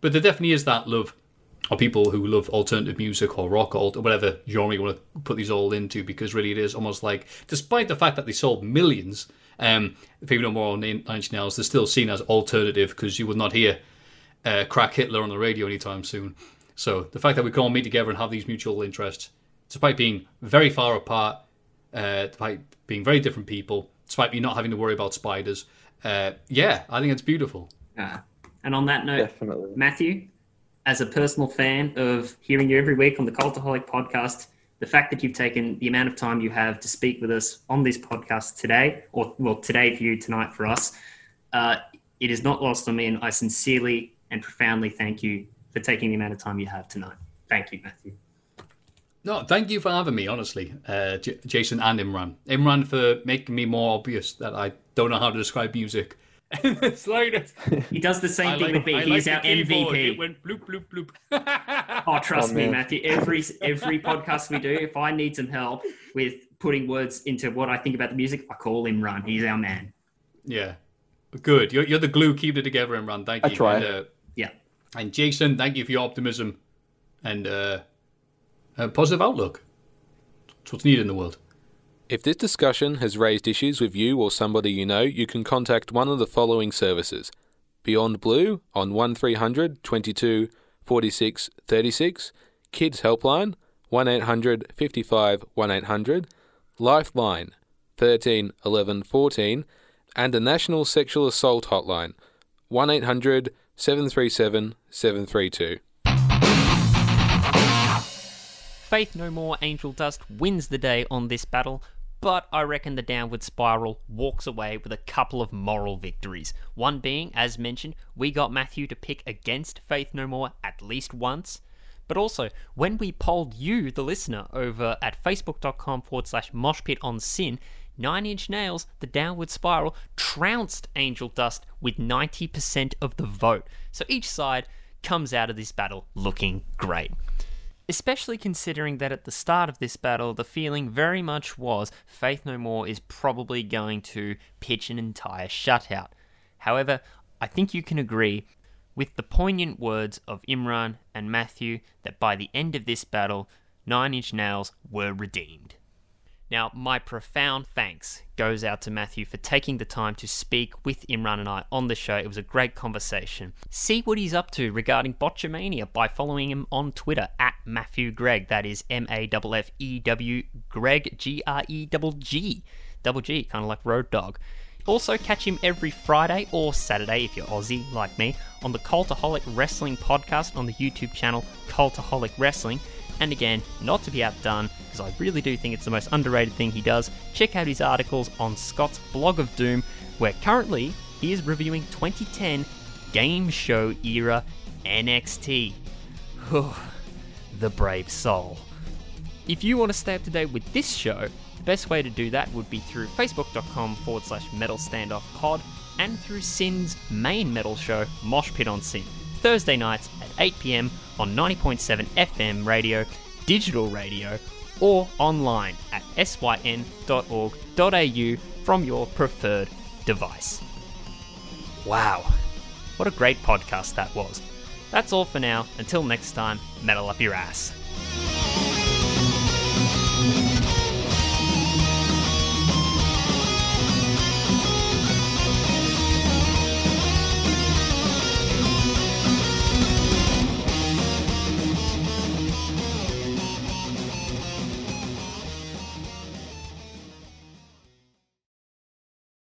But there definitely is that love of people who love alternative music or rock or whatever genre you want to put these all into because really it is almost like, despite the fact that they sold millions, um, if you know more on Nine Inch Nails, they're still seen as alternative because you would not hear uh, Crack Hitler on the radio anytime soon. So the fact that we can all meet together and have these mutual interests, despite being very far apart, uh, despite being very different people, despite me not having to worry about spiders, uh, yeah, I think it's beautiful. Ah. And on that note, Definitely. Matthew, as a personal fan of hearing you every week on the Cultaholic podcast, the fact that you've taken the amount of time you have to speak with us on this podcast today, or well, today for you, tonight for us, uh, it is not lost on me, and I sincerely and profoundly thank you for taking the amount of time you have tonight. Thank you, Matthew. No, thank you for having me, honestly, uh, J- Jason and Imran. Imran for making me more obvious that I don't know how to describe music. it's like He does the same I thing like, with me. I He's like our keyboard. MVP. It went bloop bloop bloop. Oh, trust Oh, me. Matthew. Every every podcast we do, if I need some help with putting words into what I think about the music, I call him Run. He's our man. yeah, good. You're, you're the glue keeping it together, Imran. Thank you. I you. try. And, uh, Yeah. And Jason, thank you for your optimism and uh, a positive outlook. It's what's needed in the world. If this discussion has raised issues with you or somebody you know, you can contact one of the following services Beyond Blue on 1300 22 46 36, Kids Helpline 1800 55 1800, Lifeline 13 11 14, and the National Sexual Assault Hotline 1800 737 732. Faith No More Angel Dust wins the day on this battle, but I reckon the Downward Spiral walks away with a couple of moral victories. One being, as mentioned, we got Matthew to pick against Faith No More at least once. But also, when we polled you, the listener, over at facebook.com forward slash moshpit on syn, Nine Inch Nails, The Downward Spiral, trounced Angel Dust with 90% of the vote. So each side comes out of this battle looking great especially considering that at the start of this battle, the feeling very much was Faith No More is probably going to pitch an entire shutout. However, I think you can agree with the poignant words of Imran and Matthew that by the end of this battle, Nine Inch Nails were redeemed. Now, my profound thanks goes out to Matthew for taking the time to speak with Imran and I on the show. It was a great conversation. See what he's up to regarding Botchamania by following him on Twitter at Matthew Gregg. That is M A F F E W Greg G R E double G. Double G, kind of like Road Dog. Also, catch him every Friday or Saturday if you're Aussie like me on the Cultaholic Wrestling podcast on the YouTube channel Cultaholic Wrestling. And again, not to be outdone, because I really do think it's the most underrated thing he does, check out his articles on Scott's Blog of Doom, where currently he is reviewing 2010 game show era NXT. the brave soul. If you want to stay up to date with this show, the best way to do that would be through facebook.com forward slash metal standoff pod and through SYN's main metal show, Moshpit on SYN, Thursday nights at 8 pm on 90.7 FM radio, digital radio, or online at syn.org.au from your preferred device. Wow, what a great podcast that was. That's all for now. Until next time, metal up your ass.